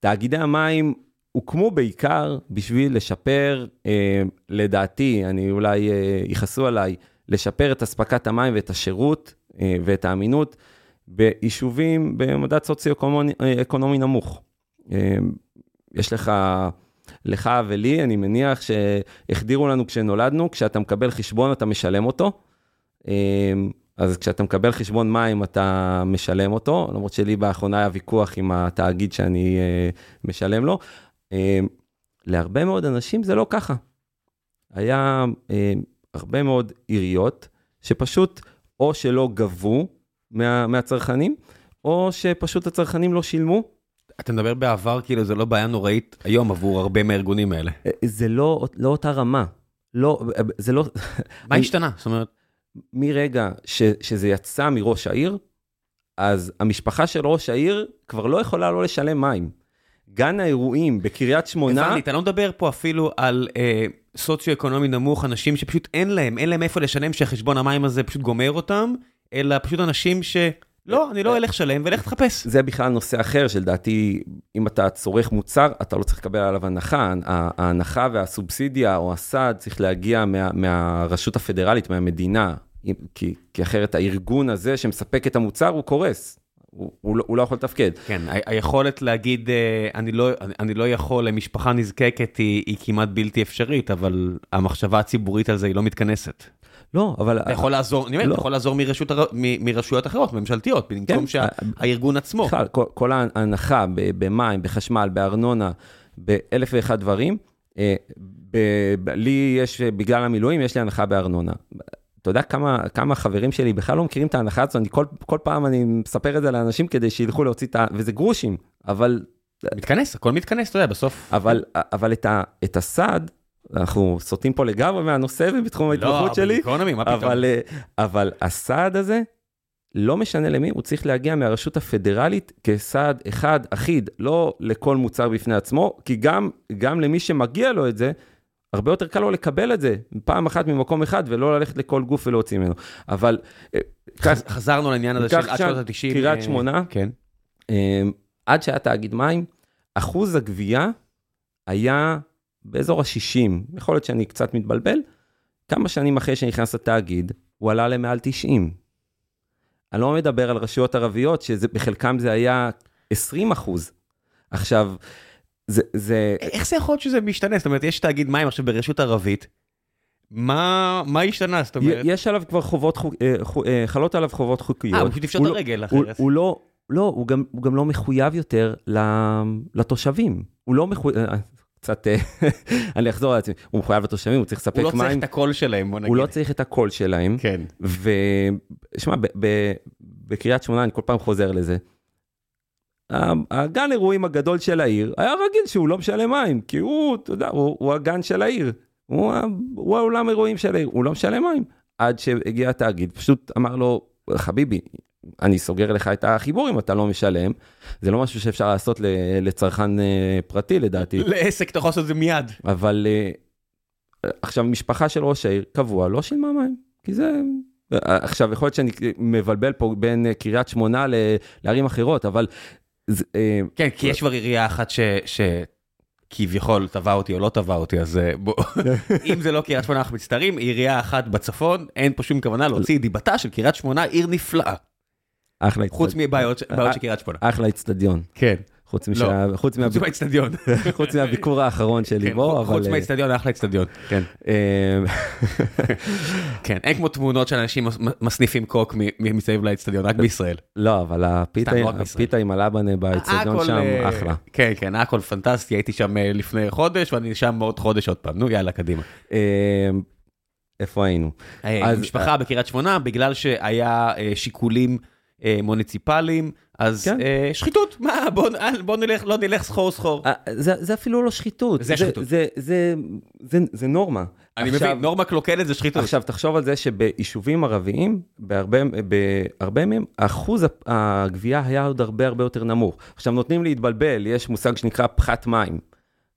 תאגידי המים הוקמו בעיקר בשביל לשפר, אה, לדעתי, אני אולי אה, יכעסו עליי, לשפר את אספקת המים ואת השירות ואת האמינות ביישובים במדד סוציו-אקונומי נמוך. יש לך, לך ולי, אני מניח שהחדירו לנו כשנולדנו, כשאתה מקבל חשבון אתה משלם אותו. אז כשאתה מקבל חשבון מים אתה משלם אותו, למרות שלי באחרונה היה ויכוח עם התאגיד שאני אה, משלם לו. להרבה מאוד אנשים זה לא ככה. היה הרבה מאוד עיריות שפשוט או שלא גבו מה, מהצרכנים, או שפשוט הצרכנים לא שילמו. אתה מדבר בעבר, כאילו זה לא בעיה נוראית היום עבור הרבה מהארגונים האלה. אה, זה לא, לא אותה רמה. לא, זה לא... מה השתנה? זאת אומרת... מרגע ש, שזה יצא מראש העיר, אז המשפחה של ראש העיר כבר לא יכולה לא לשלם מים. גן האירועים בקריית שמונה... הבנתי, אתה לא מדבר פה אפילו על אה, סוציו-אקונומי נמוך, אנשים שפשוט אין להם, אין להם איפה לשלם שהחשבון המים הזה פשוט גומר אותם, אלא פשוט אנשים ש... לא, אני לא אלך לשלם ולך תחפש. זה בכלל נושא אחר שלדעתי, אם אתה צורך מוצר, אתה לא צריך לקבל עליו הנחה. ההנחה והסובסידיה או הסעד צריך להגיע מה, מהרשות הפדרלית, מהמדינה, כי, כי אחרת הארגון הזה שמספק את המוצר הוא קורס. הוא, הוא, לא, הוא לא יכול לתפקד. כן, היכולת להגיד, אה, אני לא, אני, אני לא יכול למשפחה נזקקת היא, היא כמעט בלתי אפשרית, אבל המחשבה הציבורית על זה היא לא מתכנסת. לא, אבל... אתה יכול לעזור, אני אומר, לא. אתה יכול לעזור מרשויות אחרות, ממשלתיות, במקום כן. שהארגון עצמו. בכלל, כל, ההנחה במים, בחשמל, בארנונה, באלף ואחד דברים, אה, לי יש, בגלל המילואים, יש לי הנחה בארנונה. אתה יודע כמה, כמה חברים שלי בכלל לא מכירים את ההנחה הזאת, אני כל, כל פעם אני מספר את זה לאנשים כדי שילכו להוציא את ה... וזה גרושים, אבל... מתכנס, הכל מתכנס, אתה יודע, בסוף. אבל, אבל את, ה, את הסעד, אנחנו סוטים פה לגמרי מהנושא ובתחום ההתמחות לא, שלי, גיקונומי, מה פתאום? אבל, אה, אבל הסעד הזה, לא משנה למי, הוא צריך להגיע מהרשות הפדרלית כסעד אחד אחיד, לא לכל מוצר בפני עצמו, כי גם, גם למי שמגיע לו את זה, הרבה יותר קל לו לקבל את זה פעם אחת ממקום אחד ולא ללכת לכל גוף ולהוציא ממנו. אבל... אה, חז- חזרנו לעניין הזה של עד שנות ה-90. קריית שמונה. כן. אה, עד שהיה תאגיד מים, אחוז הגבייה היה באזור ה-60, יכול להיות שאני קצת מתבלבל, כמה שנים אחרי שנכנס התאגיד, הוא עלה למעל 90. אני לא מדבר על רשויות ערביות, שבחלקם זה היה 20 אחוז. עכשיו, זה, זה, איך זה יכול להיות שזה משתנה? זאת אומרת, יש תאגיד מים עכשיו ברשות ערבית, מה מה השתנה? זאת אומרת, יש עליו כבר חובות, חוק- אה, אה, חלות עליו חובות חוקיות. אה, הוא פשוט יפשוט את לא- הרגל הוא, אחרת. הוא לא, לא, הוא גם, הוא גם לא מחויב יותר לתושבים. הוא לא מחויב, אה, קצת, אה, אני אחזור על עצמי, הוא מחויב לתושבים, הוא צריך הוא לספק לא צריך מים, את הקול שלהם, בוא נגיד. הוא לא צריך את הקול שלהם. כן. ושמע, בקריית שמונה, אני כל פעם חוזר לזה. הגן אירועים הגדול של העיר היה רגיל שהוא לא משלם מים, כי הוא, אתה יודע, הוא, הוא הגן של העיר. הוא, הוא האולם אירועים של העיר, הוא לא משלם מים. עד שהגיע התאגיד, פשוט אמר לו, חביבי, אני סוגר לך את החיבור אם אתה לא משלם. זה לא משהו שאפשר לעשות לצרכן אה, פרטי לדעתי. לעסק אתה יכול לעשות את זה מיד. אבל אה, עכשיו, משפחה של ראש העיר קבוע לא שילמה מים, כי זה... עכשיו, יכול להיות שאני מבלבל פה בין אה, קריית שמונה ל- לערים אחרות, אבל... אה, כן, כי יש כבר עירייה אחת ש... ש... כביכול תבע אותי או לא תבע אותי, אז אה, בוא, אם זה לא קריית שמונה אנחנו מצטערים, עירייה אחת בצפון, אין פה שום כוונה להוציא דיבתה של קריית שמונה, עיר נפלאה, אחלה חוץ אצטדיון. מבעיות ש- בעיות של קריית שמונה. אחלה אצטדיון. כן, חוץ לא. משה- חוץ חוץ מהאצטדיון. חוץ מהביקור האחרון שלי כן, בו, אבל... חוץ מהאצטדיון, אחלה אצטדיון. כן. אה, כן, אין כמו תמונות של אנשים מס- מסניפים קוק מסביב לאצטדיון, רק בישראל. לא, אבל הפיתה לא עם הלבנה באצטדיון שם, אה, אחלה. כן, כן, הכל פנטסטי, הייתי שם אה, לפני חודש ואני שם עוד חודש עוד פעם. נו, יאללה, קדימה. אה, איפה היינו? אה, משפחה בקריית שמונה, בגלל שהיה אה, שיקולים אה, מוניציפליים, אז כן. אה, שחיתות, מה, בוא אל- בוא נלך, לא נלך סחור סחור. אה, זה זה אפילו לא שחיתות. זה שחיתות. זה- זה- זה- זה נורמה. אני עכשיו- מבין, נורמה קלוקלת זה שחיתות. עכשיו תחשוב על זה שביישובים ערביים, בהרבה, בהרבה מהם, אחוז הגבייה היה עוד הרבה הרבה יותר נמוך. עכשיו נותנים להתבלבל, יש מושג שנקרא פחת מים.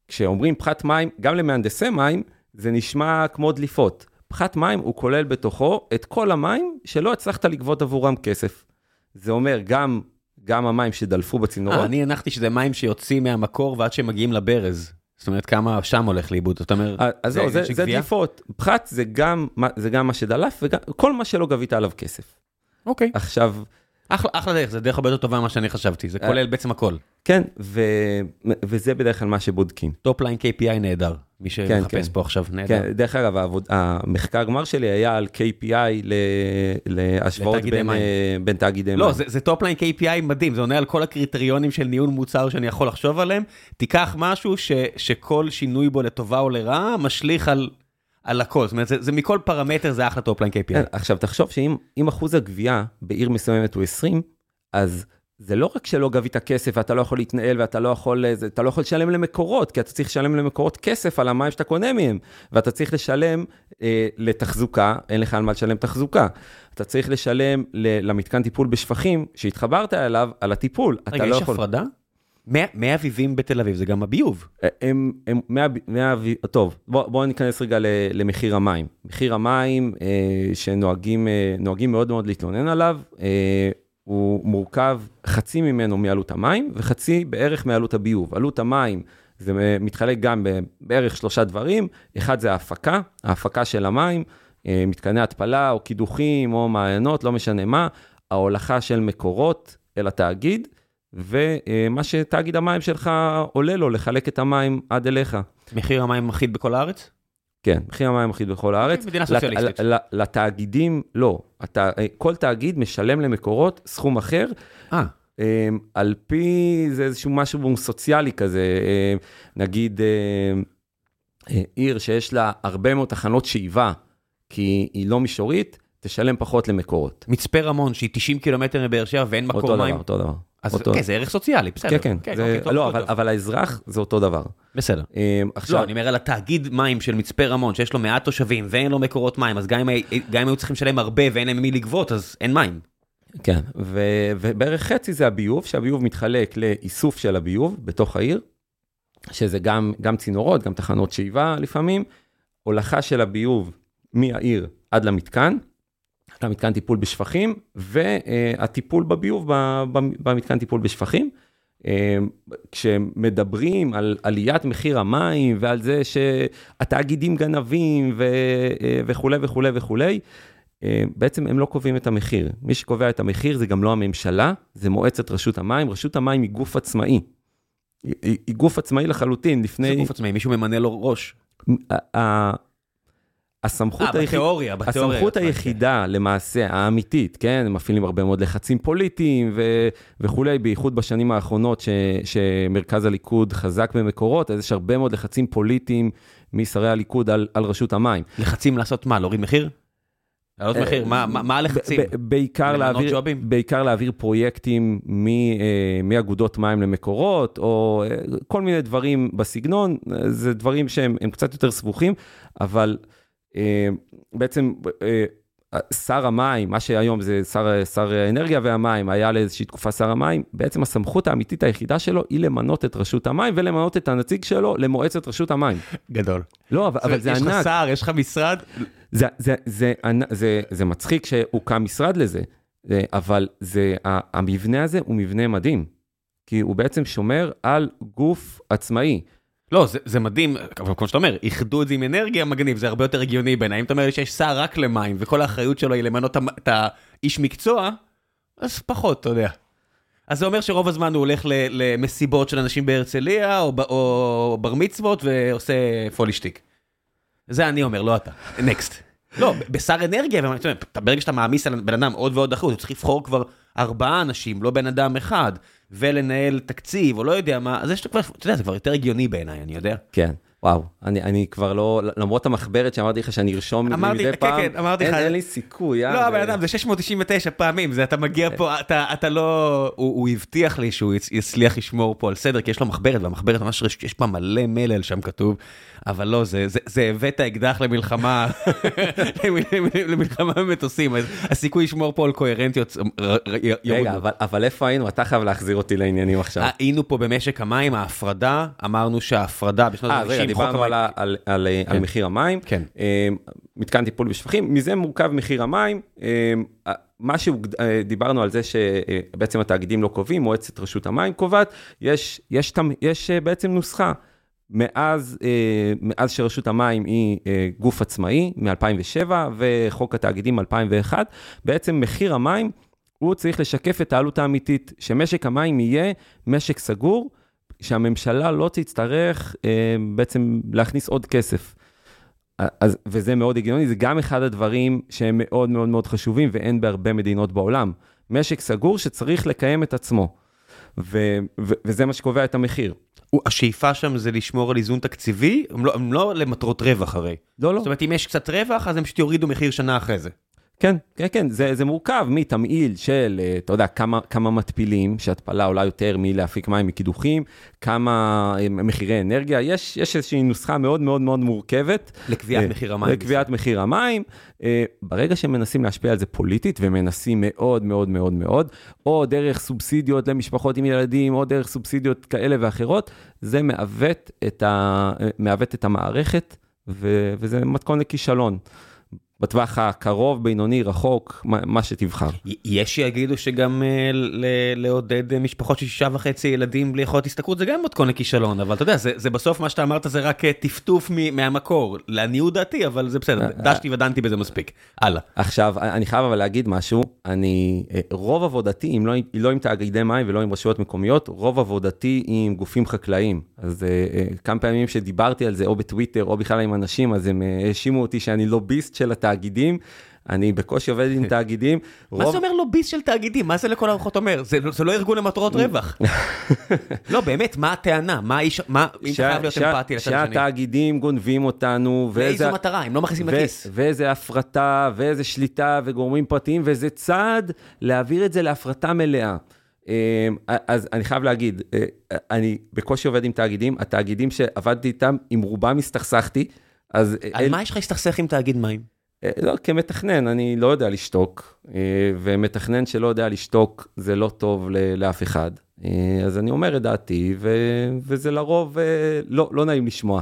כשאומרים פחת מים, גם למהנדסי מים, זה נשמע כמו דליפות. פחת מים הוא כולל בתוכו את כל המים שלא הצלחת לגבות עבורם כסף. זה אומר גם, גם המים שדלפו בצינורות, אה, אני הנחתי שזה מים שיוצאים מהמקור ועד שהם מגיעים לברז. זאת אומרת, כמה שם הולך לאיבוד. זאת אומרת, אה, אז זה, זה גבייה? דליפות. פחת זה גם, זה גם מה שדלף וגם כל מה שלא גבית עליו כסף. אוקיי. עכשיו, אחלה אחלה דרך, זה דרך הרבה יותר טובה ממה שאני חשבתי, זה אה. כולל בעצם הכל. כן, ו... וזה בדרך כלל מה שבודקים. top line KPI נהדר, מי שמחפש כן. פה עכשיו נהדר. כן, דרך אגב, העבוד... המחקר גמר שלי היה על KPI ל... להשוואות בין, מים. אה, בין תאגידי לא, מים. זה, זה top line KPI מדהים, זה עונה על כל הקריטריונים של ניהול מוצר שאני יכול לחשוב עליהם. תיקח משהו ש, שכל שינוי בו לטובה או לרעה משליך על, על הכל, זאת אומרת, זה, זה מכל פרמטר זה אחלה top line KPI. כן, עכשיו, תחשוב שאם אם אחוז הגבייה בעיר מסוימת הוא 20, אז זה לא רק שלא גבית כסף ואתה לא יכול להתנהל ואתה לא יכול, אה, זה- אתה לא יכול לשלם למקורות, כי אתה צריך לשלם למקורות כסף על המים שאתה קונה מהם, ואתה צריך לשלם אה, לתחזוקה, אין לך על מה לשלם תחזוקה. אתה צריך לשלם ל- למתקן טיפול בשפכים שהתחברת אליו, על הטיפול. אתה רגע, לא יש יכול... הפרדה? מי מי אביבים בתל אביב זה גם הביוב. הם, הם, מה, מה, טוב, בוא, בוא ניכנס רגע ל- למחיר המים. מחיר המים אה, שנוהגים אה, מאוד מאוד להתלונן עליו, אה, הוא מורכב חצי ממנו מעלות המים וחצי בערך מעלות הביוב. עלות המים זה אה, מתחלק גם בערך שלושה דברים, אחד זה ההפקה, ההפקה של המים, אה, מתקני התפלה או קידוחים או מעיינות, לא משנה מה, ההולכה של מקורות אל התאגיד. ומה שתאגיד המים שלך עולה לו לחלק את המים עד אליך. מחיר המים אחיד בכל הארץ? כן, מחיר המים אחיד בכל הארץ. מדינה לת- סוציאליסטית. ל- ל- לתאגידים, לא. אתה, כל תאגיד משלם למקורות סכום אחר, אה, אה, על פי, זה איזשהו משהו סוציאלי כזה, אה, נגיד אה, אה, עיר שיש לה הרבה מאוד תחנות שאיבה, כי היא לא מישורית, תשלם פחות למקורות. מצפה רמון, שהיא 90 קילומטר מבאר שבע ואין מקור אותו מים. דבר, אותו דבר. אז אותו- כן, זה ערך סוציאלי, בסדר. כן, כן, זה- אוקיי, טוב, לא, טוב, אבל- טוב. אבל האזרח זה אותו דבר. בסדר. לא, עכשיו, אני אומר על התאגיד מים של מצפה רמון, שיש לו מעט תושבים ואין לו מקורות מים, אז גם אם, גם אם היו צריכים לשלם הרבה ואין להם ממי לגבות, אז אין מים. כן, ו- ובערך חצי זה הביוב, שהביוב מתחלק לאיסוף של הביוב בתוך העיר, שזה גם, גם צינורות, גם תחנות שאיבה לפעמים, הולכה של הביוב מהעיר עד למתקן, למתקן טיפול בשפכים, והטיפול בביוב במתקן טיפול בשפכים. אה, כשמדברים על עליית מחיר המים ועל זה שהתאגידים גנבים ו- אה, וכולי וכולי וכולי, אה, בעצם הם לא קובעים את המחיר. מי שקובע את המחיר זה גם לא הממשלה, זה מועצת רשות המים. רשות המים היא גוף עצמאי. היא, היא, גוף עצמאי לחלוטין, זה לפני... גוף עצמאי, מישהו ממנה לו ראש. הסמכות אה, היחידה... בתיאוריה, בתיאוריה. הסמכות עצמה, היחידה למעשה האמיתית, כן, הם מפעילים הרבה מאוד לחצים פוליטיים ו- וכולי, בייחוד בשנים האחרונות ש- שמרכז הליכוד חזק במקורות, אז יש הרבה מאוד לחצים פוליטיים משרי הליכוד על, על רשות המים. כן. לחצים לעשות מה, להוריד מחיר? להעלות מחיר, מה- הלחצים? בעיקר להעביר, ג'ובים? בעיקר להעביר פרויקטים אה, מאגודות מים למקורות, או אה, כל מיני דברים בסגנון, אה, זה דברים שהם הם קצת יותר סבוכים, אבל אה, בעצם אה, שר המים, מה שהיום זה שר, שר האנרגיה והמים, היה לאיזושהי תקופה שר המים, בעצם הסמכות האמיתית היחידה שלו היא למנות את רשות המים ולמנות את הנציג שלו למועצת רשות המים. גדול. לא, אבל, אבל זה יש לך ענק. שר, יש לך משרד? זה, זה, זה, זה, זה, זה מצחיק שהוקם משרד לזה, זה- אבל זה, ה- המבנה הזה הוא מבנה מדהים, כי הוא בעצם שומר על גוף עצמאי. לא, זה, זה מדהים, אבל כמו שאתה אומר, איחדו את זה עם אנרגיה מגניב, זה הרבה יותר הגיוני בעיניי. אם אתה אומר שיש שר רק למים, וכל האחריות שלו היא למנות את האיש מקצוע, אז פחות, אתה יודע. אז זה אומר שרוב הזמן הוא הולך למסיבות של אנשים בהרצליה, או, או בר מצוות, ועושה פולישטיק. זה אני אומר, לא אתה. נקסט. לא, בשר אנרגיה, ברגע שאתה מעמיס על בן אדם עוד ועוד אחריות, הוא צריך לבחור כבר ארבעה אנשים, לא בן אדם אחד, ולנהל תקציב, או לא יודע מה, אז יש כבר, אתה יודע, זה כבר יותר הגיוני בעיניי, אני יודע. כן, וואו, אני, אני כבר לא, למרות המחברת שאמרתי לך שאני ארשום אמרתי, מדי כן, פעם, כן, אמרתי אין, לך. אין לי סיכוי. אה, לא, הבן אדם, זה 699 פעמים, זה אתה מגיע פה, אתה, אתה לא... הוא, הוא הבטיח לי שהוא יצ- יצליח לשמור פה על סדר, כי יש לו מחברת, והמחברת ממש, יש בה מלא מלל שם כתוב, אבל לא, זה, זה, זה הבאת אקדח למלחמה, למלחמה במטוסים, אז הסיכוי לשמור פה על קוהרנטיות ר- ירוד. רגע, אבל, אבל איפה היינו? אתה חייב להחזיר אותי לעניינים עכשיו. היינו פה במשק המים, ההפרדה, אמרנו שההפרדה בשנות אה, אז רגע, ה-90, דיברנו על, על, על, על כן. מחיר המים, כן. אה, מתקן טיפול בשפכים, מזה מורכב מחיר המים. אה, מה שדיברנו על זה שבעצם התאגידים לא קובעים, מועצת רשות המים קובעת, יש, יש, יש אה, בעצם נוסחה. מאז, אה, מאז שרשות המים היא אה, גוף עצמאי, מ-2007, וחוק התאגידים 2001, בעצם מחיר המים, הוא צריך לשקף את העלות האמיתית, שמשק המים יהיה משק סגור, שהממשלה לא תצטרך אה, בעצם להכניס עוד כסף. אז, וזה מאוד הגיוני, זה גם אחד הדברים שהם מאוד מאוד מאוד חשובים ואין בהרבה מדינות בעולם. משק סגור שצריך לקיים את עצמו, ו, ו, וזה מה שקובע את המחיר. השאיפה שם זה לשמור על איזון תקציבי, הם לא, הם לא למטרות רווח הרי. לא, לא. זאת אומרת, אם יש קצת רווח, אז הם פשוט יורידו מחיר שנה אחרי זה. כן, כן, כן, זה, זה מורכב מתמהיל של, אה, אתה יודע, כמה, כמה מתפילים, שהתפלה עולה יותר מלהפיק מים מקידוחים, כמה אה, מחירי אנרגיה, יש, יש איזושהי נוסחה מאוד מאוד מאוד מורכבת. לקביעת אה, מחיר המים. לקביעת מחיר המים. ברגע שמנסים להשפיע על זה פוליטית, ומנסים מאוד מאוד מאוד מאוד, או דרך סובסידיות למשפחות עם ילדים, או דרך סובסידיות כאלה ואחרות, זה מעוות את, ה, מעוות את המערכת, ו, וזה מתכון לכישלון. בטווח הקרוב, בינוני, רחוק, מה, מה שתבחר. יש שיגידו שגם אה, ל- לעודד אה, משפחות של שישה וחצי ילדים בלי יכולת השתכרות זה גם מתכון לכישלון, אבל אתה יודע, זה, זה בסוף מה שאתה אמרת זה רק אה, טפטוף מ- מהמקור, לעניות דעתי, אבל זה בסדר, דשתי ודנתי בזה מספיק. הלאה. עכשיו, אני חייב אבל להגיד משהו, אני, רוב עבודתי, אם לא, לא עם תאגידי מים ולא עם רשויות מקומיות, רוב עבודתי היא עם גופים חקלאיים. אז כמה פעמים שדיברתי על זה, או בטוויטר, או בכלל עם אנשים, אז הם האשימו אותי שאני לוביסט של התאגידים. אני בקושי עובד עם תאגידים. מה זה אומר לוביסט של תאגידים? מה זה לכל הרוחות אומר? זה לא- זה לא ארגון למטרות רווח. לא, באמת, מה הטענה? מה האיש... מה... אם אתה חייב להיות אמפתי לצד השני. שהתאגידים גונבים אותנו, לאיזו ואיזה- מטרה? הם לא מכניסים ו- לכיס. ואיזה הפרטה, ואיזה שליטה, וגורמים פרטיים, וזה צעד להעביר את זה להפרטה מלאה. אה, אז אני חייב להגיד, אה, אני בקושי עובד עם תאגידים, התאגידים שעבדתי איתם, עם רובם הסתכסכתי, אז... על אל- מה יש לך להסתכסך עם תאגיד מים? אה, לא, כמתכנן, אני לא יודע לשתוק, אה, ומתכנן שלא יודע לשתוק, זה לא טוב לאף אחד. אה, אז אני אומר את דעתי, ו- וזה לרוב לא לא נעים לשמוע.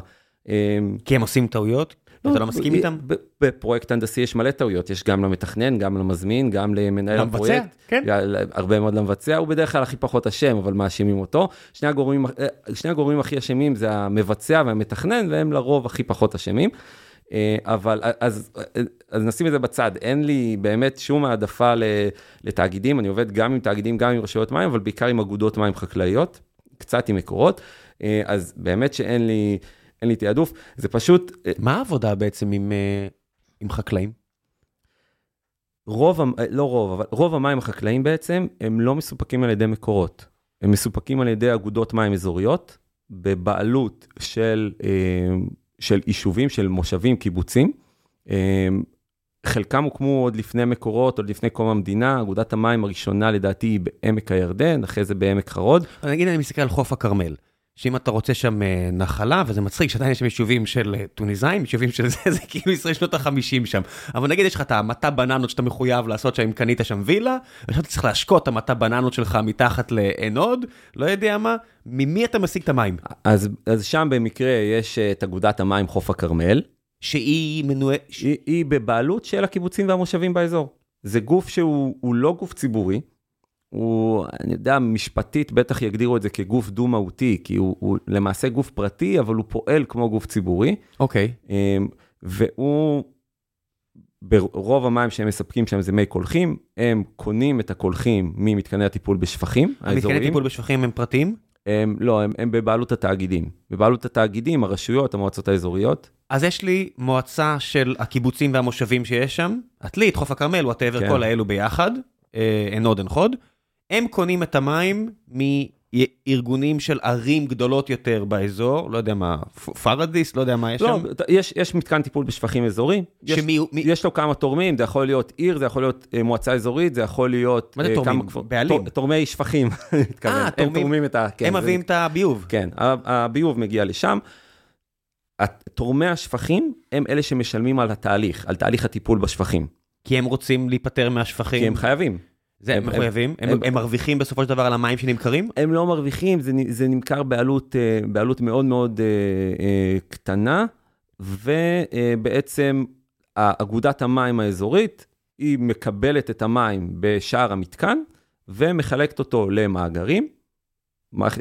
כי הם עושים טעויות? אתה לא מסכים איתם? בפרויקט הנדסי יש מלא טעויות, יש גם למתכנן, גם למזמין, גם למנהל למבצע, הפרויקט. כן. ל- הרבה מאוד למבצע, הוא בדרך כלל הכי פחות אשם, אבל מאשימים אותו. שני הגורמים, שני הגורמים הכי אשמים זה המבצע והמתכנן, והם לרוב הכי פחות אשמים. אה, אבל אז, אז נשים את זה בצד, אין לי באמת שום העדפה לתאגידים, אני עובד גם עם תאגידים, גם עם רשויות מים, אבל בעיקר עם אגודות מים חקלאיות, קצת עם מקורות, אה, אז באמת שאין לי, אין לי תעדוף, זה פשוט, אה, מה העבודה בעצם עם, אה, עם חקלאים? רוב, אה, לא רוב, אבל רוב המים החקלאיים בעצם, הם לא מסופקים על ידי מקורות. הם מסופקים על ידי אגודות מים אזוריות, בבעלות של, אה, של יישובים, של מושבים, קיבוצים. אה, חלקם הוקמו עוד לפני מקורות, עוד לפני קום המדינה, אגודת המים הראשונה לדעתי היא בעמק הירדן, אחרי זה בעמק חרוד. אז נגיד אני מסתכל על חוף הכרמל, שאם אתה רוצה שם אה, נחלה, וזה מצחיק שעדיין יש שם יישובים של אה, טוניסאים, יישובים של זה, זה כאילו ישראל שנות החמישים שם. אבל נגיד יש לך את המטע בננות שאתה מחויב לעשות שם אם קנית שם וילה, ועכשיו אתה צריך להשקות את המטע בננות שלך מתחת לעין עוד, לא יודע מה, ממי אתה משיג את המים? אז, אז שם במקרה יש אה, את אגודת המים חוף הכרמל, שהיא מנוהלת... היא, היא בבעלות של הקיבוצים והמושבים באזור. זה גוף שהוא הוא לא גוף ציבורי, הוא, אני יודע, משפטית בטח יגדירו את זה כגוף דו-מהותי, כי הוא, הוא למעשה גוף פרטי, אבל הוא פועל כמו גוף ציבורי, אוקיי. אמ, והוא, ברוב המים שהם מספקים שם זה מי קולחים, הם קונים את הקולחים ממתקני הטיפול בשפכים המתקני האזוריים. טיפול בשפכים הם פרטיים? הם, לא, הם, הם בבעלות התאגידים. בבעלות התאגידים, הרשויות, המועצות האזוריות, אז יש לי מועצה של הקיבוצים והמושבים שיש שם, עתלית, חוף הכרמל, whatever, כן. כל האלו ביחד, אה, אין עוד אין חוד. הם קונים את המים מארגונים של ערים גדולות יותר באזור, לא יודע מה, פרדיס, לא יודע מה יש לא, שם. אתה- יש, יש מתקן טיפול בשפכים אזורי, יש, שמי הוא- מי- יש לו כמה תורמים, זה יכול להיות עיר, זה יכול להיות אה, מועצה אזורית, זה יכול להיות... מה זה אה, תורמים? כמה בעלים? תור- תורמי שפכים, אני מתכוון. אה, הם תורמים- תורמים את ה... כן, הם זה- מביאים את הביוב. כן, הביוב מגיע לשם. תורמי השפכים הם אלה שמשלמים על התהליך, על תהליך הטיפול בשפכים. כי הם רוצים להיפטר כי מהשפכים. הם חייבים. זה הם הם- מחויבים? הם- הם- הם מרוויחים בסופו של דבר על המים שנמכרים? הם לא מרוויחים, זה, זה נמכר בעלות, אה, בעלות מאוד מאוד אה, אה, קטנה, ובעצם אגודת המים האזורית, היא מקבלת את המים בשער המתקן, ומחלקת אותו למאגרים.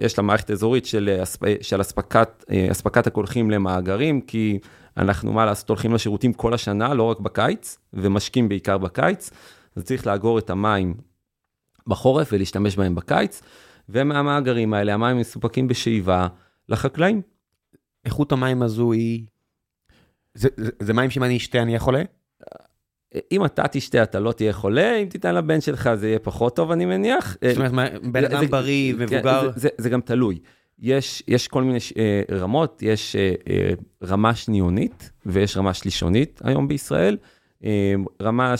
יש לה מערכת אזורית של, של אספקת, אספקת הקולחים למאגרים, כי אנחנו, מה לעשות, הולכים לשירותים כל השנה, לא רק בקיץ, ומשקים בעיקר בקיץ, אז צריך לאגור את המים בחורף ולהשתמש בהם בקיץ, ומהמאגרים האלה המים מסופקים בשאיבה לחקלאים. איכות המים הזו היא... זה- זה זה מים שאם אני אשתה אני אהיה חולה? אם אתה תשתה, אתה לא תהיה חולה, אם תיתן לבן שלך, זה יהיה פחות טוב, אני מניח. זאת אומרת, בן אדם בריא, כן, מבוגר, זה, זה, זה גם תלוי. יש, יש כל מיני ש- אה, רמות, יש אה, אה, רמה שניונית ויש רמה שלישונית היום בישראל. אה, רמה,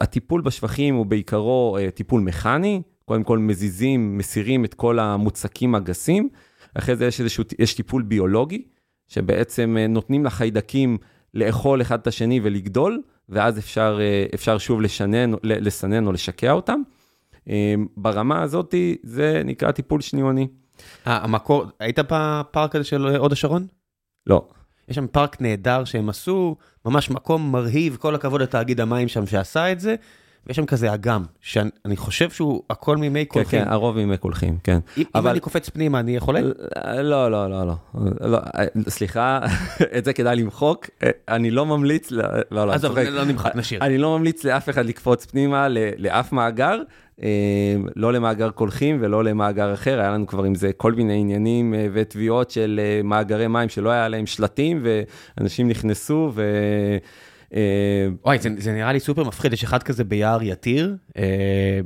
הטיפול בשפכים הוא בעיקרו אה, טיפול מכני, קודם כל מזיזים, מסירים את כל המוצקים הגסים, אחרי זה יש איזשהו, יש טיפול ביולוגי, שבעצם אה, נותנים לחיידקים לאכול אחד את השני ולגדול, ואז אפשר, אה, אפשר שוב לשנן, לסנן או לשקע אותם. אה, ברמה הזאת זה נקרא טיפול שניוני. המקור, היית בפארק הזה של הוד השרון? לא. יש שם פארק נהדר שהם עשו, ממש מקום מרהיב, כל הכבוד לתאגיד המים שם שעשה את זה, ויש שם כזה אגם, שאני חושב שהוא הכל כן, קולחים. כן, הרוב ממי קולחים, כן. אם אם אבל- אני קופץ פנימה אני יכול? לא, לא, לא, לא. לא, אה, סליחה, את זה כדאי למחוק. אה, אני לא ממליץ, לא, לא, אני עזוב, צוחק. לא נמחק, נשאיר. אני לא ממליץ לאף אחד לקפוץ פנימה לאף מאגר, לא למאגר קולחים ולא למאגר אחר, היה לנו כבר עם זה כל מיני עניינים אה, ותביעות של אה, מאגרי מים שלא היה להם שלטים, ואנשים נכנסו ו... אה, וואי, זה, זה נראה לי סופר מפחיד, יש אחד כזה ביער יתיר, אה,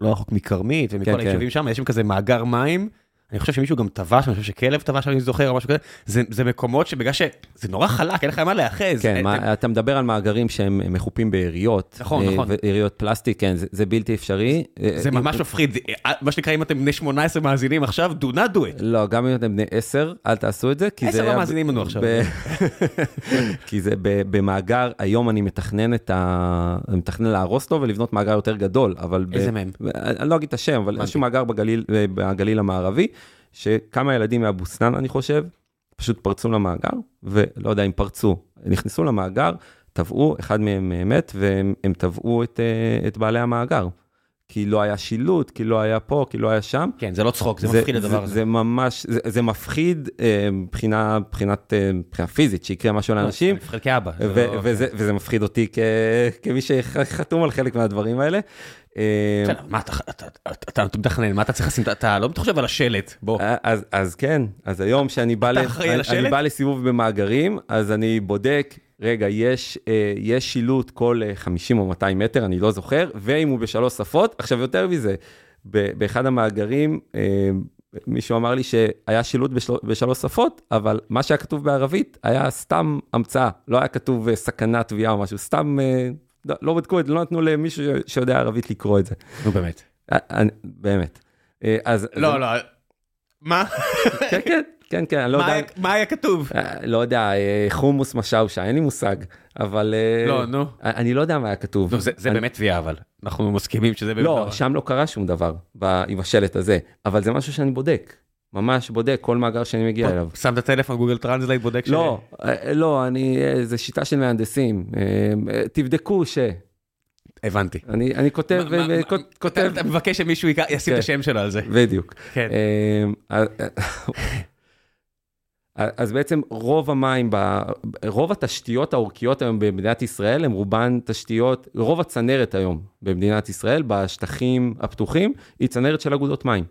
לא רחוק מכרמית ומכל כן, היישובים שם, יש שם כזה מאגר מים. אני חושב שמישהו גם טבע שם, אני חושב שכלב טבע שם, אני זוכר, או משהו כזה. זה, זה מקומות שבגלל ש... זה נורא חלק, אין לך מה להיאחז. כן, אה, מה, אתה מדבר על מאגרים שהם מחופים בעיריות. נכון, אה, נכון. ועיריות פלסטיק, כן, זה, זה בלתי אפשרי. אה, זה ממש מפחיד, אה, מה שנקרא, אם אתם בני 18 מאזינים עכשיו, do not do it. לא, גם אם אתם בני 10, אל תעשו את זה, כי זה... לא היה מאזינים לנו עכשיו. כי זה במאגר, היום אני מתכנן את ה... אני מתכנן להרוס אותו ולבנות מאגר יותר גדול, אבל... איזה מהם? אני לא אגיד את השם, אבל איזשהו מאגר בגליל המערבי, שכמה ילדים מאבו סנאן, אני חושב, פשוט פרצו למאגר, ולא יודע אם פרצו, נכנסו למאגר, טבעו, אחד מהם אה, מת, והם הם טבעו את, אה, את בעלי המאגר. כי לא היה שילוט, כי לא היה פה, כי לא היה שם. כן, זה לא צחוק, זה מפחיד הדבר הזה. זה ממש, זה, זה מפחיד אה, מבחינה, מבחינת, אה, מבחינה פיזית, שיקרה משהו לאנשים, אני מפחיד כאבא. זה ו- לא- וזה, וזה מפחיד אותי כ, כמי שחתום על חלק מהדברים האלה. אה, מה אתה- מתכנן, מה אתה צריך לשים, אתה לא חושב על השלט, בוא. אז, אז כן, אז היום שאני בא לסיבוב במאגרים, אז אני בודק, רגע, יש, אה, יש שילוט כל אה, 50 או 200 מטר, אני לא זוכר, ואם הוא בשלוש שפות, עכשיו יותר מזה, ב- באחד המאגרים, אה, מישהו אמר לי שהיה שילוט בשל, בשלוש שפות, אבל מה שהיה כתוב בערבית היה סתם המצאה, לא היה כתוב אה, סכנת תביעה או משהו, סתם, אה, לא, לא בדקו את זה, לא נתנו למישהו ש- שיודע ערבית לקרוא את זה. נו באמת. אה, אני- באמת. אה, אז... לא, לא. מה? כן, כן, כן, כן, אני לא יודע. מה היה כתוב? לא יודע, חומוס משאושה, אין לי מושג, אבל... לא, נו. אני לא יודע מה היה כתוב. זה באמת תביעה אבל. אנחנו מסכימים שזה באמת... לא. שם לא קרה שום דבר עם השלט הזה, אבל זה משהו שאני בודק, ממש בודק כל מאגר שאני מגיע אליו. שם את הטלפון, Google Translate, בודק ש... לא, אה, לא, אני, אה, זה שיטה של מהנדסים, אה, תבדקו ש... הבנתי. אני אני כותב, מה- אה, מה- כותב, אתה אתה מבקש שמישהו ישים את כן. השם שלו על זה. בדיוק. כן. אז בעצם רוב המים, ב- רוב התשתיות העורקיות היום במדינת ישראל הם רובן תשתיות, רוב הצנרת היום במדינת ישראל בשטחים הפתוחים היא צנרת של אגודות מים.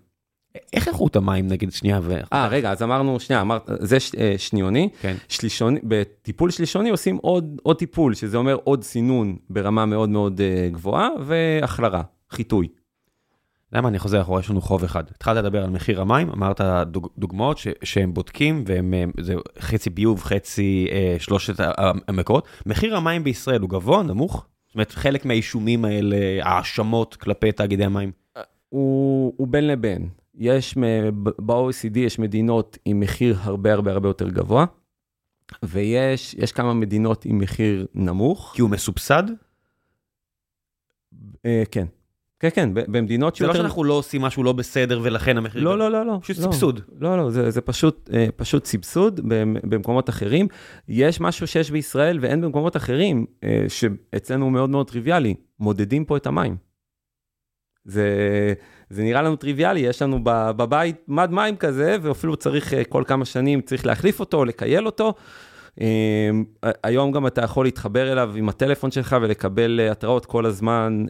איך איכות המים נגיד שנייה ו... אה רגע אז אמרנו שנייה אמרת זה ש- אה, שניוני, כן. שלישוני, בטיפול שלישוני עושים עוד, עוד טיפול שזה אומר עוד סינון ברמה מאוד מאוד אה, גבוהה והחלרה, חיטוי. למה אני חוזר אחורה, יש לנו חוב אחד. התחלת לדבר על מחיר המים, אמרת דוג, דוגמאות ש, שהם בודקים, והם אה, זה חצי ביוב, חצי אה, שלושת המקורות. מחיר המים בישראל הוא גבוה, נמוך? זאת אומרת, חלק מהאישומים האלה, האשמות כלפי תאגידי המים. הוא, הוא בין לבין. יש, ב-OECD יש מדינות עם מחיר הרבה הרבה הרבה יותר גבוה, ויש יש כמה מדינות עם מחיר נמוך. כי הוא מסובסד? אה, כן. כן, כן, במדינות זה לא שאנחנו לא עושים משהו לא בסדר ולכן המחיר... לא. לא, לא, לא. פשוט לא. סבסוד. לא, לא, זה, זה פשוט, אה, פשוט סבסוד במ- במקומות אחרים. יש משהו שיש בישראל ואין במקומות אחרים, אה, שאצלנו הוא מאוד מאוד טריוויאלי, מודדים פה את המים. זה, זה נראה לנו טריוויאלי, יש לנו בבית מד מים כזה, ואפילו צריך אה, כל כמה שנים, צריך להחליף אותו, לקייל אותו. אה, היום גם אתה יכול להתחבר אליו עם הטלפון שלך ולקבל אה, התראות כל הזמן,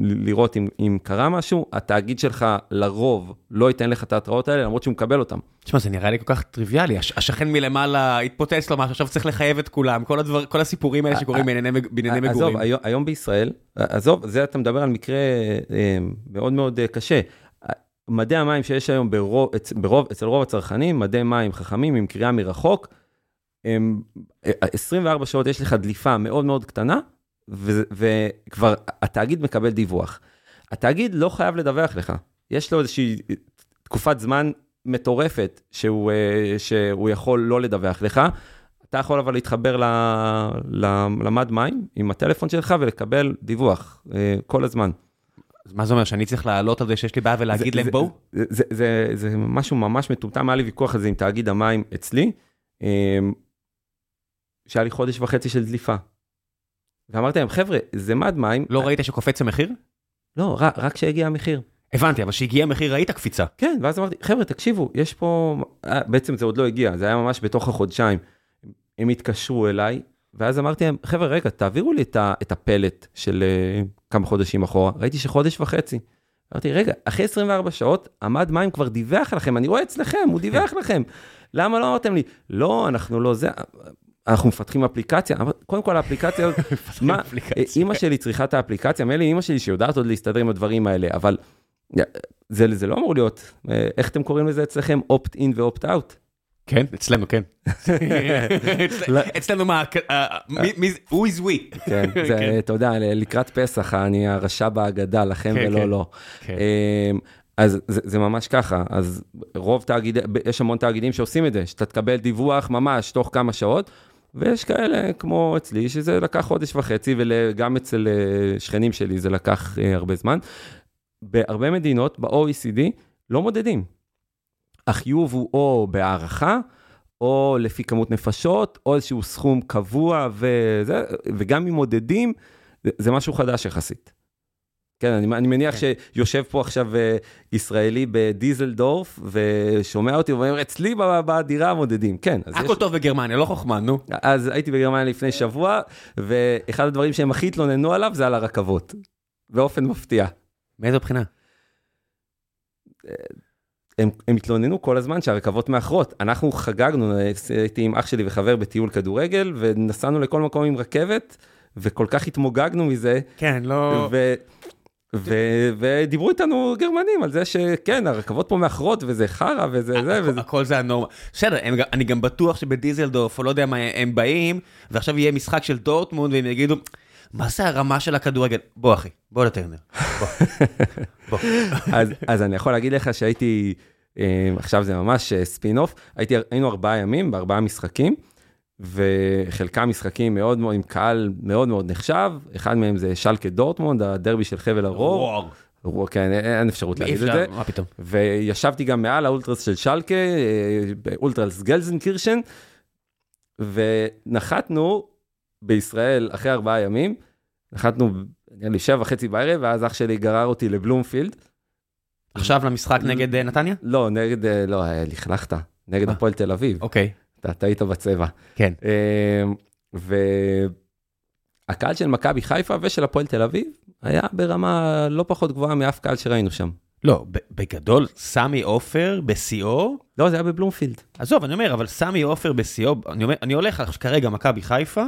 ל- לראות אם, אם קרה משהו. התאגיד שלך לרוב לא ייתן לך את ההתראות האלה, למרות שהוא מקבל אותם. תשמע, זה נראה לי כל כך טריוויאלי, הש- השכן מלמעלה התפוצץ לו משהו, עכשיו צריך לחייב את כולם, כל הדבר, כל הסיפורים האלה שקורים בענייני מג- בענייני עזוב, מגורים. היום, היום בישראל, עזוב, זה אתה מדבר על מקרה אה, מאוד מאוד אה, קשה. מדי המים שיש היום ברוב, ברוב, אצל רוב הצרכנים, מדי מים חכמים עם קריאה מרחוק, 24 שעות יש לך דליפה מאוד מאוד קטנה, ו- וכבר התאגיד מקבל דיווח. התאגיד לא חייב לדווח לך, יש לו איזושהי תקופת זמן מטורפת שהוא, אה, שהוא יכול לא לדווח לך. אתה יכול אבל להתחבר ל, ל, למד מים עם הטלפון שלך ולקבל דיווח אה, כל הזמן. אז מה זה אומר, שאני צריך לעלות על זה שיש לי בעיה ולהגיד זה- להם זה- בואו? זה, זה, זה, זה משהו ממש מטומטם, היה לי ויכוח על זה עם תאגיד המים אצלי, אה, שהיה לי חודש וחצי של דליפה. ואמרתי להם, חבר'ה, זה מד מים, לא ראית שקופץ המחיר? לא, רק, כשהגיע המחיר. הבנתי, אבל כשהגיע המחיר ראית קפיצה. כן, ואז אמרתי, חבר'ה, תקשיבו, יש פה, אה, בעצם זה עוד לא הגיע, זה היה ממש בתוך החודשיים. הם התקשרו אליי, ואז אמרתי להם, חבר'ה, רגע, תעבירו לי את, הפלט של uh, כמה חודשים אחורה. ראיתי שחודש וחצי. אמרתי, רגע, אחרי 24 שעות, עמד מים כבר דיווח לכם, אני רואה אצלכם, הוא דיווח לכם. למה לא אמרתם לי? לא, אנחנו לא זה. אנחנו מפתחים אפליקציה, אבל קודם כל האפליקציה, מה, אימא שלי צריכה את האפליקציה, מילא אימא שלי שיודעת עוד להסתדר עם הדברים האלה, אבל זה, זה לא אמור להיות, אה, איך אתם קוראים לזה אצלכם? opt-in ו-opt-out. כן, אצלנו כן. אצלנו מה, who is we? כן, זה, כן. אתה יודע, לקראת פסח, אני הרשע בהגדה, לכם כן, ולא. לא. אז זה, זה ממש ככה, אז רוב תאגידי, יש המון תאגידים שעושים את זה, שאתה תקבל דיווח ממש תוך כמה שעות, ויש כאלה כמו אצלי, שזה לקח חודש וחצי, וגם אצל אה, שכנים שלי זה לקח אה, הרבה זמן. בהרבה מדינות, ב-OECD, לא מודדים. החיוב הוא או בהערכה, או לפי כמות נפשות, או איזשהו סכום קבוע, וזה, וגם אם מודדים, זה משהו חדש יחסית. כן, אני, אני מניח כן. שיושב פה עכשיו uh, ישראלי בדיזלדורף, ושומע אותי ואומר, אצלי בדירה מודדים, כן. הכל יש... טוב בגרמניה, לא חוכמה, נו. אז הייתי בגרמניה לפני שבוע, ואחד הדברים שהם הכי התלוננו עליו זה על הרכבות, באופן מפתיע. מאיזו בחינה? הם, הם התלוננו כל הזמן שהרכבות מאחרות. אנחנו חגגנו, הייתי עם אח שלי וחבר בטיול כדורגל, ונסענו לכל מקום עם רכבת, וכל כך התמוגגנו מזה. כן, לא... ו... ו- ודיברו איתנו גרמנים על זה שכן, הרכבות פה מאחרות וזה חרא וזה זה וזה. הכל זה הנורמה. בסדר, אני גם בטוח שבדיזלדורף, או לא יודע מה, הם באים, ועכשיו יהיה משחק של דורטמונד, והם יגידו, מה זה הרמה של הכדורגל? בוא אחי, בוא לטרנר. בוא. אז, אני יכול להגיד לך שהייתי, אה, עכשיו זה ממש ספין אוף, הייתי, היינו ארבעה ימים בארבעה משחקים, וחלקם משחקים מאוד מאוד, עם קהל מאוד מאוד נחשב, אחד מהם זה שלקה דורטמונד, הדרבי של חבל הרור. וואו. כן, אין אפשרות להגיד את זה. מה פתאום. וישבתי גם מעל האולטרס של שלקה, אה, אולטרס גלזנקירשן, ונחתנו בישראל אחרי ארבעה ימים, נחתנו, נראה לי שבע וחצי בערב, ואז אח שלי גרר אותי לבלומפילד. עכשיו למשחק נגד אה, נתניה? לא, נגד, אה, לא, לכלכת, נגד הפועל תל אביב. אוקיי. אתה טעית בצבע. כן. אמ, והקהל של מכבי חיפה ושל הפועל תל אביב היה ברמה לא פחות גבוהה מאף קהל שראינו שם. לא, בגדול, סמי עופר בשיאו... לא, זה היה בבלומפילד. עזוב, אני אומר, אבל סמי עופר בשיאו, אני, אומר, אני הולך כרגע מכבי חיפה,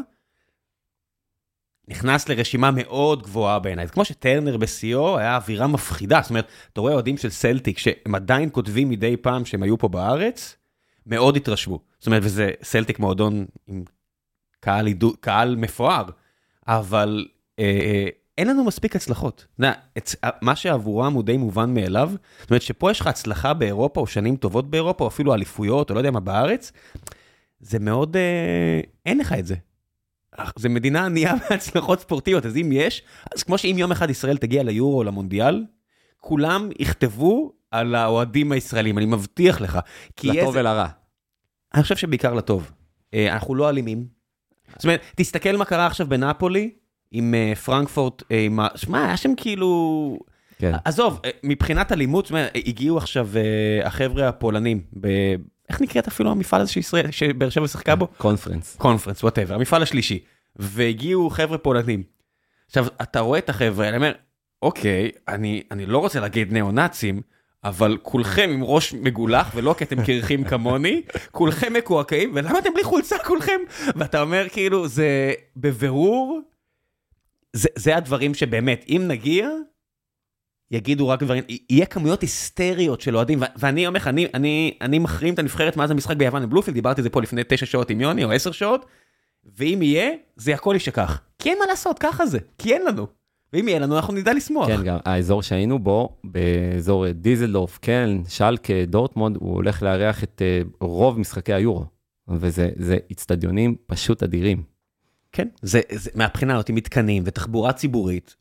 נכנס לרשימה מאוד גבוהה בעיניי. כמו שטרנר בשיאו היה אווירה מפחידה, זאת אומרת, אתה רואה אוהדים של סלטיק שהם עדיין כותבים מדי פעם שהם היו פה בארץ, מאוד התרשמו. זאת אומרת, וזה סלטיק מועדון עם קהל, עידו, קהל מפואר, אבל אה, אה, אין לנו מספיק הצלחות. נה, את, מה שעבורם הוא די מובן מאליו, זאת אומרת שפה יש לך הצלחה באירופה, או שנים טובות באירופה, או אפילו אליפויות, או לא יודע מה בארץ, זה מאוד, אה, אין לך את זה. זה מדינה ענייה בהצלחות ספורטיביות, אז אם יש, אז כמו שאם יום אחד ישראל תגיע ליורו או למונדיאל, כולם יכתבו על האוהדים הישראלים, אני מבטיח לך. לטוב ולרע. אני חושב שבעיקר לטוב. אה, אנחנו לא אלימים. זאת אומרת, תסתכל מה קרה עכשיו בנפולי, עם אה, פרנקפורט, אה, עם ה... שמע, היה שם כאילו... כן. עזוב, מבחינת אלימות, זאת אומרת, הגיעו עכשיו החבר'ה הפולנים, ב... איך נקראת אפילו המפעל הזה שישראל, שבאר שבע שיחקה בו? קונפרנס. קונפרנס, whatever, המפעל השלישי. והגיעו חבר'ה פולנים. עכשיו, אתה רואה את החבר'ה, אני אומר, אוקיי, אני, אני לא רוצה להגיד ניאו-נאצים, אבל כולכם עם ראש מגולח, ולא כי אתם קרחים כמוני, כולכם מקועקעים, ולמה אתם בלי חולצה כולכם? ואתה אומר, כאילו, זה בבירור, זה, זה הדברים שבאמת, אם נגיע, יגידו רק דברים, יהיה כמויות היסטריות של אוהדים, ואני אומר לך, אני, אני, אני מחרים את הנבחרת מאז המשחק ביוון בבלופילד, דיברתי על זה פה לפני תשע שעות עם יוני, או עשר שעות, ואם יהיה, זה הכל יישכח. כי אין מה לעשות, ככה זה, כי אין לנו. ואם יהיה לנו, אנחנו נדע לשמוח. כן, גם האזור שהיינו בו, באזור דיזלדורף, קלן, שלקה, דורטמונד, הוא הולך לארח את uh, רוב משחקי היורו. וזה איצטדיונים פשוט אדירים. כן, זה, זה מהבחינה הזאת, מתקנים ותחבורה ציבורית.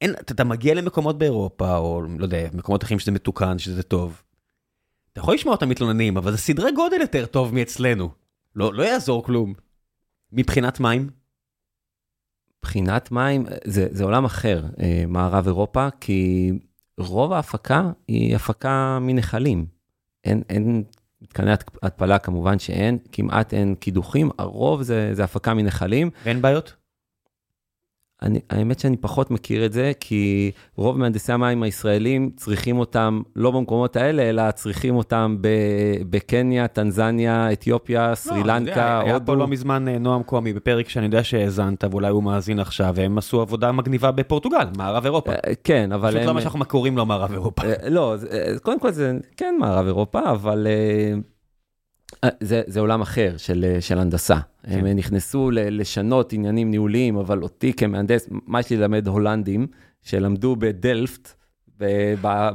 אין, אתה, אתה מגיע למקומות באירופה, או לא יודע, מקומות אחרים שזה מתוקן, שזה טוב. אתה יכול לשמוע אותם מתלוננים, אבל זה סדרי גודל יותר טוב מאצלנו. לא, לא יעזור כלום. מבחינת מים? מבחינת מים, זה, זה עולם אחר, אה, מערב אירופה, כי רוב ההפקה היא הפקה מנחלים. אין, אין מתקני התפלה כמובן שאין, כמעט אין קידוחים, הרוב זה, זה הפקה מנחלים. ואין בעיות? אני, האמת שאני פחות מכיר את זה, כי רוב מהנדסי המים הישראלים צריכים אותם לא במקומות האלה, אלא צריכים אותם בקניה, טנזניה, אתיופיה, סרי לנקה, הודו. היה פה לא מזמן אה, נועם קומי בפרק שאני יודע שהאזנת, ואולי הוא מאזין עכשיו, והם עשו עבודה מגניבה בפורטוגל, מערב אירופה. אה, כן, אבל פשוט לא מה שאנחנו קוראים לו מערב אירופה. אה, לא, קודם כל זה כן מערב אירופה, אבל... אה, זה, זה עולם אחר של, אה, של הנדסה. כן. הם נכנסו לשנות עניינים ניהוליים, אבל אותי כמהנדס, מה יש לי ללמד הולנדים שלמדו בדלפט,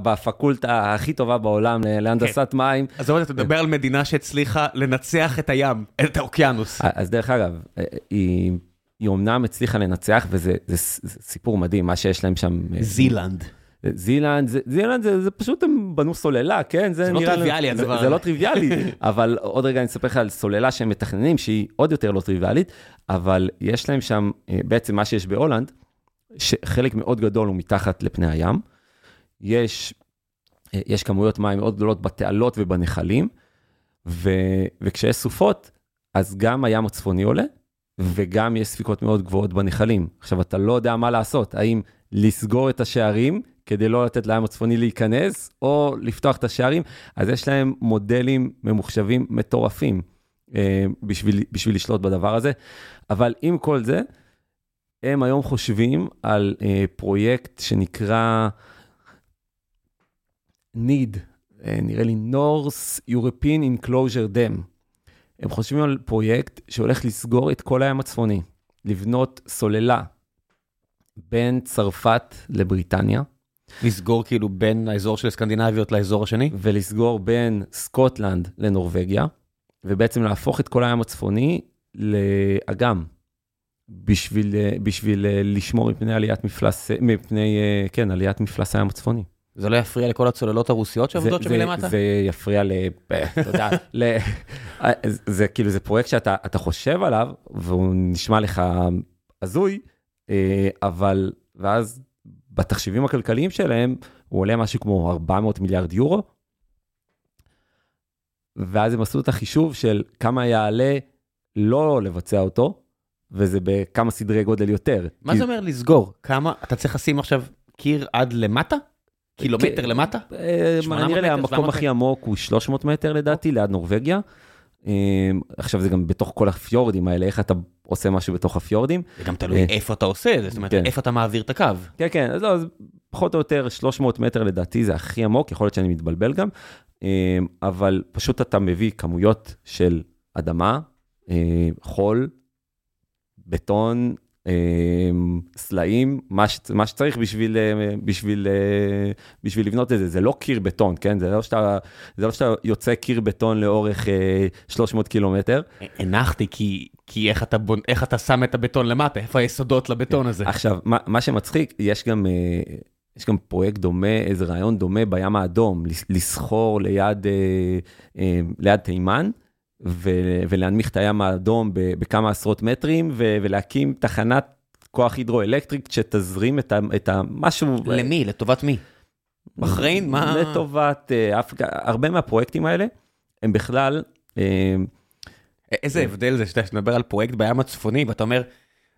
בפקולטה הכי טובה בעולם להנדסת כן. מים. אז אתה מדבר על מדינה שהצליחה לנצח את הים, את האוקיינוס. אז דרך אגב, אה, היא, היא אומנם הצליחה לנצח, וזה זה, זה סיפור מדהים, מה שיש להם שם. זילנד. זילנד, זילנד זה, זה פשוט הם בנו סוללה, כן? זה, זה לא טריוויאלי הדבר הזה. זה, זה לא טריוויאלי, אבל עוד רגע אני אספר לך על סוללה שהם מתכננים, שהיא עוד יותר לא טריוויאלית, אבל יש להם שם, אה, בעצם מה שיש בהולנד, שחלק מאוד גדול הוא מתחת לפני הים. יש, אה, יש כמויות מים מאוד גדולות בתעלות ובנחלים, ו, וכשיש סופות, אז גם הים הצפוני עולה, וגם יש ספיקות מאוד גבוהות בנחלים. עכשיו, אתה לא יודע מה לעשות, האם לסגור את השערים כדי לא לתת לים הצפוני להיכנס, או לפתוח את השערים, אז יש להם מודלים ממוחשבים מטורפים אה, בשביל, בשביל לשלוט בדבר הזה. אבל עם כל זה, הם היום חושבים על אה, פרויקט שנקרא NEED, אה, נראה לי North European Enclosure Dam. הם חושבים על פרויקט שהולך לסגור את כל הים הצפוני, לבנות סוללה בין צרפת לבריטניה. לסגור כאילו בין האזור של הסקנדינביות לאזור השני? ולסגור בין סקוטלנד לנורבגיה, ובעצם להפוך את כל הים הצפוני לאגם, בשביל, בשביל לשמור מפני עליית מפלס, מפני, כן, עליית מפלס הים הצפוני. זה לא יפריע לכל הצוללות הרוסיות שעובדות שם מלמטה? זה יפריע ל... תודה. זה כאילו, זה פרויקט שאתה חושב עליו, והוא נשמע לך הזוי, אה, אבל, ואז בתחשיבים הכלכליים שלהם, הוא עולה משהו כמו 400 מיליארד יורו. ואז הם עשו את החישוב של כמה יעלה לא לבצע אותו, וזה בכמה סדרי גודל יותר. מה כי... זה אומר לסגור? כמה, אתה צריך לשים עכשיו קיר עד למטה? קילומטר למטה? אה, נראה לי המקום הכי עמוק הוא 300 מטר לדעתי, ליד נורבגיה. אמ, עכשיו זה גם בתוך כל הפיורדים האלה, איך אתה עושה משהו בתוך הפיורדים. זה גם תלוי אה, איפה אתה עושה זאת אומרת, כן. איפה אתה מעביר את הקו. כן, כן, אז לא, אז פחות או יותר 300 מטר לדעתי זה הכי עמוק, יכול להיות שאני מתבלבל גם, אמ, אבל פשוט אתה מביא כמויות של אדמה, אה, חול, בטון, סלעים, מה, ש, מה שצריך בשביל, אה, בשביל, אה, בשביל לבנות את זה, זה לא קיר בטון, כן? זה לא שאתה, זה לא שאתה יוצא קיר בטון לאורך 300 אה, קילומטר. הנחתי כי, כי איך, אתה בונ... איך אתה שם את הבטון למטה, איפה היסודות לבטון הזה. עכשיו, מה, מה שמצחיק, יש גם... יש גם פרויקט דומה, איזה רעיון דומה בים האדום, לסחור ליד, ליד תימן, ו- ולהנמיך את הים האדום בכמה עשרות מטרים, ו- ולהקים תחנת כוח הידרואלקטרית שתזרים את, ה- את המשהו. למי? לטובת מי? בחריין? מה? לטובת אפריקה. הרבה מהפרויקטים האלה הם בכלל... Uh, איזה הבדל זה שאתה מדבר על פרויקט בים הצפוני ואתה אומר,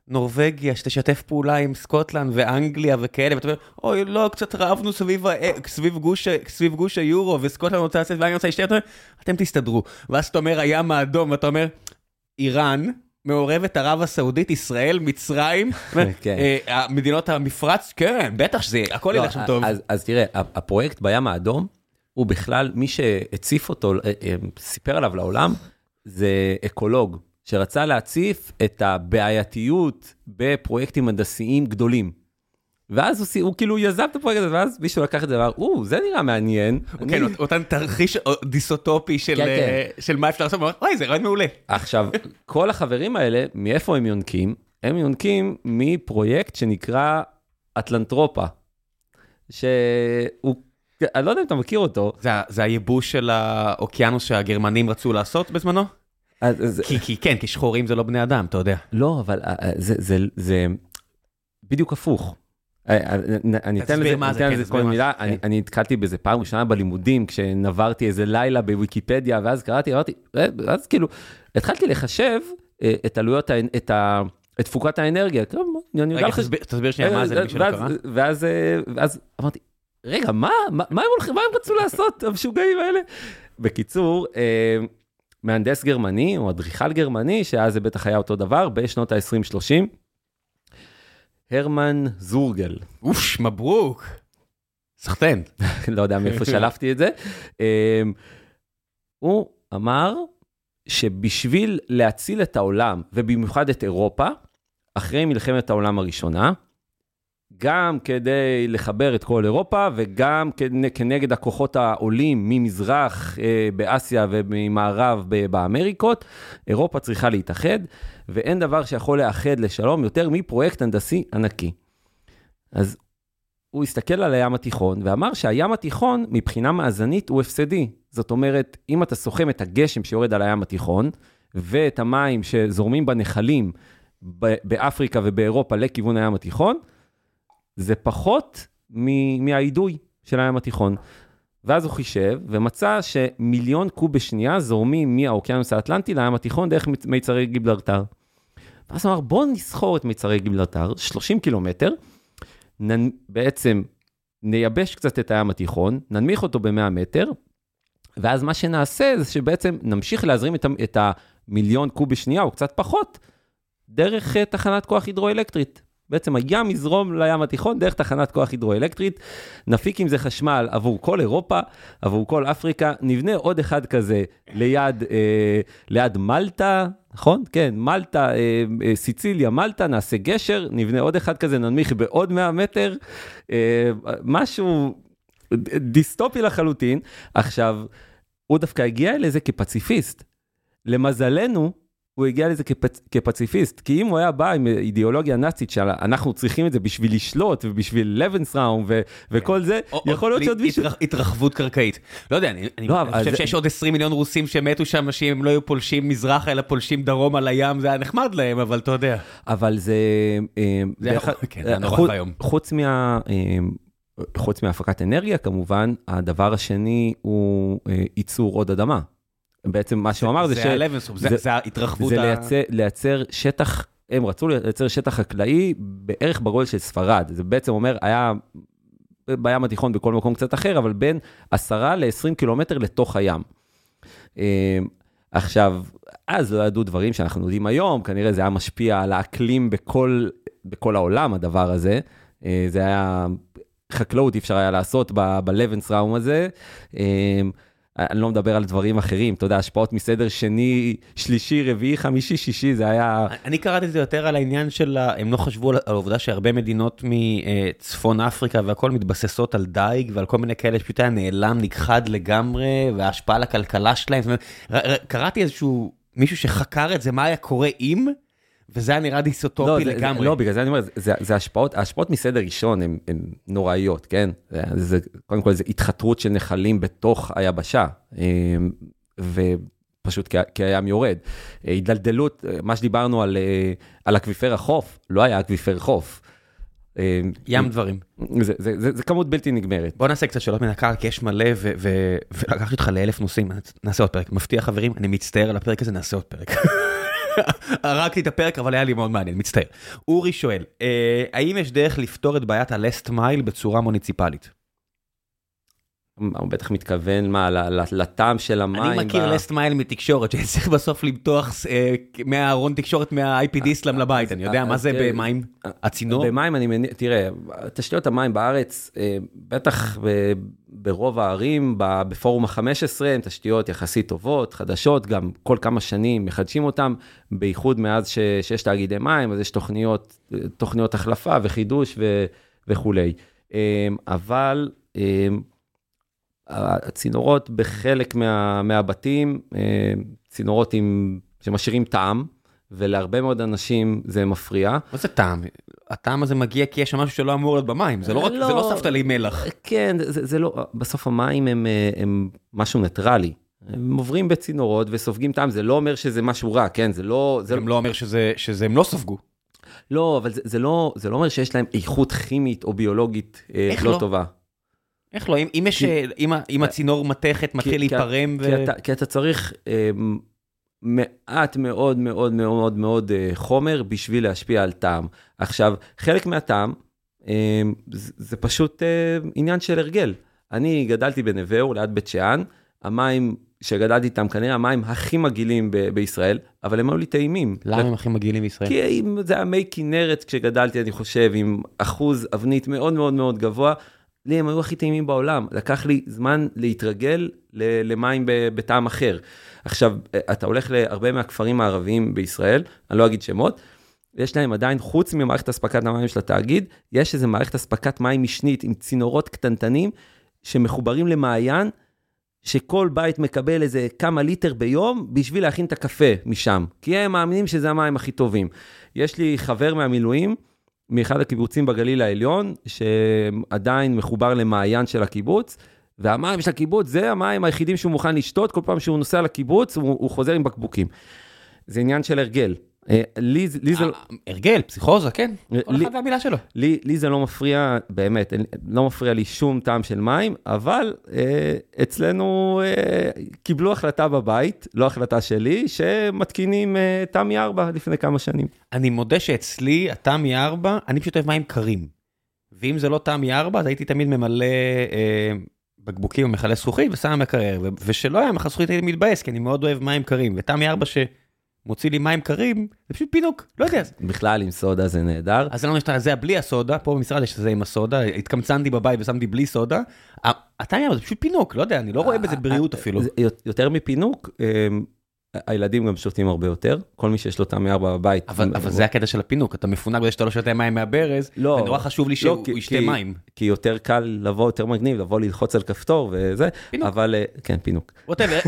נורבגיה שתשתף פעולה עם סקוטלנד ואנגליה וכאלה, ואתה אומר, אוי, לא, קצת רבנו סביב, סביב, גוש, סביב גוש היורו, וסקוטלנד רוצה לצאת ואנגליה רוצה להשתתף, אתם תסתדרו. ואז אתה אומר, הים האדום, ואתה אומר, איראן, מעורבת ערב הסעודית, ישראל, מצרים, כן. אה, מדינות המפרץ, כן, בטח שזה, הכל ילך לא, שם טוב. אז תראה, הפרויקט בים האדום, הוא בכלל, מי שהציף אותו, אה, אה, סיפר עליו לעולם, זה אקולוג. שרצה להציף את הבעייתיות בפרויקטים הנדסיים גדולים. ואז הוא, הוא כאילו יזם את הפרויקט הזה, ואז מישהו לקח את זה ואמר, או, זה נראה מעניין. כן, אני... אותן תרחיש דיסוטופי של, כן, כן. של מה אפשר לעשות, וואי, זה רעיון מעולה. עכשיו, כל החברים האלה, מאיפה הם יונקים? הם יונקים מפרויקט שנקרא אטלנטרופה, שהוא אני לא יודע אם אתה מכיר אותו. זה, זה הייבוש של האוקיינוס שהגרמנים רצו לעשות בזמנו? אז, כי, כי כן, כי שחורים זה לא בני אדם, אתה יודע. לא, אבל אה, אה, זה, זה, זה בדיוק הפוך. אה, אני אתן לזה, כן, כל מילה, כן. אני נתקלתי בזה פעם ראשונה בלימודים, כשנברתי איזה לילה בוויקיפדיה, ואז קראתי, אמרתי, ואז כאילו, התחלתי לחשב את עלויות, את את תפוקת האנרגיה. אני יודע רגע, לך... תסביר- תסביר שנייה מה זה למי שלא קרא. ואז, אמרתי, רגע, מה, הם הולכים, מה הם רצו לעשות, המשוגעים האלה? בקיצור, מהנדס גרמני, או אדריכל גרמני, שאז זה בטח היה אותו דבר, בשנות ה-20-30, הרמן זורגל, אוש, מברוק. סחטיין. לא יודע מאיפה שלפתי את זה, אה, הוא אמר שבשביל להציל את העולם, ובמיוחד את אירופה, אחרי מלחמת העולם הראשונה, גם כדי לחבר את כל אירופה וגם כנ- כנגד הכוחות העולים ממזרח אה, באסיה וממערב באמריקות, אירופה צריכה להתאחד, ואין דבר שיכול לאחד לשלום יותר מפרויקט הנדסי ענקי. אז הוא הסתכל על הים התיכון ואמר שהים התיכון מבחינה מאזנית הוא הפסדי. זאת אומרת, אם אתה סוכם את הגשם שיורד על הים התיכון ואת המים שזורמים בנחלים באפריקה ובאירופה לכיוון הים התיכון, זה פחות מ- מהאידוי של הים התיכון. ואז הוא חישב ומצא שמיליון קוב בשנייה זורמים מהאוקיינוס האטלנטי לים התיכון דרך מיצרי גיברלטר. ואז הוא אמר, בואו נסכור את מיצרי גיברלטר, 30 קילומטר, נ... בעצם נייבש קצת את הים התיכון, ננמיך אותו ב-100 מטר, ואז מה שנעשה זה שבעצם נמשיך להזרים את. את המיליון קוב בשנייה, או קצת פחות, דרך uh, תחנת כוח הידרואלקטרית. בעצם הים יזרום לים התיכון דרך תחנת כוח הידרואלקטרית, נפיק עם זה חשמל עבור כל אירופה, עבור כל אפריקה, נבנה עוד אחד כזה ליד, אה, ליד מלטה, נכון? כן, מלטה, אה, אה, סיציליה, מלטה, נעשה גשר, נבנה עוד אחד כזה, ננמיך בעוד 100 מטר, אה, משהו דיסטופי לחלוטין. עכשיו, הוא דווקא הגיע לזה כפציפיסט. למזלנו, הוא הגיע לזה כפצ... כפציפיסט, כי אם הוא היה בא עם אידיאולוגיה נאצית שאנחנו צריכים את זה בשביל לשלוט ובשביל לבנסראום ו... וכל זה, או- יכול להיות שעוד מישהו... התרח- התרחבות קרקעית. לא יודע, אני אני לא, אבל חושב זה- שיש עוד 20 מיליון רוסים שמתו שם, שאם הם לא היו פולשים מזרחה אלא פולשים דרומה לים, זה היה נחמד להם, אבל אתה יודע. אבל זה... אה, זה היה- כן, זה היה נורא חוץ- ואיום. חוץ מה... אה, חוץ מהפקת אנרגיה כמובן, הדבר השני הוא אה, ייצור עוד אדמה. בעצם מה שהוא אמר זה ש... זה הלבנסרום, זה זה- זה ההתרחבות. זה ה- לייצר, לייצר שטח, הם רצו לייצר שטח חקלאי בערך בגודל של ספרד. זה בעצם אומר, היה בים התיכון בכל מקום קצת אחר, אבל בין 10 ל-20 קילומטר לתוך הים. אה, עכשיו, אז לא ידעו דברים שאנחנו יודעים היום, כנראה זה היה משפיע על האקלים בכל, בכל העולם, הדבר הזה. אה, זה היה, חקלאות אי אפשר היה לעשות ב- בלבנסראום הזה. אה, אני לא מדבר על דברים אחרים, אתה יודע, השפעות מסדר שני, שלישי, רביעי, חמישי, שישי, זה היה... אני קראתי את זה יותר על העניין של, הם לא חשבו על העובדה שהרבה מדינות מצפון אפריקה והכל מתבססות על דייג ועל כל מיני כאלה שפשוט היה נעלם, נכחד לגמרי, וההשפעה על הכלכלה שלהם. זאת אומרת, קראתי איזשהו מישהו שחקר את זה, מה היה קורה אם, וזה היה נראה לא, דיסטופי זה- לגמרי. זה, לא, בגלל זה אני אומר, זה, זה, זה השפעות, ההשפעות מסדר ראשון הן נוראיות, כן? זה, זה, קודם כל זה התחתרות של נחלים בתוך היבשה, אמ, ופשוט כי, כי הים יורד. הידלדלות, מה שדיברנו על, אה, על אקוויפר החוף, לא היה אקוויפר חוף. אמ, ים דברים. זה, זה, זה, זה כמות בלתי נגמרת. בוא נעשה קצת שאלות מן הקהל, כי יש מלא, ו- ו- ולקחתי אותך לאלף נושאים, נעשה עוד פרק. מבטיח חברים, אני מצטער על הפרק הזה, נעשה עוד פרק. הרגתי את הפרק, אבל היה לי מאוד מעניין, מצטער. אורי שואל, אה, האם יש דרך לפתור את בעיית מייל בצורה מוניציפלית? הוא בטח מתכוון, מה, לטעם של המים? אני מכיר ב- לסט מייל מתקשורת, שצריך בסוף למתוח אה, מהארון תקשורת מה-IP דיסלאם לבית, אני יודע מה זה אה, במים? הצינור? במים אני מניח, תראה, תשתיות המים בארץ, אה, בטח ברוב הערים, בפורום ה-15, הן תשתיות יחסית טובות, חדשות, גם כל כמה שנים מחדשים אותן, בייחוד מאז ש- שיש תאגידי מים, אז יש תוכניות, תוכניות החלפה וחידוש ו- וכולי. אה, אבל אה, הצינורות בחלק מה, מהבתים, אה, צינורות עם, שמשאירים טעם, ולהרבה מאוד אנשים זה מפריע. מה זה טעם? הטעם הזה מגיע כי יש שם משהו שלא אמור להיות במים, זה לא רק, זה לא סבתא לי מלח. כן, זה, זה לא, בסוף המים הם, אה, הם משהו ניטרלי. הם עוברים בצינורות וסופגים טעם, זה לא אומר שזה משהו רע, כן? זה לא... זה גם לא אומר שזה, שזה הם לא ספגו. לא, אבל זה, זה, לא, זה לא אומר שיש להם איכות כימית או ביולוגית אה, לא, לא? טובה. איך לא? אם, אם יש, כי- אם, ה- אם הצינור מתכת מתחיל להיפרם ו... כי אתה, כי אתה צריך אה, מעט מאוד מאוד מאוד מאוד אה, חומר בשביל להשפיע על טעם. עכשיו, חלק מהטעם אה, זה פשוט עניין של הרגל. אני גדלתי בנווה אור ליד בית שאן, המים שגדלתי איתם כנראה המים הכי מגעילים ב- בישראל, אבל הם היו לי טעימים. למה הם הכי מגעילים בישראל? כי זה היה מי כנרת כשגדלתי, אני חושב, עם אחוז אבנית מאוד מאוד מאוד גבוה. לי הם היו הכי טעימים בעולם, לקח לי זמן להתרגל למים בטעם אחר. עכשיו, אתה הולך להרבה מהכפרים הערביים בישראל, אני לא אגיד שמות, יש להם עדיין, חוץ ממערכת אספקת המים של התאגיד, יש איזה מערכת אספקת מים משנית עם צינורות קטנטנים שמחוברים למעיין, שכל בית מקבל איזה כמה ליטר ביום בשביל להכין את הקפה משם, כי הם מאמינים שזה המים הכי טובים. יש לי חבר מהמילואים, מאחד הקיבוצים בגליל העליון, שעדיין מחובר למעיין של הקיבוץ, והמים של הקיבוץ זה המים היחידים שהוא מוכן לשתות, כל פעם שהוא נוסע לקיבוץ הוא, הוא חוזר עם בקבוקים. זה עניין של הרגל. אה, לי זה... אה, הרגל, פסיכוזה, כן, כל אחד והמילה שלו. לי זה לא מפריע, באמת, לא מפריע לי שום טעם של מים, אבל אה, אצלנו קיבלו החלטה בבית, לא החלטה שלי, שמתקינים תמי 4 לפני כמה שנים. אני מודה שאצלי, התמי 4, אני פשוט אוהב מים קרים. ואם זה לא תמי 4, אז הייתי תמיד ממלא בקבוקים ומכלי זכוכית ושם מקרר, ושלא היה מכלי זכוכית הייתי מתבאס, כי אני מאוד אוהב מים קרים, ותמי 4 ש... מוציא לי מים קרים, זה פשוט פינוק, לא יודע. בכלל עם סודה זה נהדר. אז זה לא משנה, זה בלי הסודה, פה במשרד יש את זה עם הסודה, התקמצנתי בבית ושמתי בלי סודה. אתה יודע, זה פשוט פינוק, לא יודע, אני לא רואה בזה בריאות אפילו. יותר מפינוק, אמ, הילדים גם שותים הרבה יותר, כל מי שיש לו טעמי ארבע בבית. אבל, אבל זה הקטע של הפינוק, אתה מפונק בזה שאתה לא שותה מים מהברז, לא, ונורא חשוב לי לא, שהוא לא, ישתה מים. כי יותר קל לבוא, יותר מגניב, לבוא ללחוץ על כפתור וזה, פינוק. אבל אה, כן, פינוק.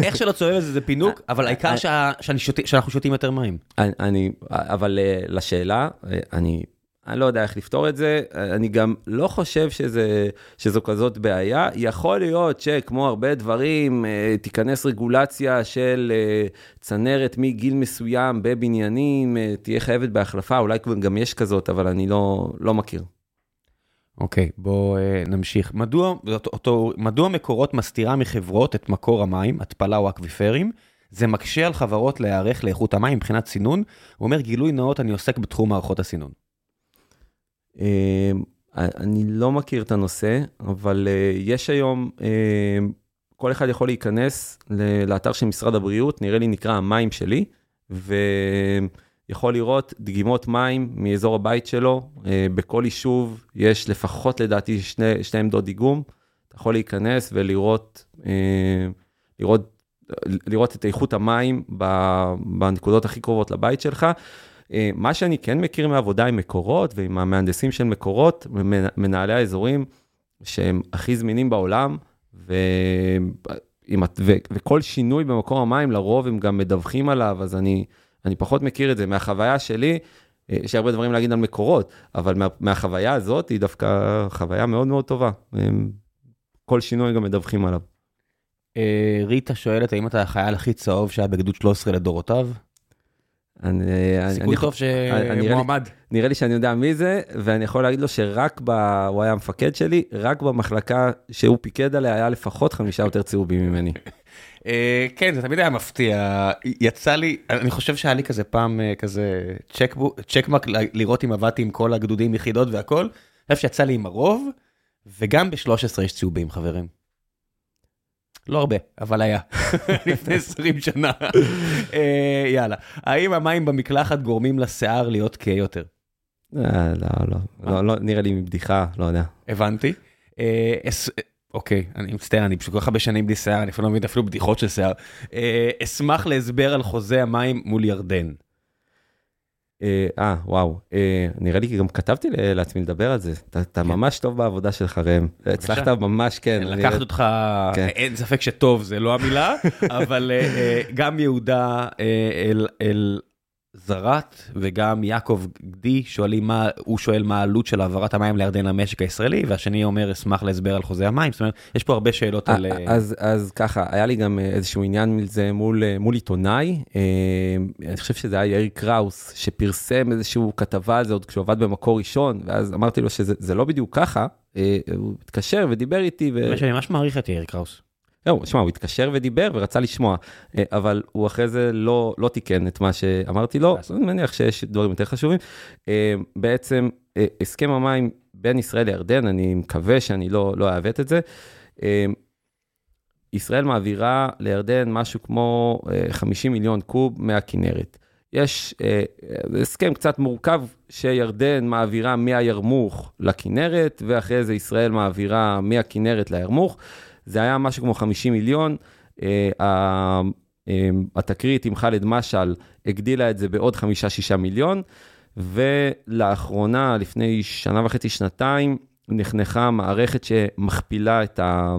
איך שלא צוער לזה זה פינוק, אבל העיקר אה, שוט, שאנחנו שותים יותר מים. אני, אבל אה, לשאלה, אני אני לא יודע איך לפתור את זה, אני גם לא חושב שזה, שזו כזאת בעיה. יכול להיות שכמו הרבה דברים, אה, תיכנס רגולציה של אה, צנרת מגיל מסוים בבניינים, אה, תהיה חייבת בהחלפה, אולי גם יש כזאת, אבל אני לא, לא מכיר. אוקיי, okay, בואו נמשיך. מדוע, אותו, מדוע מקורות מסתירה מחברות את מקור המים, התפלה או אקוויפרים? זה מקשה על חברות להיערך לאיכות המים מבחינת סינון. הוא אומר, גילוי נאות, אני עוסק בתחום מערכות הסינון. אמ, אני לא מכיר את הנושא, אבל אה, יש היום, אמ, כל אחד יכול להיכנס לאתר של משרד הבריאות, נראה לי נקרא המים שלי, ויכול לראות דגימות מים מאזור הבית שלו. אה, בכל יישוב יש לפחות לדעתי שני, שני עמדות דיגום. אתה יכול להיכנס ולראות אה, לראות, לראות את איכות המים בנקודות הכי קרובות לבית שלך. אה, מה שאני כן מכיר מעבודה עם מקורות ועם המהנדסים של מקורות, מנהלי האזורים שהם הכי זמינים בעולם, ו... ו... וכל שינוי במקור המים לרוב הם גם מדווחים עליו, אז אני, אני פחות מכיר את זה. מהחוויה שלי, אה, יש הרבה דברים להגיד על מקורות, אבל מה, מהחוויה הזאת היא דווקא חוויה מאוד מאוד טובה. הם, כל שינוי גם מדווחים עליו. אה, ריטה שואלת, האם אתה החייל הכי צהוב שהיה בגדוד 13 לדורותיו? סיכוי טוב שמועמד. נראה לי שאני יודע מי זה, ואני יכול להגיד לו שרק ב... הוא היה המפקד שלי, רק במחלקה שהוא פיקד עליה היה לפחות חמישה יותר צהובים ממני. אה, כן, זה תמיד היה מפתיע. יצא לי, אני חושב שהיה לי כזה פעם אה, כזה צ'קמק לראות אם עבדתי עם כל הגדודים, יחידות והכל. אני חושב שיצא לי עם הרוב, וגם ב-13 יש צהובים, חברים. לא הרבה, אבל היה, לפני 20 שנה. אה, יאללה, האם המים במקלחת גורמים לשיער להיות כהה יותר? אה, לא, לא, לא, לא, נראה לי מבדיחה, לא יודע. הבנתי. אה, אוקיי, אני מצטער, אני פשוט כל כך הרבה שנים בלי שיער, אני אפילו לא מבין אפילו בדיחות של שיער. אשמח להסבר על חוזה המים מול ירדן. אה, אה, וואו, אה, נראה לי כי גם כתבתי לעצמי לדבר על זה. אתה כן. ממש טוב בעבודה שלך, ראם. הצלחת ממש, כן. לקחת. אותך, כן. אין ספק שטוב זה לא המילה, אבל אה, גם יהודה אל אל זרת וגם יעקב גדי שואלים מה, הוא שואל מה העלות של העברת המים לירדן למשק הישראלי, והשני אומר אשמח להסבר על חוזה המים, זאת אומרת, יש פה הרבה שאלות על... אז, אז ככה, היה לי גם איזשהו עניין מזה מול, מול עיתונאי, אני חושב שזה היה יאיר קראוס, שפרסם איזשהו כתבה על זה עוד כשהוא עבד במקור ראשון, ואז אמרתי לו שזה לא בדיוק ככה, הוא התקשר ודיבר איתי. ו... אני ממש מעריך את יאיר קראוס. זהו, שמע, הוא התקשר ודיבר ורצה לשמוע, אה, אבל הוא אחרי זה לא, לא תיקן את מה שאמרתי לו, אז אני מניח שיש דברים יותר חשובים. אה, בעצם, אה, הסכם המים בין ישראל לירדן, אני מקווה שאני לא, לא אעוות את זה. ישראל מעבירה לירדן משהו כמו 50 מיליון קוב מהכינרת. יש אה, הסכם קצת מורכב שירדן מעבירה מהירמוך לכינרת, ואחרי זה ישראל מעבירה מהכינרת לירמוך. זה היה משהו כמו 50 מיליון. אה, אה, התקרית עם ח'אלד משעל הגדילה את זה בעוד 5-6 מיליון, ולאחרונה, לפני שנה וחצי, שנתיים, נחנכה מערכת שמכפילה את, ה,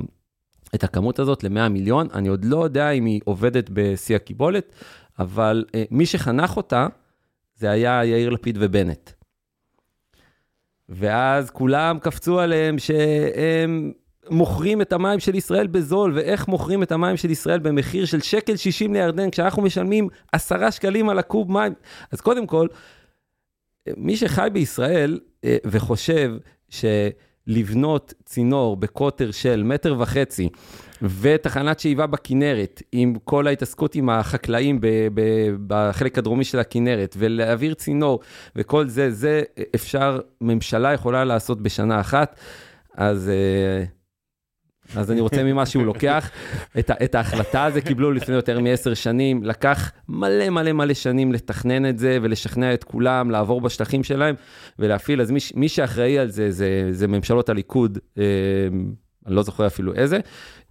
את הכמות הזאת ל-100 מיליון. אני עוד לא יודע אם היא עובדת בשיא הקיבולת, אבל uh, מי שחנך אותה, זה היה יאיר לפיד ובנט. ואז כולם קפצו עליהם שהם מוכרים את המים של ישראל בזול, ואיך מוכרים את המים של ישראל במחיר של שקל 60 לירדן, כשאנחנו משלמים 10 שקלים על הקוב מים. אז קודם כל, מי שחי בישראל uh, וחושב שלבנות צינור בקוטר של מטר וחצי, ותחנת שאיבה בכנרת, עם כל ההתעסקות עם החקלאים ב, ב, בחלק הדרומי של הכנרת, ולהעביר צינור וכל זה, זה אפשר, ממשלה יכולה לעשות בשנה אחת. אז... אה, אז אני רוצה ממה שהוא לוקח, את, את ההחלטה הזו קיבלו לפני יותר מעשר שנים, לקח מלא מלא מלא שנים לתכנן את זה ולשכנע את כולם, לעבור בשטחים שלהם ולהפעיל, אז מי, מי שאחראי על זה, זה, זה ממשלות הליכוד, אה, אני לא זוכר אפילו איזה,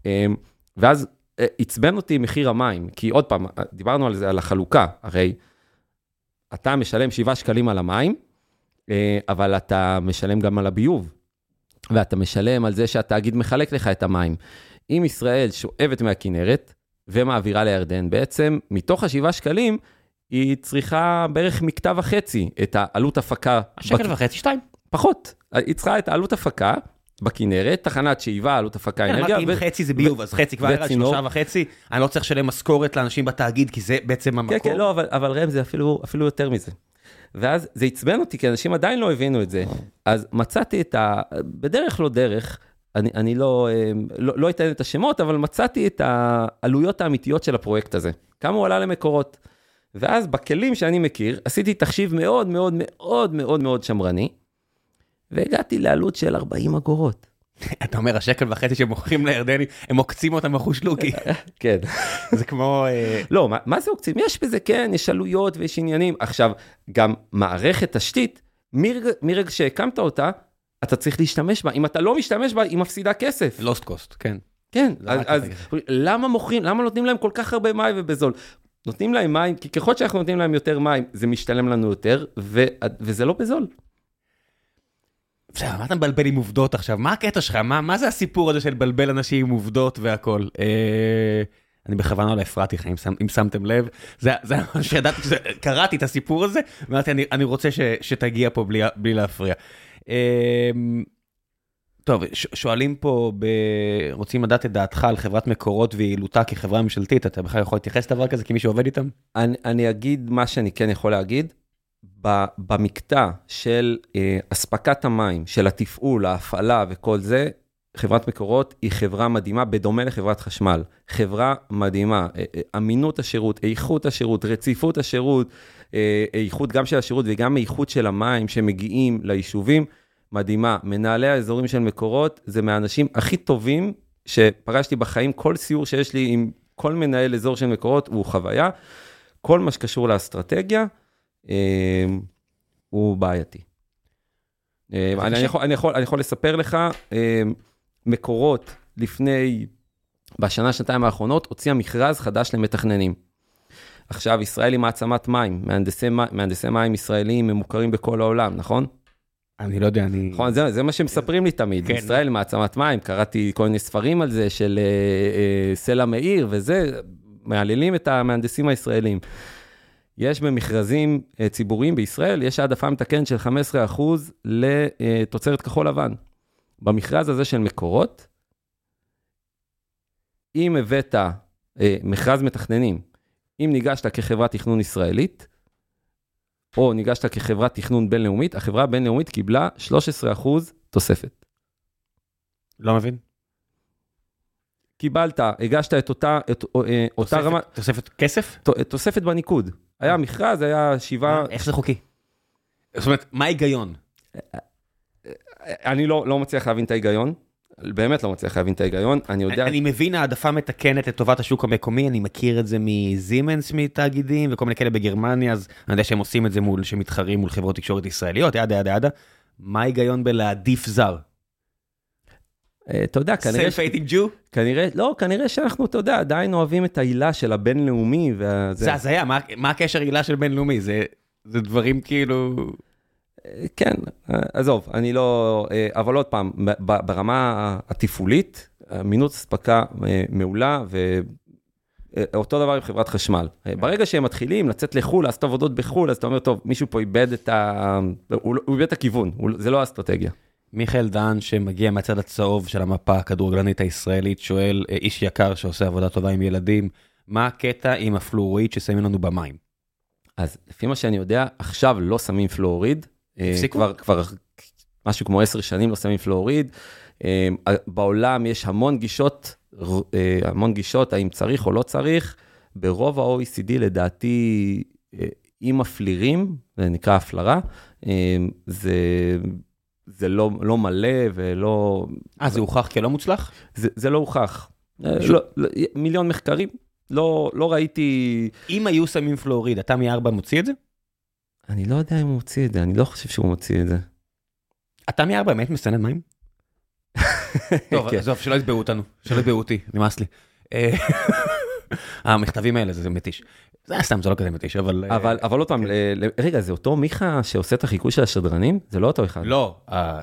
אמ, ואז אה, עצבן אותי מחיר המים, כי עוד פעם, דיברנו על זה, על החלוקה, הרי אתה משלם 7 שקלים על המים, אה, אבל אתה משלם גם על הביוב, ואתה משלם על זה שהתאגיד מחלק לך את המים. אם ישראל שואבת מהכנרת ומעבירה לירדן, בעצם מתוך ה-7 שקלים, היא צריכה בערך מקטע וחצי את העלות הפקה. השקל בק... וחצי, שתיים. פחות. היא צריכה את העלות הפקה בכנרת, תחנת שאיבה, עלות הפקה כן, אנרגיה. אם חצי זה ביוב, אז חצי כבר היה שלושה וחצי, אני לא צריך לשלם משכורת לאנשים בתאגיד, כי זה בעצם המקור. כן, כן, לא, אבל ראם, זה אפילו יותר מזה. ואז זה עצבן אותי, כי אנשים עדיין לא הבינו את זה. אז מצאתי את ה... בדרך לא דרך, אני, אני לא, אמ, לא, לא אתן את השמות, אבל מצאתי את העלויות האמיתיות של הפרויקט הזה. כמה הוא עלה למקורות. ואז בכלים שאני מכיר, עשיתי תחשיב מאוד מאוד מאוד מאוד מאוד שמרני, והגעתי לעלות של 40 אגורות. אתה אומר, השקל וחצי שמוכרים לירדנים, הם עוקצים אותם בחושלוקי. כן. זה כמו... אה, לא, מה, זה עוקצים? יש בזה, כן, יש עלויות ויש עניינים. עכשיו, גם מערכת תשתית, מרגע, שהקמת אותה, אתה צריך להשתמש בה. אם אתה לא משתמש בה, היא מפסידה כסף. לוסט קוסט, כן. כן, אז, אז למה מוכרים, למה נותנים להם כל כך הרבה מים ובזול? נותנים להם מים, כי ככל שאנחנו נותנים להם יותר מים, זה משתלם לנו יותר, וזה לא בזול. בסדר, מה אתה מבלבל עם עובדות עכשיו? מה הקטע שלך? מה, מה זה הסיפור הזה של לבלבל אנשים עם עובדות והכל? אה, אני בכוונה לא הפרעתי לך, אם, אם שמתם לב. זה, זה מה שידעתי, קראתי את הסיפור הזה, ואמרתי, אני, אני רוצה ש, שתגיע פה בלי, בלי להפריע. אה, טוב, שואלים פה, ב... רוצים לדעת את דעתך על חברת מקורות ויעילותה כחברה ממשלתית, אתה בכלל יכול להתייחס לדבר כזה כמי שעובד איתם? אני, אני אגיד מה שאני כן יכול להגיד. במקטע של אה, אספקת המים, של התפעול, ההפעלה וכל זה, חברת מקורות היא חברה מדהימה, בדומה לחברת חשמל. חברה מדהימה, אה, אה, אמינות השירות, איכות השירות, רציפות השירות, איכות גם של השירות וגם איכות של המים שמגיעים ליישובים, מדהימה. מנהלי האזורים של מקורות זה מהאנשים הכי טובים שפגשתי בחיים, כל סיור שיש לי עם כל מנהל אזור של מקורות הוא חוויה. כל מה שקשור לאסטרטגיה, הוא בעייתי. אמ, אני יכול, אני, יכול, אני יכול לספר לך, אמ, מקורות לפני, בשנה, שנתיים האחרונות, הוציאה מכרז חדש למתכננים. עכשיו, ישראל היא מעצמת מים, מהנדסי, מהנדסי מים ישראלים הם מוכרים בכל העולם, נכון? אני לא יודע, אני... נכון, זה, זה מה שמספרים לי תמיד, כן. ישראל מעצמת מים, קראתי כל מיני ספרים על זה, של אה, אה, סלע מאיר וזה, מהללים את המהנדסים הישראלים. יש במכרזים אה, ציבוריים בישראל, יש העדפה מתקנת של 15% לתוצרת כחול לבן. במכרז הזה של מקורות, אם הבאת אה, מכרז מתכננים, אם ניגשת כחברת תכנון ישראלית, או ניגשת כחברת תכנון בינלאומית, החברה הבינלאומית קיבלה 13% תוספת. לא מבין. קיבלת, הגשת את אותה, את, אה, אותה רמה, תוספת כסף? ת- תוספת בניקוד. היה מכרז, היה שבעה, איך זה חוקי? זאת אומרת, מה ההיגיון? אני לא, לא מצליח להבין את ההיגיון, באמת לא מצליח להבין את ההיגיון, אני יודע, אני מבין העדפה מתקנת לטובת השוק המקומי, אני מכיר את זה מסימנס מתאגידים וכל מיני כאלה בגרמניה, אז אני יודע שהם עושים את זה מול, שמתחרים מול חברות תקשורת ישראליות, yada yada yada. מה ההיגיון בלהעדיף זר? אה, אתה יודע, כנראה, self-hating Jew? כנראה, לא, כנראה שאנחנו, אתה יודע, עדיין אוהבים את ההילה של הבינלאומי, וזה, זה הזיה, מה- מה הקשר הילה של בינלאומי? זה זה דברים כאילו... כן, אה, עזוב, אני לא... אה, אבל עוד פעם, ברמה התפעולית, אמינות אספקה אה, מעולה, ואותו דבר עם חברת חשמל. אה, ברגע שהם מתחילים לצאת לחו"ל, לעשות עבודות בחו"ל, אז אתה אומר, טוב, מישהו פה איבד את ה... הוא לא- איבד את הכיוון, הוא- זה לא האסטרטגיה. מיכאל דהן שמגיע מהצד הצהוב של המפה הכדורגלנית הישראלית, שואל, אה, איש יקר שעושה עבודה טובה עם ילדים, מה הקטע עם הפלואוריד ששמים לנו במים? אז לפי מה שאני יודע, עכשיו לא שמים פלואוריד. אה, הפסיקו? כבר, כבר משהו כמו עשר שנים לא שמים פלואוריד. אה, בעולם יש המון גישות, אה, המון גישות, האם צריך או לא צריך. ברוב ה-OECD לדעתי, אה, הם מפלירים, זה נקרא הפלרה, אה, זה, זה לא, לא מלא ולא... אה, זה הוכח כלא מוצלח? זה, זה לא הוכח. אה, שוב. לא, לא, מיליון מחקרים, לא, לא ראיתי... אם היו שמים פלואוריד, אתה מ-4 מוציא את זה? אני לא יודע אם הוא מוציא את זה, אני לא חושב שהוא מוציא את זה. אתה מ-4 באמת מסנן מים? טוב, כן. עזוב, שלא יתבעו אותנו, שלא יתבעו אותי, נמאס לי. אה, המכתבים האלה, זה מתיש. זה היה סתם, זה לא כזה מתיש, אבל... אה, אבל, אבל עוד פעם, ל- ל- רגע, זה אותו מיכה שעושה את החיקוי של השדרנים? זה לא אותו אחד. לא, אה,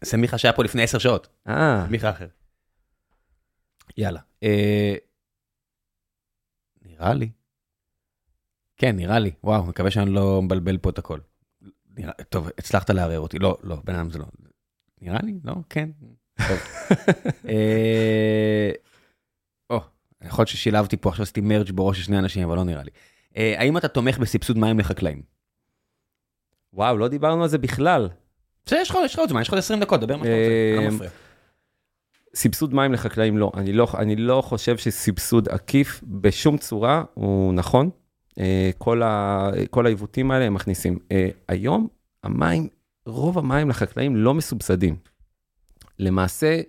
זה- מיכה שהיה פה לפני 10 שעות. אה, מיכה אחר. יאללה. אה, נראה לי. כן, נראה לי. וואו, מקווה שאני לא מבלבל פה את הכל. נראה, טוב, הצלחת לערער אותי. לא, לא, בן אדם זה לא. נראה לי? לא, כן. יכול להיות ששילבתי פה, עכשיו עשיתי מרג' בראש של שני אנשים, אבל לא נראה לי. אה, האם אתה תומך בסבסוד מים לחקלאים? וואו, לא דיברנו על זה בכלל. בסדר, יש לך עוד זמן, יש לך עוד 20 דקות, דבר מה שאתה רוצה, לא אה, מפריע. סבסוד מים לחקלאים לא. אני לא, אני לא חושב שסבסוד עקיף בשום צורה הוא נכון. אה, כל, ה, כל העיוותים האלה הם מכניסים. אה, היום המים, רוב המים לחקלאים לא מסובסדים. למעשה,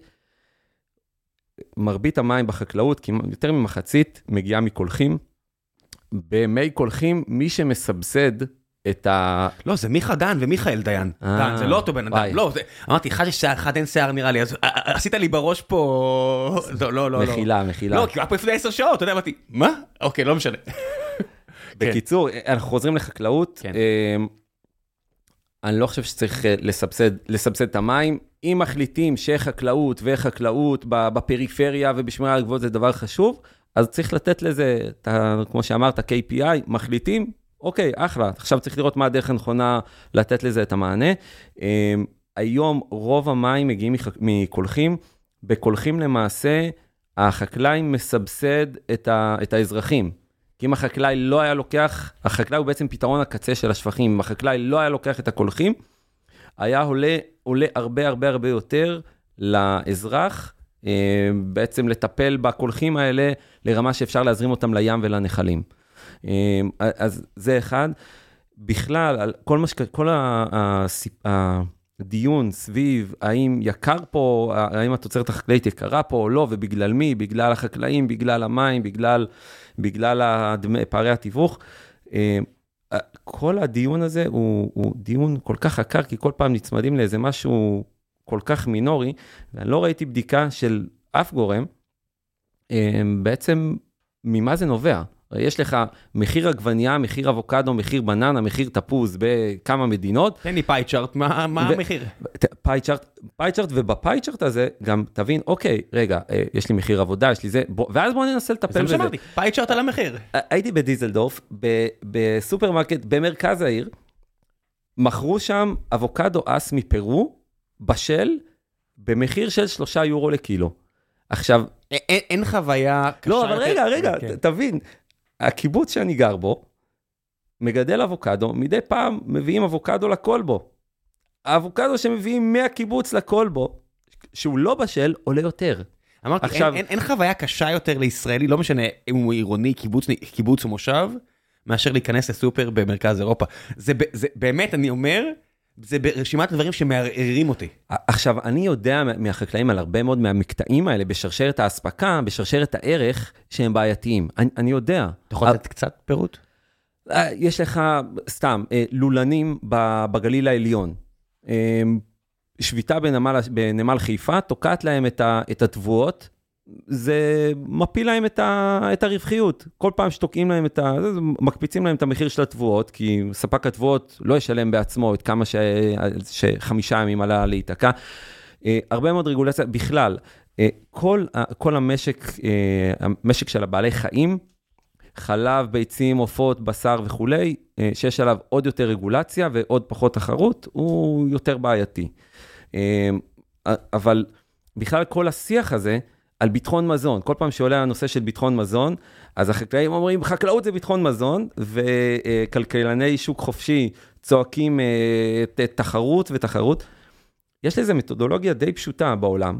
מרבית המים בחקלאות, כמעט יותר ממחצית, מגיעה מקולחים. במי קולחים, מי שמסבסד את ה... לא, זה מיכה דן ומיכאל דיין. אה, דן, זה לא אותו בן. אדם. לא, זה- אמרתי, אחד יש שיער, אחד אין שיער נראה לי, אז אה, אה, עשית לי בראש פה... לא, לא, לא. לא. מחילה, מחילה. לא, כי הוא היה פה לפני עשר שעות, אתה יודע, אמרתי, מה? אוקיי, לא משנה. בקיצור, אנחנו חוזרים לחקלאות. כן. אמ, אני לא חושב שצריך לסבסד את המים. אם מחליטים שחקלאות וחקלאות בפריפריה ובשמירה על הגבולות זה דבר חשוב, אז צריך לתת לזה, את ה- כמו שאמרת, KPI, מחליטים, אוקיי, אחלה, עכשיו צריך לראות מה הדרך הנכונה לתת לזה את המענה. אמ, היום רוב המים מגיעים מקולחים, בקולחים למעשה החקלאי מסבסד את, ה- את האזרחים. כי אם החקלאי לא היה לוקח, החקלאי הוא בעצם פתרון הקצה של השפכים, אם החקלאי לא היה לוקח את הקולחים, היה עולה, עולה הרבה הרבה הרבה יותר לאזרח, אה, בעצם לטפל בקולחים האלה לרמה שאפשר להזרים אותם לים ולנחלים. אה, אז זה אחד. בכלל, כל מה ש... כל הסיפ- הדיון סביב האם יקר פה, האם התוצרת החקלאית יקרה פה או לא, ובגלל מי, בגלל החקלאים, בגלל המים, בגלל, בגלל הדמי, פערי התיווך. כל הדיון הזה הוא, הוא דיון כל כך עקר, כי כל פעם נצמדים לאיזה משהו כל כך מינורי, ואני לא ראיתי בדיקה של אף גורם, אה, בעצם ממה זה נובע. יש לך מחיר עגבנייה, מחיר אבוקדו, מחיר בננה, מחיר תפוז בכמה מדינות, תן לי pie chart, מה מה ו- המחיר? pie chart, pie chart, וב pie chart הזה גם תבין, אוקיי, רגע, אה, יש לי מחיר עבודה, יש לי זה, בוא, ואז בוא ננסה זה לטפל מה בזה. שאמרתי, pie chart על המחיר. הייתי בדיסלדורף, ב- בסופרמרקט במרכז העיר, מכרו שם אבוקדו אס מפרו, בשל, במחיר של שלושה יורו לקילו. עכשיו, אין אין חוויה קשה לא, אבל רגע, רגע, כן. תבין, הקיבוץ שאני גר בו, מגדל אבוקדו, מדי פעם מביאים אבוקדו לקולבו. האבוקדו שמביאים מהקיבוץ לקולבו, שהוא לא בשל, עולה יותר. אמרתי, עכשיו- אין, אין, אין חוויה קשה יותר לישראלי, לא משנה אם הוא עירוני, קיבוץ, קיבוץ או מושב, מאשר להיכנס לסופר במרכז אירופה. זה, זה באמת, אני אומר, זה ברשימת הדברים שמערערים אותי. עכשיו, אני יודע מה- מהחקלאים על הרבה מאוד מהמקטעים האלה בשרשרת האספקה, בשרשרת הערך, שהם בעייתיים. אני, אני יודע. אתה יכול לתת קצת פירוט? אה, יש לך, סתם, אה, לולנים ב- בגליל העליון. אה, שביתה בנמל, בנמל חיפה, תוקעת להם את, ה, את התבואות, זה מפיל להם את, ה, את הרווחיות. כל פעם שתוקעים להם את ה... זה, זה מקפיצים להם את המחיר של התבואות, כי ספק התבואות לא ישלם בעצמו את כמה ש, שחמישה ימים עלה להיתקע. אה, הרבה מאוד רגולציה, בכלל, אה, כל, כל המשק, אה, המשק של הבעלי חיים, חלב, ביצים, עופות, בשר וכולי, אה, שיש עליו עוד יותר רגולציה ועוד פחות תחרות, הוא יותר בעייתי. אה, אבל בכלל כל השיח הזה על ביטחון מזון, כל פעם שעולה הנושא של ביטחון מזון, אז החקלאים אומרים, חקלאות זה ביטחון מזון, וכלכלני שוק חופשי צועקים אה, תחרות ותחרות. יש לזה מתודולוגיה די פשוטה בעולם,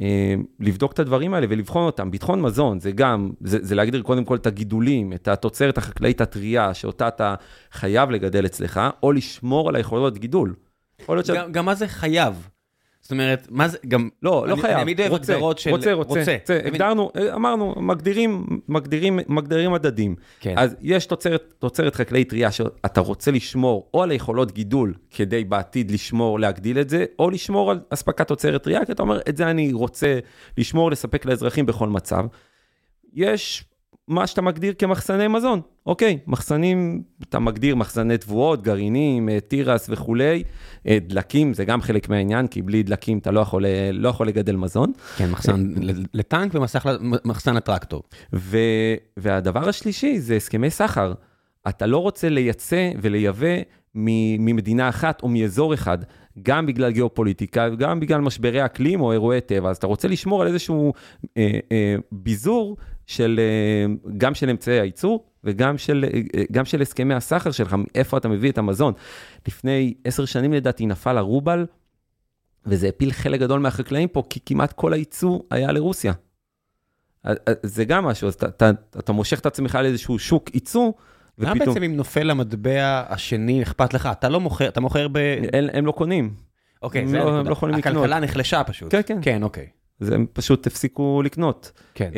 אה, לבדוק את הדברים האלה ולבחון אותם. ביטחון מזון זה גם, זה, זה להגדיר קודם כל את הגידולים, את התוצרת החקלאית הטרייה, שאותה אתה חייב לגדל אצלך, או לשמור על היכולות גידול. גם, גם מה זה חייב? זאת אומרת, מה זה, גם... לא, לא חייב, אני תמיד אוהב רוצה, הגדרות של... רוצה, רוצה, רוצה. רוצה, הגדרנו, אה, אמרנו, מגדירים, מגדירים, מגדירים מדדים. כן. אז יש תוצרת, תוצרת חקלאית טרייה שאתה רוצה לשמור או על היכולות גידול כדי בעתיד לשמור, להגדיל את זה, או לשמור על אספקת תוצרת טרייה, כי אתה אומר, את זה אני רוצה לשמור, לספק לאזרחים בכל מצב. יש מה שאתה מגדיר כמחסני מזון, אוקיי, מחסנים, אתה מגדיר מחסני תבואות, גרעינים, אה, תירס וכולי, אה, דלקים זה גם חלק מהעניין, כי בלי דלקים אתה לא יכול, אה, לא יכול לגדל מזון. כן, מחסן לטנק ומחסן לטרקטור. ו, והדבר השלישי זה הסכמי סחר. אתה לא רוצה לייצא ולייבא ממדינה אחת או מאזור אחד, גם בגלל גיאופוליטיקה וגם בגלל משברי אקלים או אירועי טבע, אז אתה רוצה לשמור על איזשהו אה, אה, ביזור של, אה, גם של אמצעי הייצור וגם של, אה, גם של הסכמי הסחר שלך, מאיפה אתה מביא את המזון. לפני עשר שנים לדעתי נפל הרובל, וזה הפיל חלק גדול מהחקלאים פה, כי כמעט כל הייצוא היה לרוסיה. זה גם משהו, אז אתה, אתה, אתה מושך את עצמך לאיזשהו שוק ייצוא, מה ופתאום בעצם אם נופל המטבע השני אכפת לך? אתה לא מוכר, אתה מוכר ב... הם, הם לא קונים, אוקיי, הם לא-. הם לא יכולים לקנות. הכלכלה נחלשה פשוט. כן, כן. כן, אוקיי. אז הם פשוט הפסיקו לקנות. כן.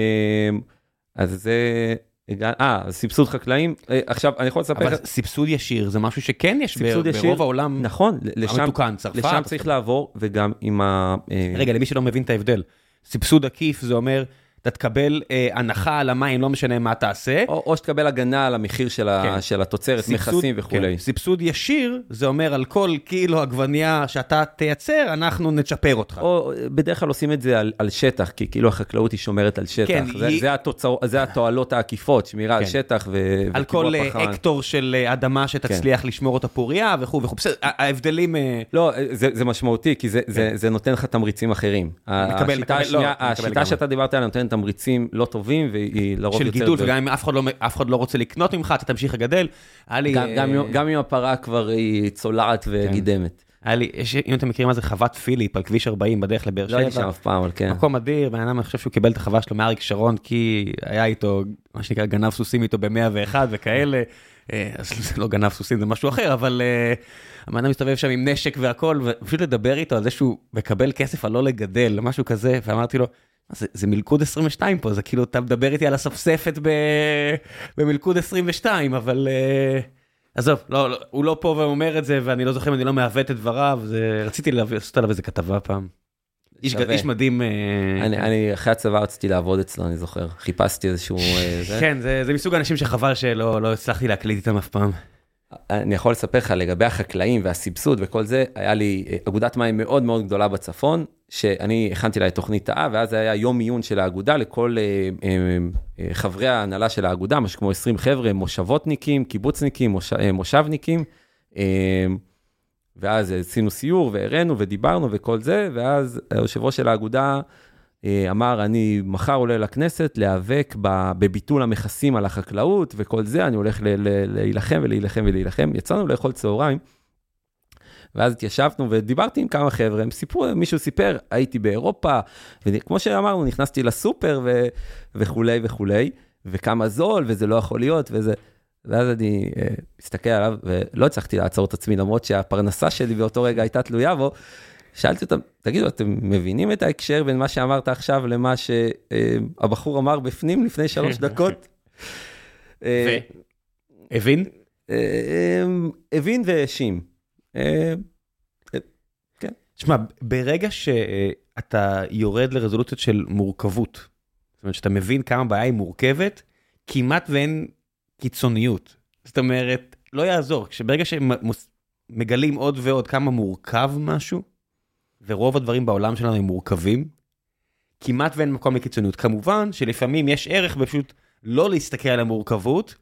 אז זה, אה, סבסוד חקלאים, אה, עכשיו אני יכול לספר אבל לך, סבסוד ישיר זה משהו שכן יש ברוב העולם נכון, לשם, המתוקן, צרפת. לשם צריך לעבור, וגם עם ה... אה, רגע, למי שלא מבין את ההבדל, סבסוד עקיף זה אומר, אתה תקבל אה, הנחה על המים, לא משנה מה תעשה. או, או שתקבל הגנה על המחיר של, ה, כן. של התוצרת, מכסים וכולי. כן, סבסוד ישיר, זה אומר על כל קילו עגבנייה שאתה תייצר, אנחנו נצ'פר אותך. או בדרך כלל עושים את זה על, על שטח, כי כאילו החקלאות היא שומרת על שטח. כן, זה, היא- זה, התוצר, זה התועלות העקיפות, שמירה על כן. שטח ו... על כל וקיבוע אה. הקטור של אה, אדמה שתצליח לשמור אותה פוריה וכו' וכו'. בסדר, ה- ההבדלים... אה, לא, זה, זה משמעותי, כי זה, זה, זה נותן לך תמריצים אחרים. מקבל, השיטה, מקבל, השנייה, לא, השיטה. שאתה דיברת עליה נותנת תמריצים לא טובים, והיא לרוב של יוצרת... גידול, ב- וגם אם אף אחד לא- אף אחד לא רוצה לקנות ממך, אתה תמשיך לגדל. לי... גם, אה, גם, גם אם הפרה כבר היא צולעת וגידמת. היה לי, יש- אם אתם מכירים מה זה חוות פיליפ על כביש 40 בדרך לבאר לא הייתי שבע. שם אף פעם, אבל כן. מקום אדיר, בן אדם, אני חושב שהוא קיבל את החווה שלו מאריק שרון, כי היה איתו, מה שנקרא, גנב סוסים איתו ב-101 וכאלה. אה, אז זה לא גנב סוסים, זה משהו אחר, אבל אה, הבן אדם מסתובב שם עם נשק והכל, ופשוט לדבר איתו על זה שהוא מקבל כסף על לא לגדל, משהו כזה, ואמרתי לו, "מה זה, זה מלכוד 22 פה, זה כאילו, אתה מדבר איתי על הספספת ב... במלכוד 22, אבל... אה, עזוב, לא, לא, הוא לא פה ואומר את זה, ואני לא זוכר אם אני לא מעוות את דבריו, זה... רציתי לעשות עליו איזה כתבה פעם. איש. איש מדהים. אה, אני, אני אחרי הצבא רציתי לעבוד אצלו, אני זוכר. חיפשתי איזשהו... אה, זה. כן, זה, זה מסוג האנשים שחבל שלא לא הצלחתי להקליט איתם אף פעם. אני יכול לספר לך לגבי החקלאים והסבסוד וכל זה, היה לי אגודת מים מאוד מאוד גדולה בצפון, שאני הכנתי לה את תוכנית האב, ואז היה יום עיון של האגודה לכל אה, אה, אה, חברי ההנהלה של האגודה, משהו כמו 20 חבר'ה, מושבותניקים, קיבוצניקים, מוש, אה, מושבניקים. אה, ואז עשינו סיור והראינו ודיברנו וכל זה, ואז היושב ראש של האגודה אה, אמר, אני מחר עולה לכנסת להיאבק בביטול המכסים על החקלאות וכל זה, אני הולך להילחם ולהילחם ולהילחם. יצאנו לאכול צהריים, ואז התיישבנו ודיברתי עם כמה חבר'ה, הם סיפרו, מישהו סיפר, הייתי באירופה, וכמו שאמרנו, נכנסתי לסופר ו... וכולי וכולי, וכמה זול, וזה לא יכול להיות, וזה... ואז אני uh, מסתכל עליו, ולא הצלחתי לעצור את עצמי, למרות שהפרנסה שלי באותו רגע הייתה תלויה בו. שאלתי אותם, תגידו, אתם מבינים את ההקשר בין מה שאמרת עכשיו למה שהבחור אמר בפנים לפני שלוש דקות? אה, הבין? אה, הבין והאשים. כן. תשמע, ברגע שאתה יורד לרזולוציות של מורכבות, זאת אומרת שאתה מבין כמה בעיה היא מורכבת, כמעט ואין קיצוניות. זאת אומרת, לא יעזור, כשברגע שמגלים עוד ועוד כמה מורכב משהו, ורוב הדברים בעולם שלנו הם מורכבים, כמעט ואין מקום לקיצוניות. כמובן שלפעמים יש ערך בפשוט לא להסתכל על המורכבות,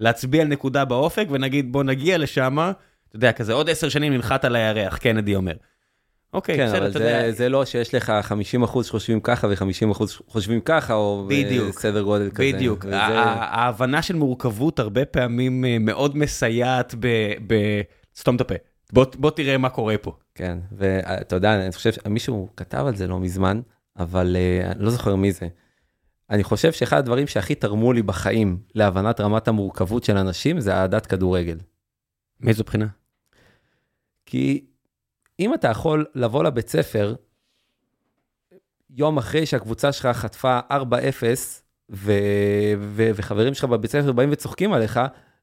להצביע על נקודה באופק ונגיד בוא נגיע לשם, אתה יודע, כזה עוד עשר שנים ננחת על הירח, קנדי אומר. אוקיי, כן, בסדר, אתה זה, יודע. זה לא שיש לך 50 אחוז שחושבים ככה ו-50 אחוז חושבים ככה, או בדיוק, סדר גודל כזה. בדיוק, וזה... ההבנה של מורכבות הרבה פעמים אה, מאוד מסייעת ב... סתום את הפה. בוא, בוא תראה מה קורה פה. כן, ואתה יודע, אני חושב שמישהו כתב על זה לא מזמן, אבל uh, אני לא זוכר מי זה. אני חושב שאחד הדברים שהכי תרמו לי בחיים להבנת רמת המורכבות של אנשים זה אהדת כדורגל. מאיזו בחינה? כי אם אתה יכול לבוא לבית ספר יום אחרי שהקבוצה שלך חטפה 4-0, ו- ו- וחברים שלך בבית ספר באים וצוחקים עליך,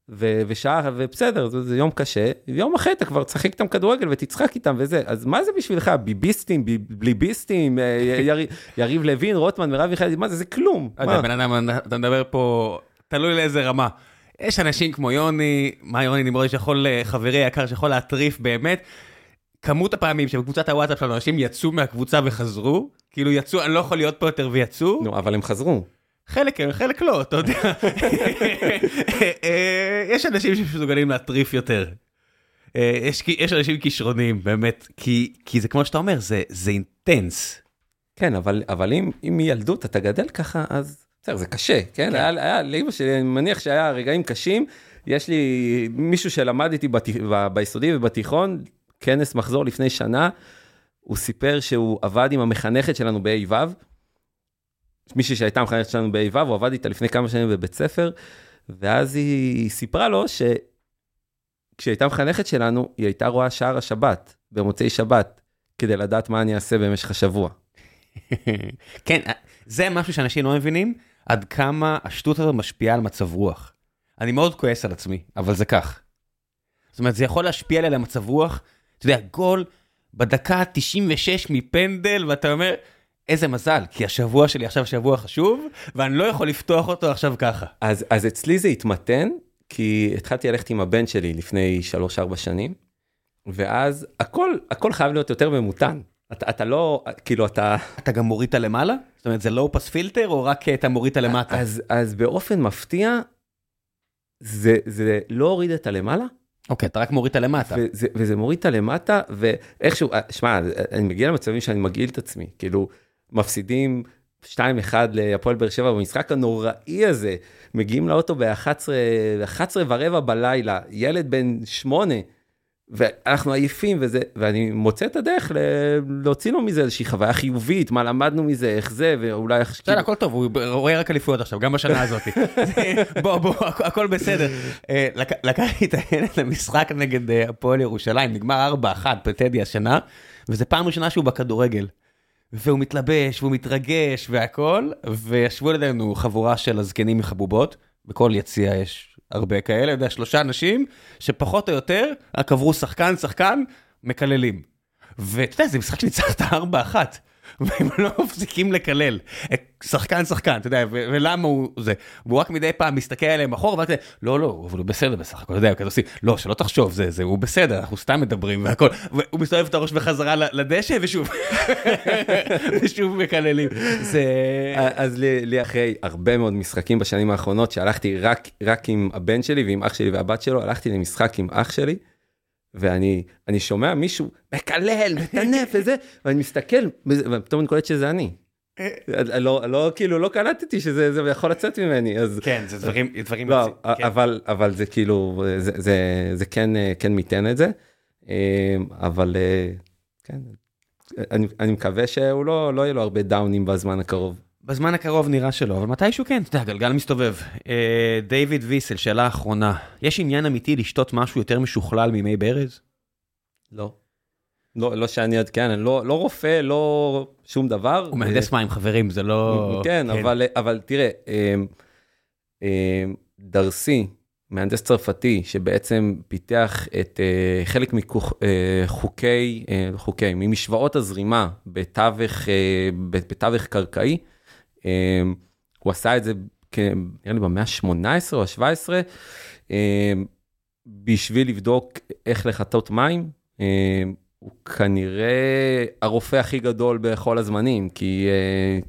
ו- ושעה, ובסדר, זה, זה יום קשה, יום אחרי אתה כבר תשחק איתם כדורגל ותצחק איתם וזה, אז מה זה בשבילך? ביביסטים, בליביסטים, אה, יר, יריב לוין, רוטמן, מרב מיכאלי, מה זה? זה כלום. אתה מדבר פה, תלוי לאיזה רמה. יש אנשים כמו יוני, מה יוני נמרודי שיכול, אה, חברי יקר, שיכול להטריף באמת. כמות הפעמים שבקבוצת הוואטסאפ שלנו אנשים יצאו מהקבוצה וחזרו, כאילו יצאו, אני לא יכול להיות פה יותר ויצאו. נו, אבל הם חזרו. חלק כן, חלק לא, אתה יודע. אה, יש אנשים שמסוגלים להטריף יותר. אה, יש, יש אנשים כישרונים, באמת, כי, כי זה כמו שאתה אומר, זה, זה אינטנס. כן, אבל, אבל אם, אם מילדות אתה גדל ככה, אז בסדר, זה קשה, כן? כן. היה, היה לאמא שלי, אני מניח שהיה רגעים קשים. יש לי מישהו שלמד איתי בת, ב, ביסודי ובתיכון, כנס מחזור לפני שנה, הוא סיפר שהוא עבד עם המחנכת שלנו ב-ה' מישהי שהייתה המחנכת שלנו ב-ה' הוא עבד איתה לפני כמה שנים בבית ספר, ואז היא סיפרה לו שכשהיא הייתה מחנכת שלנו, היא הייתה רואה שער השבת, במוצאי שבת, כדי לדעת מה אני אעשה במשך השבוע. כן, זה משהו שאנשים לא מבינים, עד כמה השטות הזו משפיעה על מצב רוח. אני מאוד כועס על עצמי, אבל זה כך. זאת אומרת, זה יכול להשפיע עליה למצב רוח אתה יודע, גול בדקה 96 מפנדל, ואתה אומר, איזה מזל, כי השבוע שלי עכשיו שבוע חשוב, ואני לא יכול לפתוח אותו עכשיו ככה. אז, אז אצלי זה התמתן, כי התחלתי ללכת עם הבן שלי לפני 3-4 שנים, ואז הכל, הכל חייב להיות יותר ממותן. אתה, אתה לא, כאילו אתה... אתה גם מוריד למעלה? זאת אומרת, זה לואו פס פילטר, או רק אתה מוריד את הלמטה? אז, אז באופן מפתיע, זה, זה לא הוריד את הלמעלה, אוקיי, אתה רק מוריד את הלמטה. וזה, וזה מוריד את הלמטה, ואיכשהו, אה, שמע, אני מגיע למצבים שאני מגעיל את עצמי, כאילו, מפסידים 2-1 להפועל באר שבע במשחק הנוראי הזה, מגיעים לאוטו ב-11 ורבע בלילה, ילד בן 8, ואנחנו עייפים וזה, ואני מוצא את הדרך להוציא לו מזה איזושהי חוויה חיובית, מה למדנו מזה, איך זה, ואולי... בסדר, כאילו- הכל טוב, הוא רואה רק אליפויות עכשיו, גם בשנה הזאת. בוא, בוא, הכל בסדר. אה, לקחתי את הילד למשחק נגד אה, הפועל ירושלים, נגמר 4-1 פטדי השנה, וזה פעם ראשונה שהוא בכדורגל. והוא מתלבש, והוא מתרגש והכל, וישבו לידינו חבורה של הזקנים מחבובות, בכל יציע יש הרבה כאלה, יודע, שלושה אנשים שפחות או יותר רק עברו שחקן, שחקן, מקללים. ואתה יודע, זה משחק שניצחת ארבע אחת. והם לא מפסיקים לקלל. שחקן שחקן, אתה יודע, ולמה הוא זה. והוא רק מדי פעם מסתכל עליהם אחורה, ואתה יודע, לא, לא, אבל הוא בסדר בסך הכל, אתה יודע, כזה עושים, לא, שלא תחשוב, זה, זה, הוא בסדר, אנחנו סתם מדברים והכל. והוא מסתובב את הראש בחזרה לדשא, ושוב, ושוב מקללים. זה... אז לי, לי אחרי הרבה מאוד משחקים בשנים האחרונות, שהלכתי רק, רק עם הבן שלי ועם אח שלי והבת שלו, הלכתי למשחק עם אח שלי. ואני אני שומע מישהו מקלל, מטנף וזה, ואני מסתכל, ופתאום אני קולט שזה אני. אה. לא, לא, כאילו, לא קלטתי שזה זה יכול לצאת ממני, אז... כן, זה דברים, דברים... לא, כן. אבל, אבל זה כאילו, זה, זה, זה כן, כן מיתן את זה. אבל כן, אני, אני מקווה שהוא לא, לא יהיה לו הרבה דאונים בזמן הקרוב. בזמן הקרוב נראה שלא, אבל מתישהו כן, אתה יודע, גלגל מסתובב. דיוויד ויסל, שאלה אחרונה, יש עניין אמיתי לשתות משהו יותר משוכלל ממי ברז? לא. לא, לא שאני עד כן, אני לא, לא רופא, לא שום דבר. הוא מהנדס מים, חברים, זה לא... כן, כן. אבל, אבל תראה, דרסי, מהנדס צרפתי, שבעצם פיתח את חלק מחוקי, חוקי, ממשוואות הזרימה בתווך, בתווך קרקעי, הוא עשה את זה, נראה לי במאה ה-18 או ה-17, בשביל לבדוק איך לחטות מים. הוא כנראה הרופא הכי גדול בכל הזמנים, כי,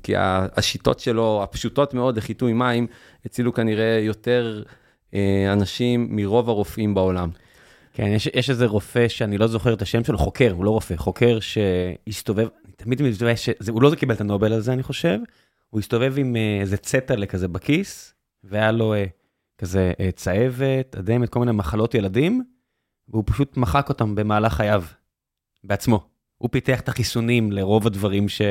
כי השיטות שלו, הפשוטות מאוד לחיטוי מים, הצילו כנראה יותר אנשים מרוב הרופאים בעולם. כן, יש, יש איזה רופא שאני לא זוכר את השם שלו, חוקר, הוא לא רופא, חוקר שהסתובב, תמיד מסתובב, הוא לא קיבל את הנובל הזה, אני חושב, הוא הסתובב עם איזה צטלה כזה בכיס, והיה לו כזה צהבת, אדמת, כל מיני מחלות ילדים, והוא פשוט מחק אותם במהלך חייו. בעצמו. הוא פיתח את החיסונים לרוב הדברים ש...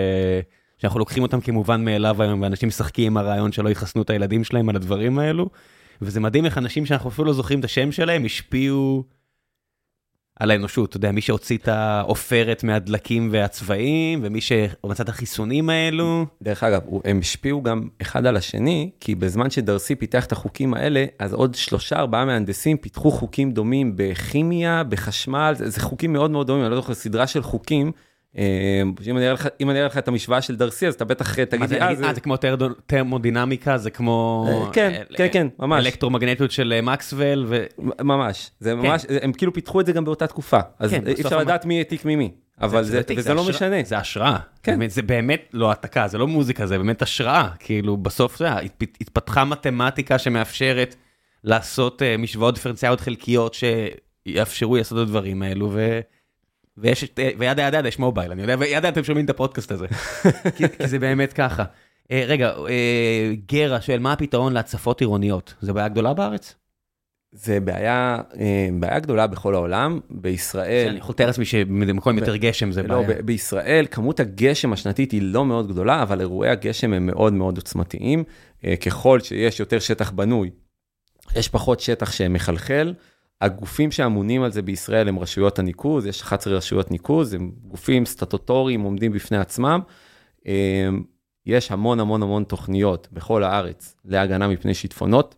שאנחנו לוקחים אותם כמובן מאליו היום, ואנשים משחקים עם הרעיון שלא יחסנו את הילדים שלהם על הדברים האלו. וזה מדהים איך אנשים שאנחנו אפילו לא זוכרים את השם שלהם, השפיעו על האנושות. אתה יודע, מי שהוציא את העופרת מהדלקים והצבעים, ומי שמצא את החיסונים האלו. דרך אגב, הם השפיעו גם אחד על השני, כי בזמן שדרסי פיתח את החוקים האלה, אז עוד שלושה ארבעה מהנדסים פיתחו חוקים דומים בכימיה, בחשמל, זה, זה חוקים מאוד מאוד דומים, אני לא זוכר, סדרה של חוקים. אם אני אראה לך את המשוואה של דרסי, אז אתה בטח תגיד לי, אה, זה כמו תרמודינמיקה, זה כמו... כן, כן, כן, ממש. אלקטרומגנטיות של מקסוול. ממש, זה ממש, הם כאילו פיתחו את זה גם באותה תקופה, אז אי אפשר לדעת מי העתיק ממי, אבל זה, וזה לא משנה. זה השראה, זה באמת לא העתקה, זה לא מוזיקה, זה באמת השראה, כאילו בסוף זה התפתחה מתמטיקה שמאפשרת לעשות משוואות דיפרנציאליות חלקיות שיאפשרו לעשות את הדברים האלו, ויש, וידה ידה ידה יש מובייל, אני יודע, וידה ידה אתם שומעים את הפודקאסט הזה, כי, כי זה באמת ככה. רגע, גרה שואל, מה הפתרון להצפות עירוניות? זה בעיה גדולה בארץ? זה בעיה, בעיה גדולה בכל העולם, בישראל... אני חותר לעצמי שבמקום יותר גשם זה לא, בעיה. בישראל כמות הגשם השנתית היא לא מאוד גדולה, אבל אירועי הגשם הם מאוד מאוד עוצמתיים. ככל שיש יותר שטח בנוי, יש פחות שטח שמחלחל. הגופים שאמונים על זה בישראל הם רשויות הניקוז, יש 11 רשויות ניקוז, הם גופים סטטוטוריים עומדים בפני עצמם. יש המון המון המון תוכניות בכל הארץ להגנה מפני שיטפונות.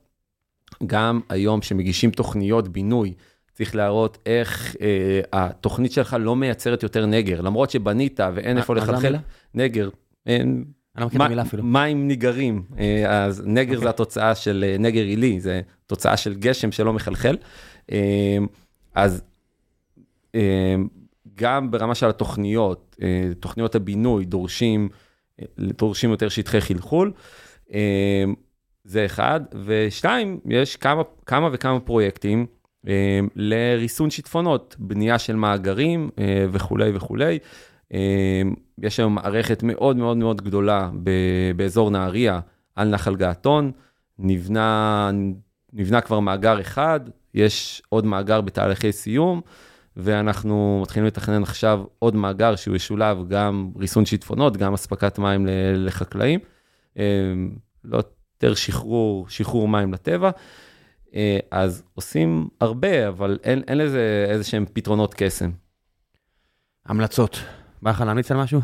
גם היום שמגישים תוכניות בינוי, צריך להראות איך אה, התוכנית שלך לא מייצרת יותר נגר, למרות שבנית ואין איפה לחלחל, נגר. אין, אני לא מכיר את המילה אפילו. מים ניגרים, אז נגר okay. זה התוצאה של נגר עילי, זה תוצאה של גשם שלא מחלחל. אז גם ברמה של התוכניות, תוכניות הבינוי דורשים, דורשים יותר שטחי חלחול. זה אחד, ושתיים, יש כמה, כמה וכמה פרויקטים לריסון שיטפונות, בנייה של מאגרים וכולי וכולי. יש היום מערכת מאוד מאוד מאוד גדולה באזור נהריה על נחל געתון, נבנה, נבנה כבר מאגר אחד, יש עוד מאגר בתהליכי סיום, ואנחנו מתחילים לתכנן עכשיו עוד מאגר שהוא ישולב גם ריסון שיטפונות, גם אספקת מים לחקלאים. לא יותר שחרור, שחרור מים לטבע. אז עושים הרבה, אבל אין, אין לזה איזה שהם פתרונות קסם. המלצות. בא לך להמליץ על משהו?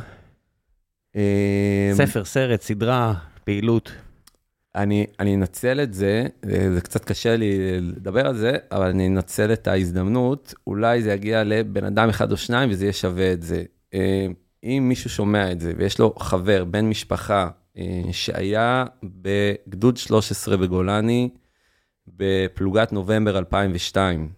ספר, סרט, סדרה, פעילות. אני, אני אנצל את זה, זה קצת קשה לי לדבר על זה, אבל אני אנצל את ההזדמנות, אולי זה יגיע לבן אדם אחד או שניים וזה יהיה שווה את זה. אם מישהו שומע את זה ויש לו חבר, בן משפחה, שהיה בגדוד 13 בגולני, בפלוגת נובמבר 2002,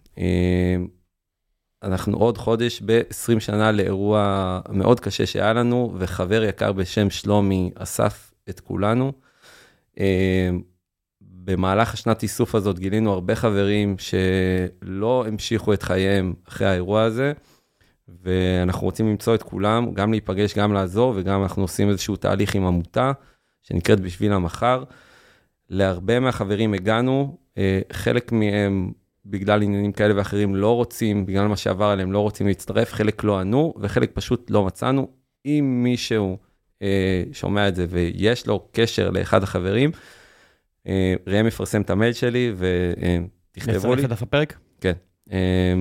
אנחנו עוד חודש ב-20 שנה לאירוע מאוד קשה שהיה לנו, וחבר יקר בשם שלומי אסף את כולנו. במהלך השנת איסוף הזאת גילינו הרבה חברים שלא המשיכו את חייהם אחרי האירוע הזה, ואנחנו רוצים למצוא את כולם, גם להיפגש, גם לעזור, וגם אנחנו עושים איזשהו תהליך עם עמותה שנקראת בשביל המחר. להרבה מהחברים הגענו, חלק מהם בגלל עניינים כאלה ואחרים לא רוצים, בגלל מה שעבר עליהם לא רוצים להצטרף, חלק לא ענו וחלק פשוט לא מצאנו. אם מישהו אה, שומע את זה ויש לו קשר לאחד החברים, אה, ראם יפרסם את המייל שלי ותכתבו לי. נצרף את דף הפרק? כן. אה,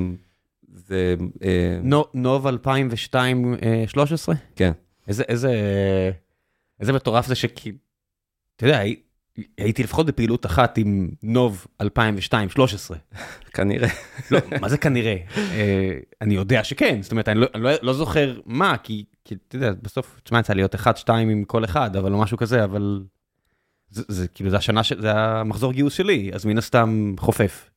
זה... אה, נו- נוב 2002-13? כן. איזה, איזה, איזה מטורף זה שכי... אתה יודע, הי- הייתי לפחות בפעילות אחת עם נוב 2002-13. כנראה. לא, מה זה כנראה? אה, אני יודע שכן, זאת אומרת, אני לא, לא, לא זוכר מה, כי, כי אתה יודע, בסוף, תשמע, יצא להיות אחד, שתיים עם כל אחד, אבל לא משהו כזה, אבל... זה, זה כאילו, זה השנה, ש... זה המחזור גיוס שלי, אז מן הסתם חופף.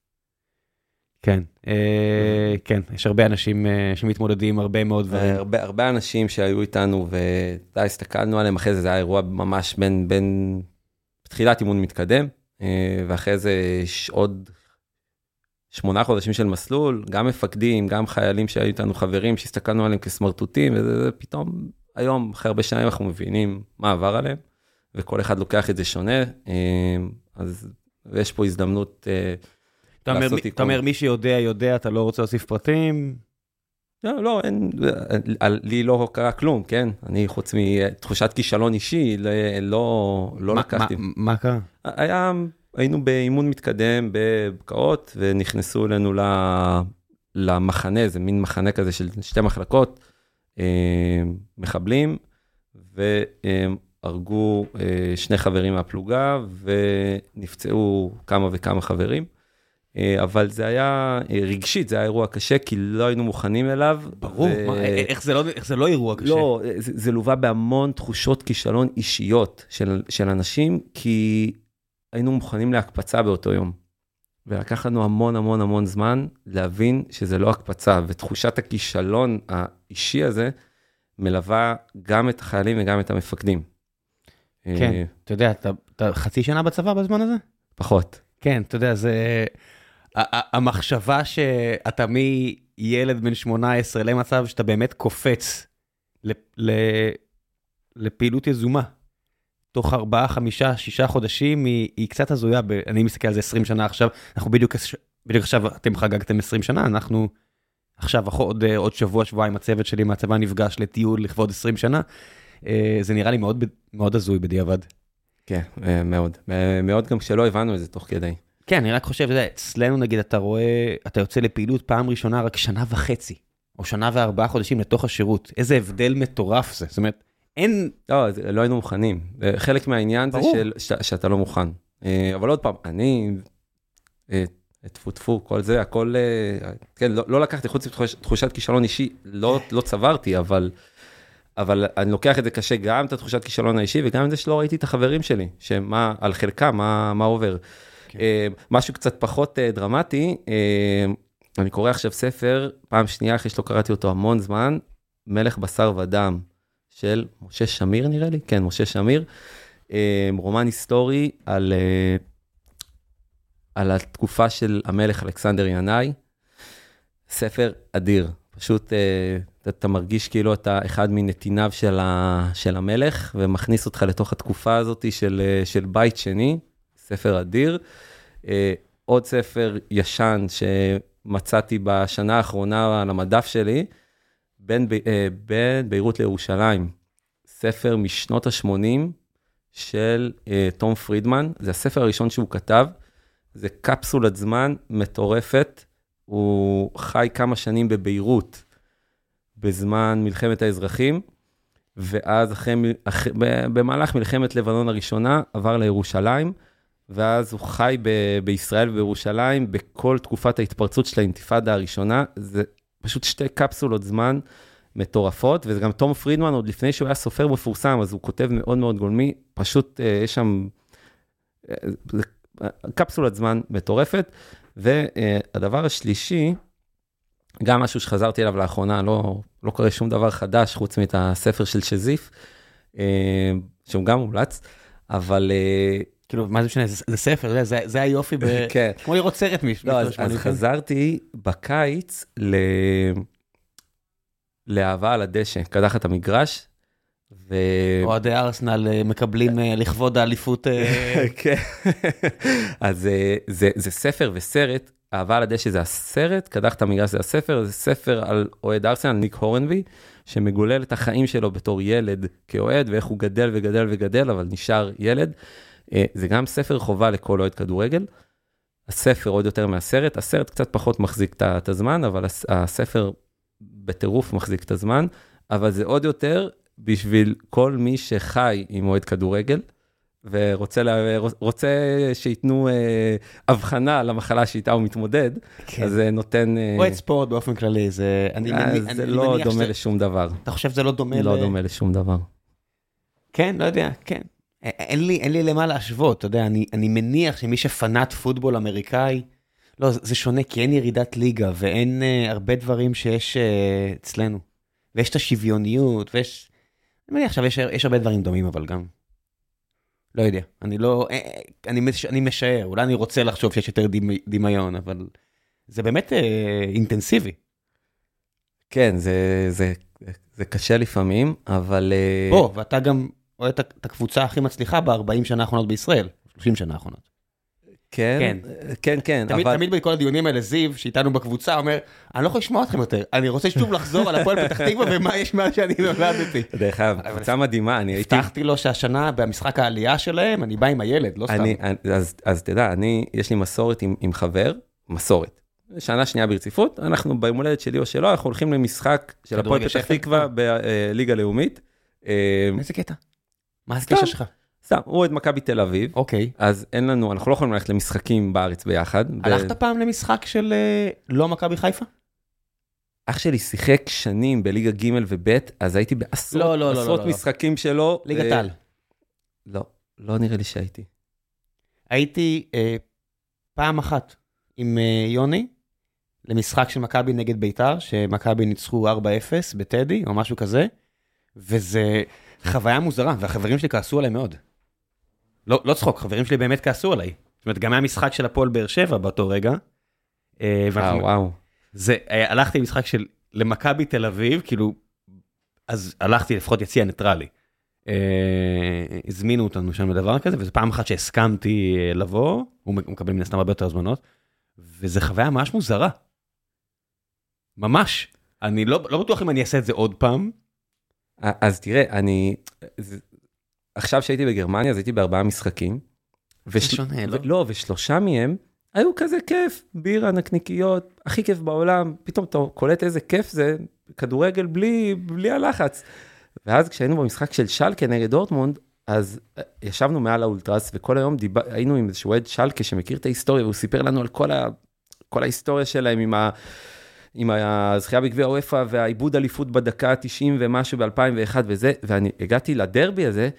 כן, אה, כן, יש הרבה אנשים אה, שמתמודדים הרבה מאוד דברים. הרבה, הרבה אנשים שהיו איתנו ואתה הסתכלנו עליהם, אחרי זה זה היה אירוע ממש בין, בין תחילת אימון מתקדם, אה, ואחרי זה יש עוד שמונה חודשים של מסלול, גם מפקדים, גם חיילים שהיו איתנו חברים שהסתכלנו עליהם כסמרטוטים, וזה זה פתאום היום, אחרי הרבה שנים אנחנו מבינים מה עבר עליהם, וכל אחד לוקח את זה שונה, אה, אז יש פה הזדמנות אה, לעשות מי- אתה תיקון. אומר, מי שיודע, יודע, אתה לא רוצה להוסיף פרטים? לא, לא, אין, לי לא קרה כלום, כן? אני חוץ מתחושת כישלון אישי, לא, לא מה- לקחתי. מה- מה קרה? היה, היינו באימון מתקדם בבקעות, ונכנסו אלינו ל, למחנה, זה מין מחנה כזה של שתי מחלקות, אה, מחבלים, והרגו אה, שני חברים מהפלוגה, ונפצעו כמה וכמה חברים. אה, אבל זה היה רגשית, זה היה אירוע קשה, כי לא היינו מוכנים אליו. ברור, ו- מה, איך זה לא- איך זה לא אירוע קשה? לא, זה, זה לווה בהמון תחושות כישלון אישיות של, של אנשים, כי היינו מוכנים להקפצה באותו יום. ולקח לנו המון המון המון זמן להבין שזה לא הקפצה, ותחושת הכישלון האישי הזה מלווה גם את החיילים וגם את המפקדים. כן, אה, אתה יודע, אתה- אתה חצי שנה בצבא בזמן הזה? פחות. כן, אתה יודע, זה... המחשבה שאתה מילד בן 18 למצב שאתה באמת קופץ לפעילות יזומה. תוך ארבעה, חמישה, שישה חודשים היא, היא קצת הזויה, ב- אני מסתכל על זה 20 שנה עכשיו, אנחנו בדיוק, בדיוק עכשיו, אתם חגגתם 20 שנה, אנחנו עכשיו, עוד, אה, עוד שבוע, שבועיים, הצוות שלי מהצבא נפגש לטיול לכבוד 20 שנה. אה, זה נראה לי מאוד, מאוד הזוי בדיעבד. כן, אה, מאוד. מאוד גם כשלא הבנו את זה תוך כדי. כן, אני רק חושב, יודע, אצלנו נגיד, אתה רואה, אתה יוצא לפעילות פעם ראשונה רק שנה וחצי, או שנה וארבעה חודשים לתוך השירות. איזה הבדל מטורף זה. זאת אומרת, אין... לא, זה- לא היינו מוכנים. אה, חלק מהעניין זה ברור. של, ש, שאתה לא מוכן. אה, אבל עוד פעם, אני, אה, טפו טפו, כל זה, הכל, כן, לא, לא לקחתי, חוץ מתחושת כישלון אישי, לא, לא צברתי, אבל, אבל אני לוקח את זה קשה, גם את התחושת כישלון האישי, וגם את זה שלא ראיתי את החברים שלי, שמה, על חלקם, מה, מה עובר. כן. משהו קצת פחות דרמטי, אני קורא עכשיו ספר, פעם שנייה אחרי שלא קראתי אותו המון זמן, מלך בשר ודם, של משה שמיר נראה לי, כן, משה שמיר, אה, רומן היסטורי על, אה, על התקופה של המלך אלכסנדר ינאי, ספר אדיר, פשוט אתה, אתה מרגיש כאילו אתה אחד מנתיניו של, ה, של המלך, ומכניס אותך לתוך התקופה הזאת של, אה, של בית שני, ספר אדיר. עוד ספר ישן שמצאתי בשנה האחרונה על המדף שלי, בין, אה, בין ביירות לירושלים, ספר משנות ה-80 של אה, תום פרידמן, זה הספר הראשון שהוא כתב, זה קפסולת זמן מטורפת, הוא חי כמה שנים בביירות בזמן מלחמת האזרחים, ואז אחרי, ב- במהלך מלחמת לבנון הראשונה עבר לירושלים, ואז הוא חי ב- בישראל ובירושלים בכל תקופת ההתפרצות של האינתיפאדה הראשונה, זה פשוט שתי קפסולות זמן מטורפות, וזה גם תום פרידמן, עוד לפני שהוא היה סופר מפורסם, אז הוא כותב מאוד מאוד גולמי, פשוט אה, יש שם אה, אה, קפסולת זמן מטורפת. והדבר השלישי, גם משהו שחזרתי אליו לאחרונה, לא, לא קורה שום דבר חדש חוץ מאת הספר של שזיף, אה, שהוא גם מומלץ, אבל אה, כאילו, מה זה משנה, זה, זה ספר, זה, זה היופי, ב... כן. כמו לראות סרט מישהו. לא, אז, אז חזרתי בקיץ ל... לאהבה על הדשא, קדחת המגרש. ו... אוהדי ארסנל אה, מקבלים אה, לכבוד האליפות. אה, כן. אז זה, זה ספר וסרט, אהבה על הדשא זה הסרט, קדחת המגרש זה הספר, זה ספר על אוהד ארסנל, ניק הורנבי, שמגולל את החיים שלו בתור ילד כאוהד, ואיך הוא גדל וגדל וגדל, אבל נשאר ילד. אה, זה גם ספר חובה לכל אוהד כדורגל. הספר עוד יותר מהסרט, הסרט קצת פחות מחזיק את הזמן, אבל הס- הספר בטירוף מחזיק את הזמן, אבל זה עוד יותר בשביל כל מי שחי עם אוהד כדורגל, ורוצה לה, רוצה שייתנו אה, הבחנה למחלה שאיתה הוא מתמודד, כן. אז זה נותן... אה, אוהד ספורט באופן כללי, זה... אני אה, מני- זה אני לא מניח דומה שזה- לשום דבר. אתה חושב שזה לא דומה? לא ל- דומה לשום דבר. כן, לא יודע, כן. אין לי, אין לי למה להשוות, אתה יודע, אני, אני מניח שמי שפנאט פוטבול אמריקאי, לא, זה זה שונה, כי אין ירידת ליגה, ואין uh, הרבה דברים שיש uh, אצלנו. ויש את השוויוניות, ויש... אני מניח עכשיו, יש, יש הרבה דברים דומים, אבל גם... לא יודע, אני לא... אה, אה, אני, מש, אני משער, אולי אני רוצה לחשוב שיש יותר דמי, דמיון, אבל זה באמת אה, אינטנסיבי. כן, זה, זה, זה קשה לפעמים, אבל... אה, בוא, ואתה גם אוהד את הקבוצה הכי מצליחה ב-40 שנה האחרונות בישראל, 30 שנה האחרונות. כן, כן. כן, כן, תמיד, אבל... תמיד בכל הדיונים האלה זיו, שאיתנו בקבוצה, אומר, אני לא יכול לשמוע אתכם יותר, אני רוצה שוב לחזור על הפועל פתח תקווה ומה יש מאז שאני נולדתי. דרך אגב, קבוצה מדהימה, אני הייתי... הבטחתי לו שהשנה במשחק העלייה שלהם, אני בא עם הילד, לא סתם. אז, תדע, אני, יש לי מסורת עם, עם חבר, מסורת. שנה שנייה ברציפות, אנחנו ביום הולדת שלי או שלו, אנחנו הולכים למשחק של הפועל פתח? תקווה בליגה לאומית. אה, איזה קטע? מה. הקשר שלך? סתם, הוא אוהד מכבי תל אביב, אוקיי. אז אין לנו, אנחנו לא יכולים ללכת למשחקים בארץ ביחד. הלכת פעם למשחק של אה, לא מכבי חיפה? אח שלי שיחק שנים בליגה ג' וב', אז הייתי בעשרות לא, לא, לא, עשרות לא, לא. משחקים שלו. ליגת אה, העל. לא, לא נראה לי שהייתי. הייתי אה, פעם אחת עם אה, יוני למשחק של מכבי נגד ביתר, שמכבי ניצחו 4-0 בטדי או משהו כזה, וזה חוויה מוזרה, והחברים שלי כעסו עליי מאוד. לא, לא צחוק, חברים שלי באמת כעסו עליי. זאת אומרת, גם היה משחק של הפועל באר שבע באותו רגע. אה, אה, ואנחנו- וואו. זה, אה, הלכתי למשחק של, למכבי תל אביב, כאילו, אז הלכתי לפחות יציע ניטרלי. אה, הזמינו אותנו שם לדבר כזה, וזו פעם אחת שהסכמתי אה, לבוא, הוא מקבל מן הסתם הרבה יותר הזמנות, וזו חוויה ממש מוזרה. ממש. אני לא, לא בטוח אם אני אעשה את זה עוד פעם. אז תראה, אני... עכשיו שהייתי בגרמניה, אז הייתי בארבעה משחקים. ושל- שונה, לא? ו- לא, ושלושה מהם היו כזה כיף, בירה, נקניקיות, הכי כיף בעולם, פתאום אתה קולט איזה כיף זה, כדורגל בלי, בלי הלחץ. ואז כשהיינו במשחק של שלקה נגד דורטמונד, אז אה, ישבנו מעל האולטרס, וכל היום דיבר, היינו עם איזשהו אוהד שלקה שמכיר את ההיסטוריה, והוא סיפר לנו על כל, ה, כל ההיסטוריה שלהם עם ה... עם הזכייה בגביע וופא והעיבוד אליפות בדקה ה-90 ומשהו ב-2001 וזה, ואני הגעתי לדרבי הזה,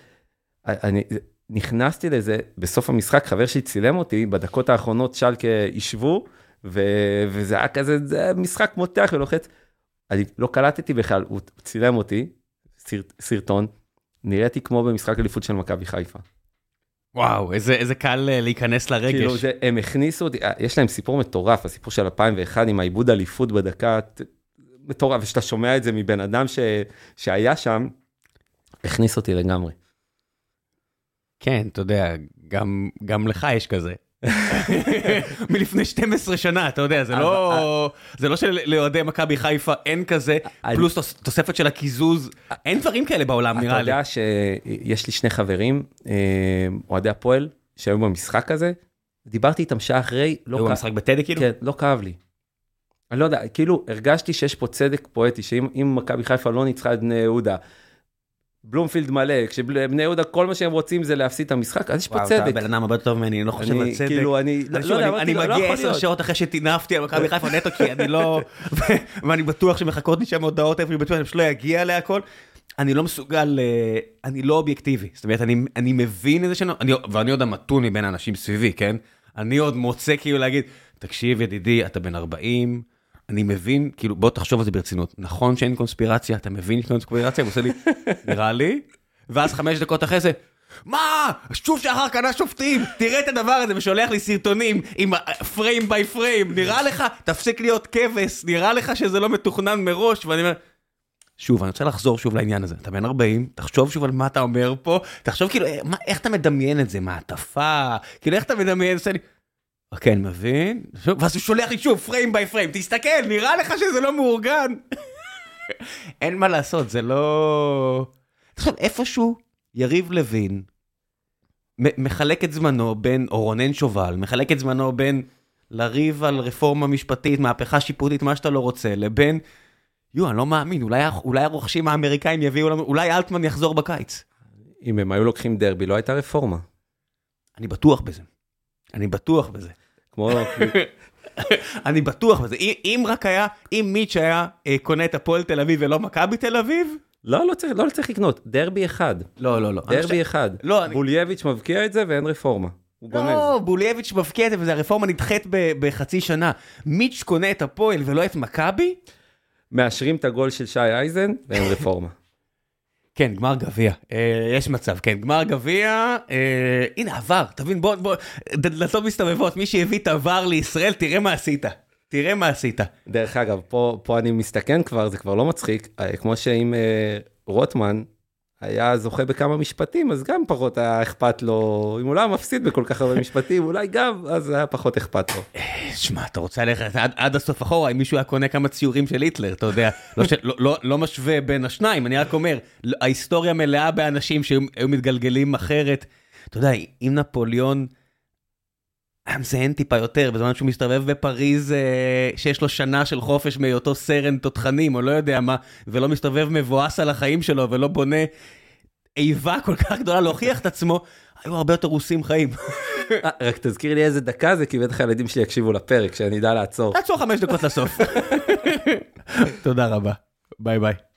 אני נכנסתי לזה בסוף המשחק, חבר שלי צילם אותי, בדקות האחרונות שלקה ישבו, ו... וזה היה כזה, זה משחק מותח ולוחץ. אני לא קלטתי בכלל, הוא צילם אותי, סרט, סרטון, נראיתי כמו במשחק אליפות של מכבי חיפה. וואו, איזה, איזה קל אה, להיכנס לרגש. כאילו, זה, הם הכניסו אותי, אה, יש להם סיפור מטורף, הסיפור של 2001 עם העיבוד אליפות בדקה, מטורף, ושאתה שומע את זה מבן אדם ש, שהיה שם, הכניס אותי לגמרי. כן, אתה יודע, גם, גם לך יש כזה. מלפני 12 שנה, אתה יודע, זה לא, זה לא שלאוהדי מכבי חיפה אין כזה, פלוס תוס- תוספת של הקיזוז, אין דברים כאלה בעולם אתה נראה לי. יודע שיש לי שני חברים, אה, אוהדי הפועל, שהיו במשחק הזה, דיברתי איתם שעה אחרי, לא, הוא כ... במשחק בטדי כאילו? כן, לא כאב לי. אני לא יודע, כאילו הרגשתי שיש פה צדק פואטי, שאם אם מכבי חיפה לא ניצחה את בני יהודה, בלומפילד מלא, כשבני יהודה כל מה שהם רוצים זה להפסיד את המשחק, אז יש פה וואו, אתה צדק. בן אדם הרבה יותר טוב ממני, אני לא חושב על צדק. כאילו, אני, אני לא יודע, אני- אמרתי, אני לא, לא מגיע עשר. שעות אחרי שטינפתי על מכבי חיפה נטו, כי אני לא... ואני בטוח שמחכות לי שם הודעות איפה אני בטוח שלא יגיע להכל. אני לא מסוגל, אה, אני לא אובייקטיבי. זאת אומרת, אני, מבין איזה אני, ואני עוד המתון מבין האנשים סביבי, כן? אני עוד מוצא כאילו להגיד, תקשיב ידידי, אתה בן 40, אני מבין, כאילו, בוא תחשוב על זה ברצינות. נכון שאין קונספירציה, אתה מבין שאין קונספירציה? הוא עושה לי, נראה לי. ואז חמש דקות אחרי זה, מה? שוב שחר קנה שופטים, תראה את הדבר הזה, ושולח לי סרטונים עם פריים ביי פריים, נראה לך, תפסיק להיות כבש, נראה לך שזה לא מתוכנן מראש, ואני אומר, שוב, אני רוצה לחזור שוב לעניין הזה. אתה בן 40, תחשוב שוב על מה אתה אומר פה, תחשוב כאילו, מה, איך אתה מדמיין את זה, מעטפה, כאילו איך אתה מדמיין, עושה לי, אוקיי, אני מבין, ואז הוא שולח לי שוב פריים ביי פריים, תסתכל, נראה לך שזה לא מאורגן. אין מה לעשות, זה לא... תחשוב, איפשהו יריב לוין מחלק את זמנו בין, או רונן שובל, מחלק את זמנו בין לריב על רפורמה משפטית, מהפכה שיפוטית, מה שאתה לא רוצה, לבין, יו, אני לא מאמין, אולי, אולי הרוכשים האמריקאים יביאו לנו, אולי אלטמן יחזור בקיץ. אם הם היו לוקחים דרבי, לא הייתה רפורמה. אני בטוח בזה. אני בטוח בזה. כמו... אני בטוח בזה. אם, רק היה, אם מיץ' היה אה, קונה את הפועל תל אביב ולא מכבי תל אביב, לא, לא צריך, לא צריך לקנות, דרבי אחד. לא, לא, לא. דרבי. אחד. לא, אני... בולייביץ' מבקיע את זה ואין רפורמה. הוא גונז. לא, בולייביץ' מבקיע את זה וזה הרפורמה נדחית בחצי שנה. מיץ' קונה את הפועל ולא את מכבי? מאשרים את הגול של שי אייזן ואין רפורמה. כן, גמר גביע, אה, יש מצב, כן, גמר גביע, אה, הנה עבר, תבין, בוא, בוא, דלתות מסתובבות, מי שהביא את עבר לישראל, תראה מה עשית. תראה מה עשית. דרך אגב, פה, פה אני מסתכן כבר, זה כבר לא מצחיק, אה, כמו שאם אה, רוטמן היה זוכה בכמה משפטים, אז גם פחות היה אכפת לו, אם הוא לא היה מפסיד בכל כך הרבה משפטים, אולי גם, אז היה פחות אכפת לו. שמע, אתה רוצה ללכת עד, עד הסוף אחורה, אם מישהו היה קונה כמה ציורים של היטלר, אתה יודע, לא, ש, לא, לא, לא משווה בין השניים, אני רק אומר, ההיסטוריה מלאה באנשים שהיו מתגלגלים אחרת. אתה יודע, אם נפוליאון... היה מזיין טיפה יותר, בזמן שהוא מסתובב בפריז, אה, שיש לו שנה של חופש מהיותו סרן תותחנים, או לא יודע מה, ולא מסתובב מבואס על החיים שלו, ולא בונה איבה כל כך גדולה להוכיח את עצמו, היו הרבה יותר רוסים חיים. אה, רק תזכיר לי איזה דקה זה, כי בטח הילדים שלי יקשיבו לפרק, שאני אדע לעצור. לעצור חמש דקות לסוף. תודה רבה. ביי ביי.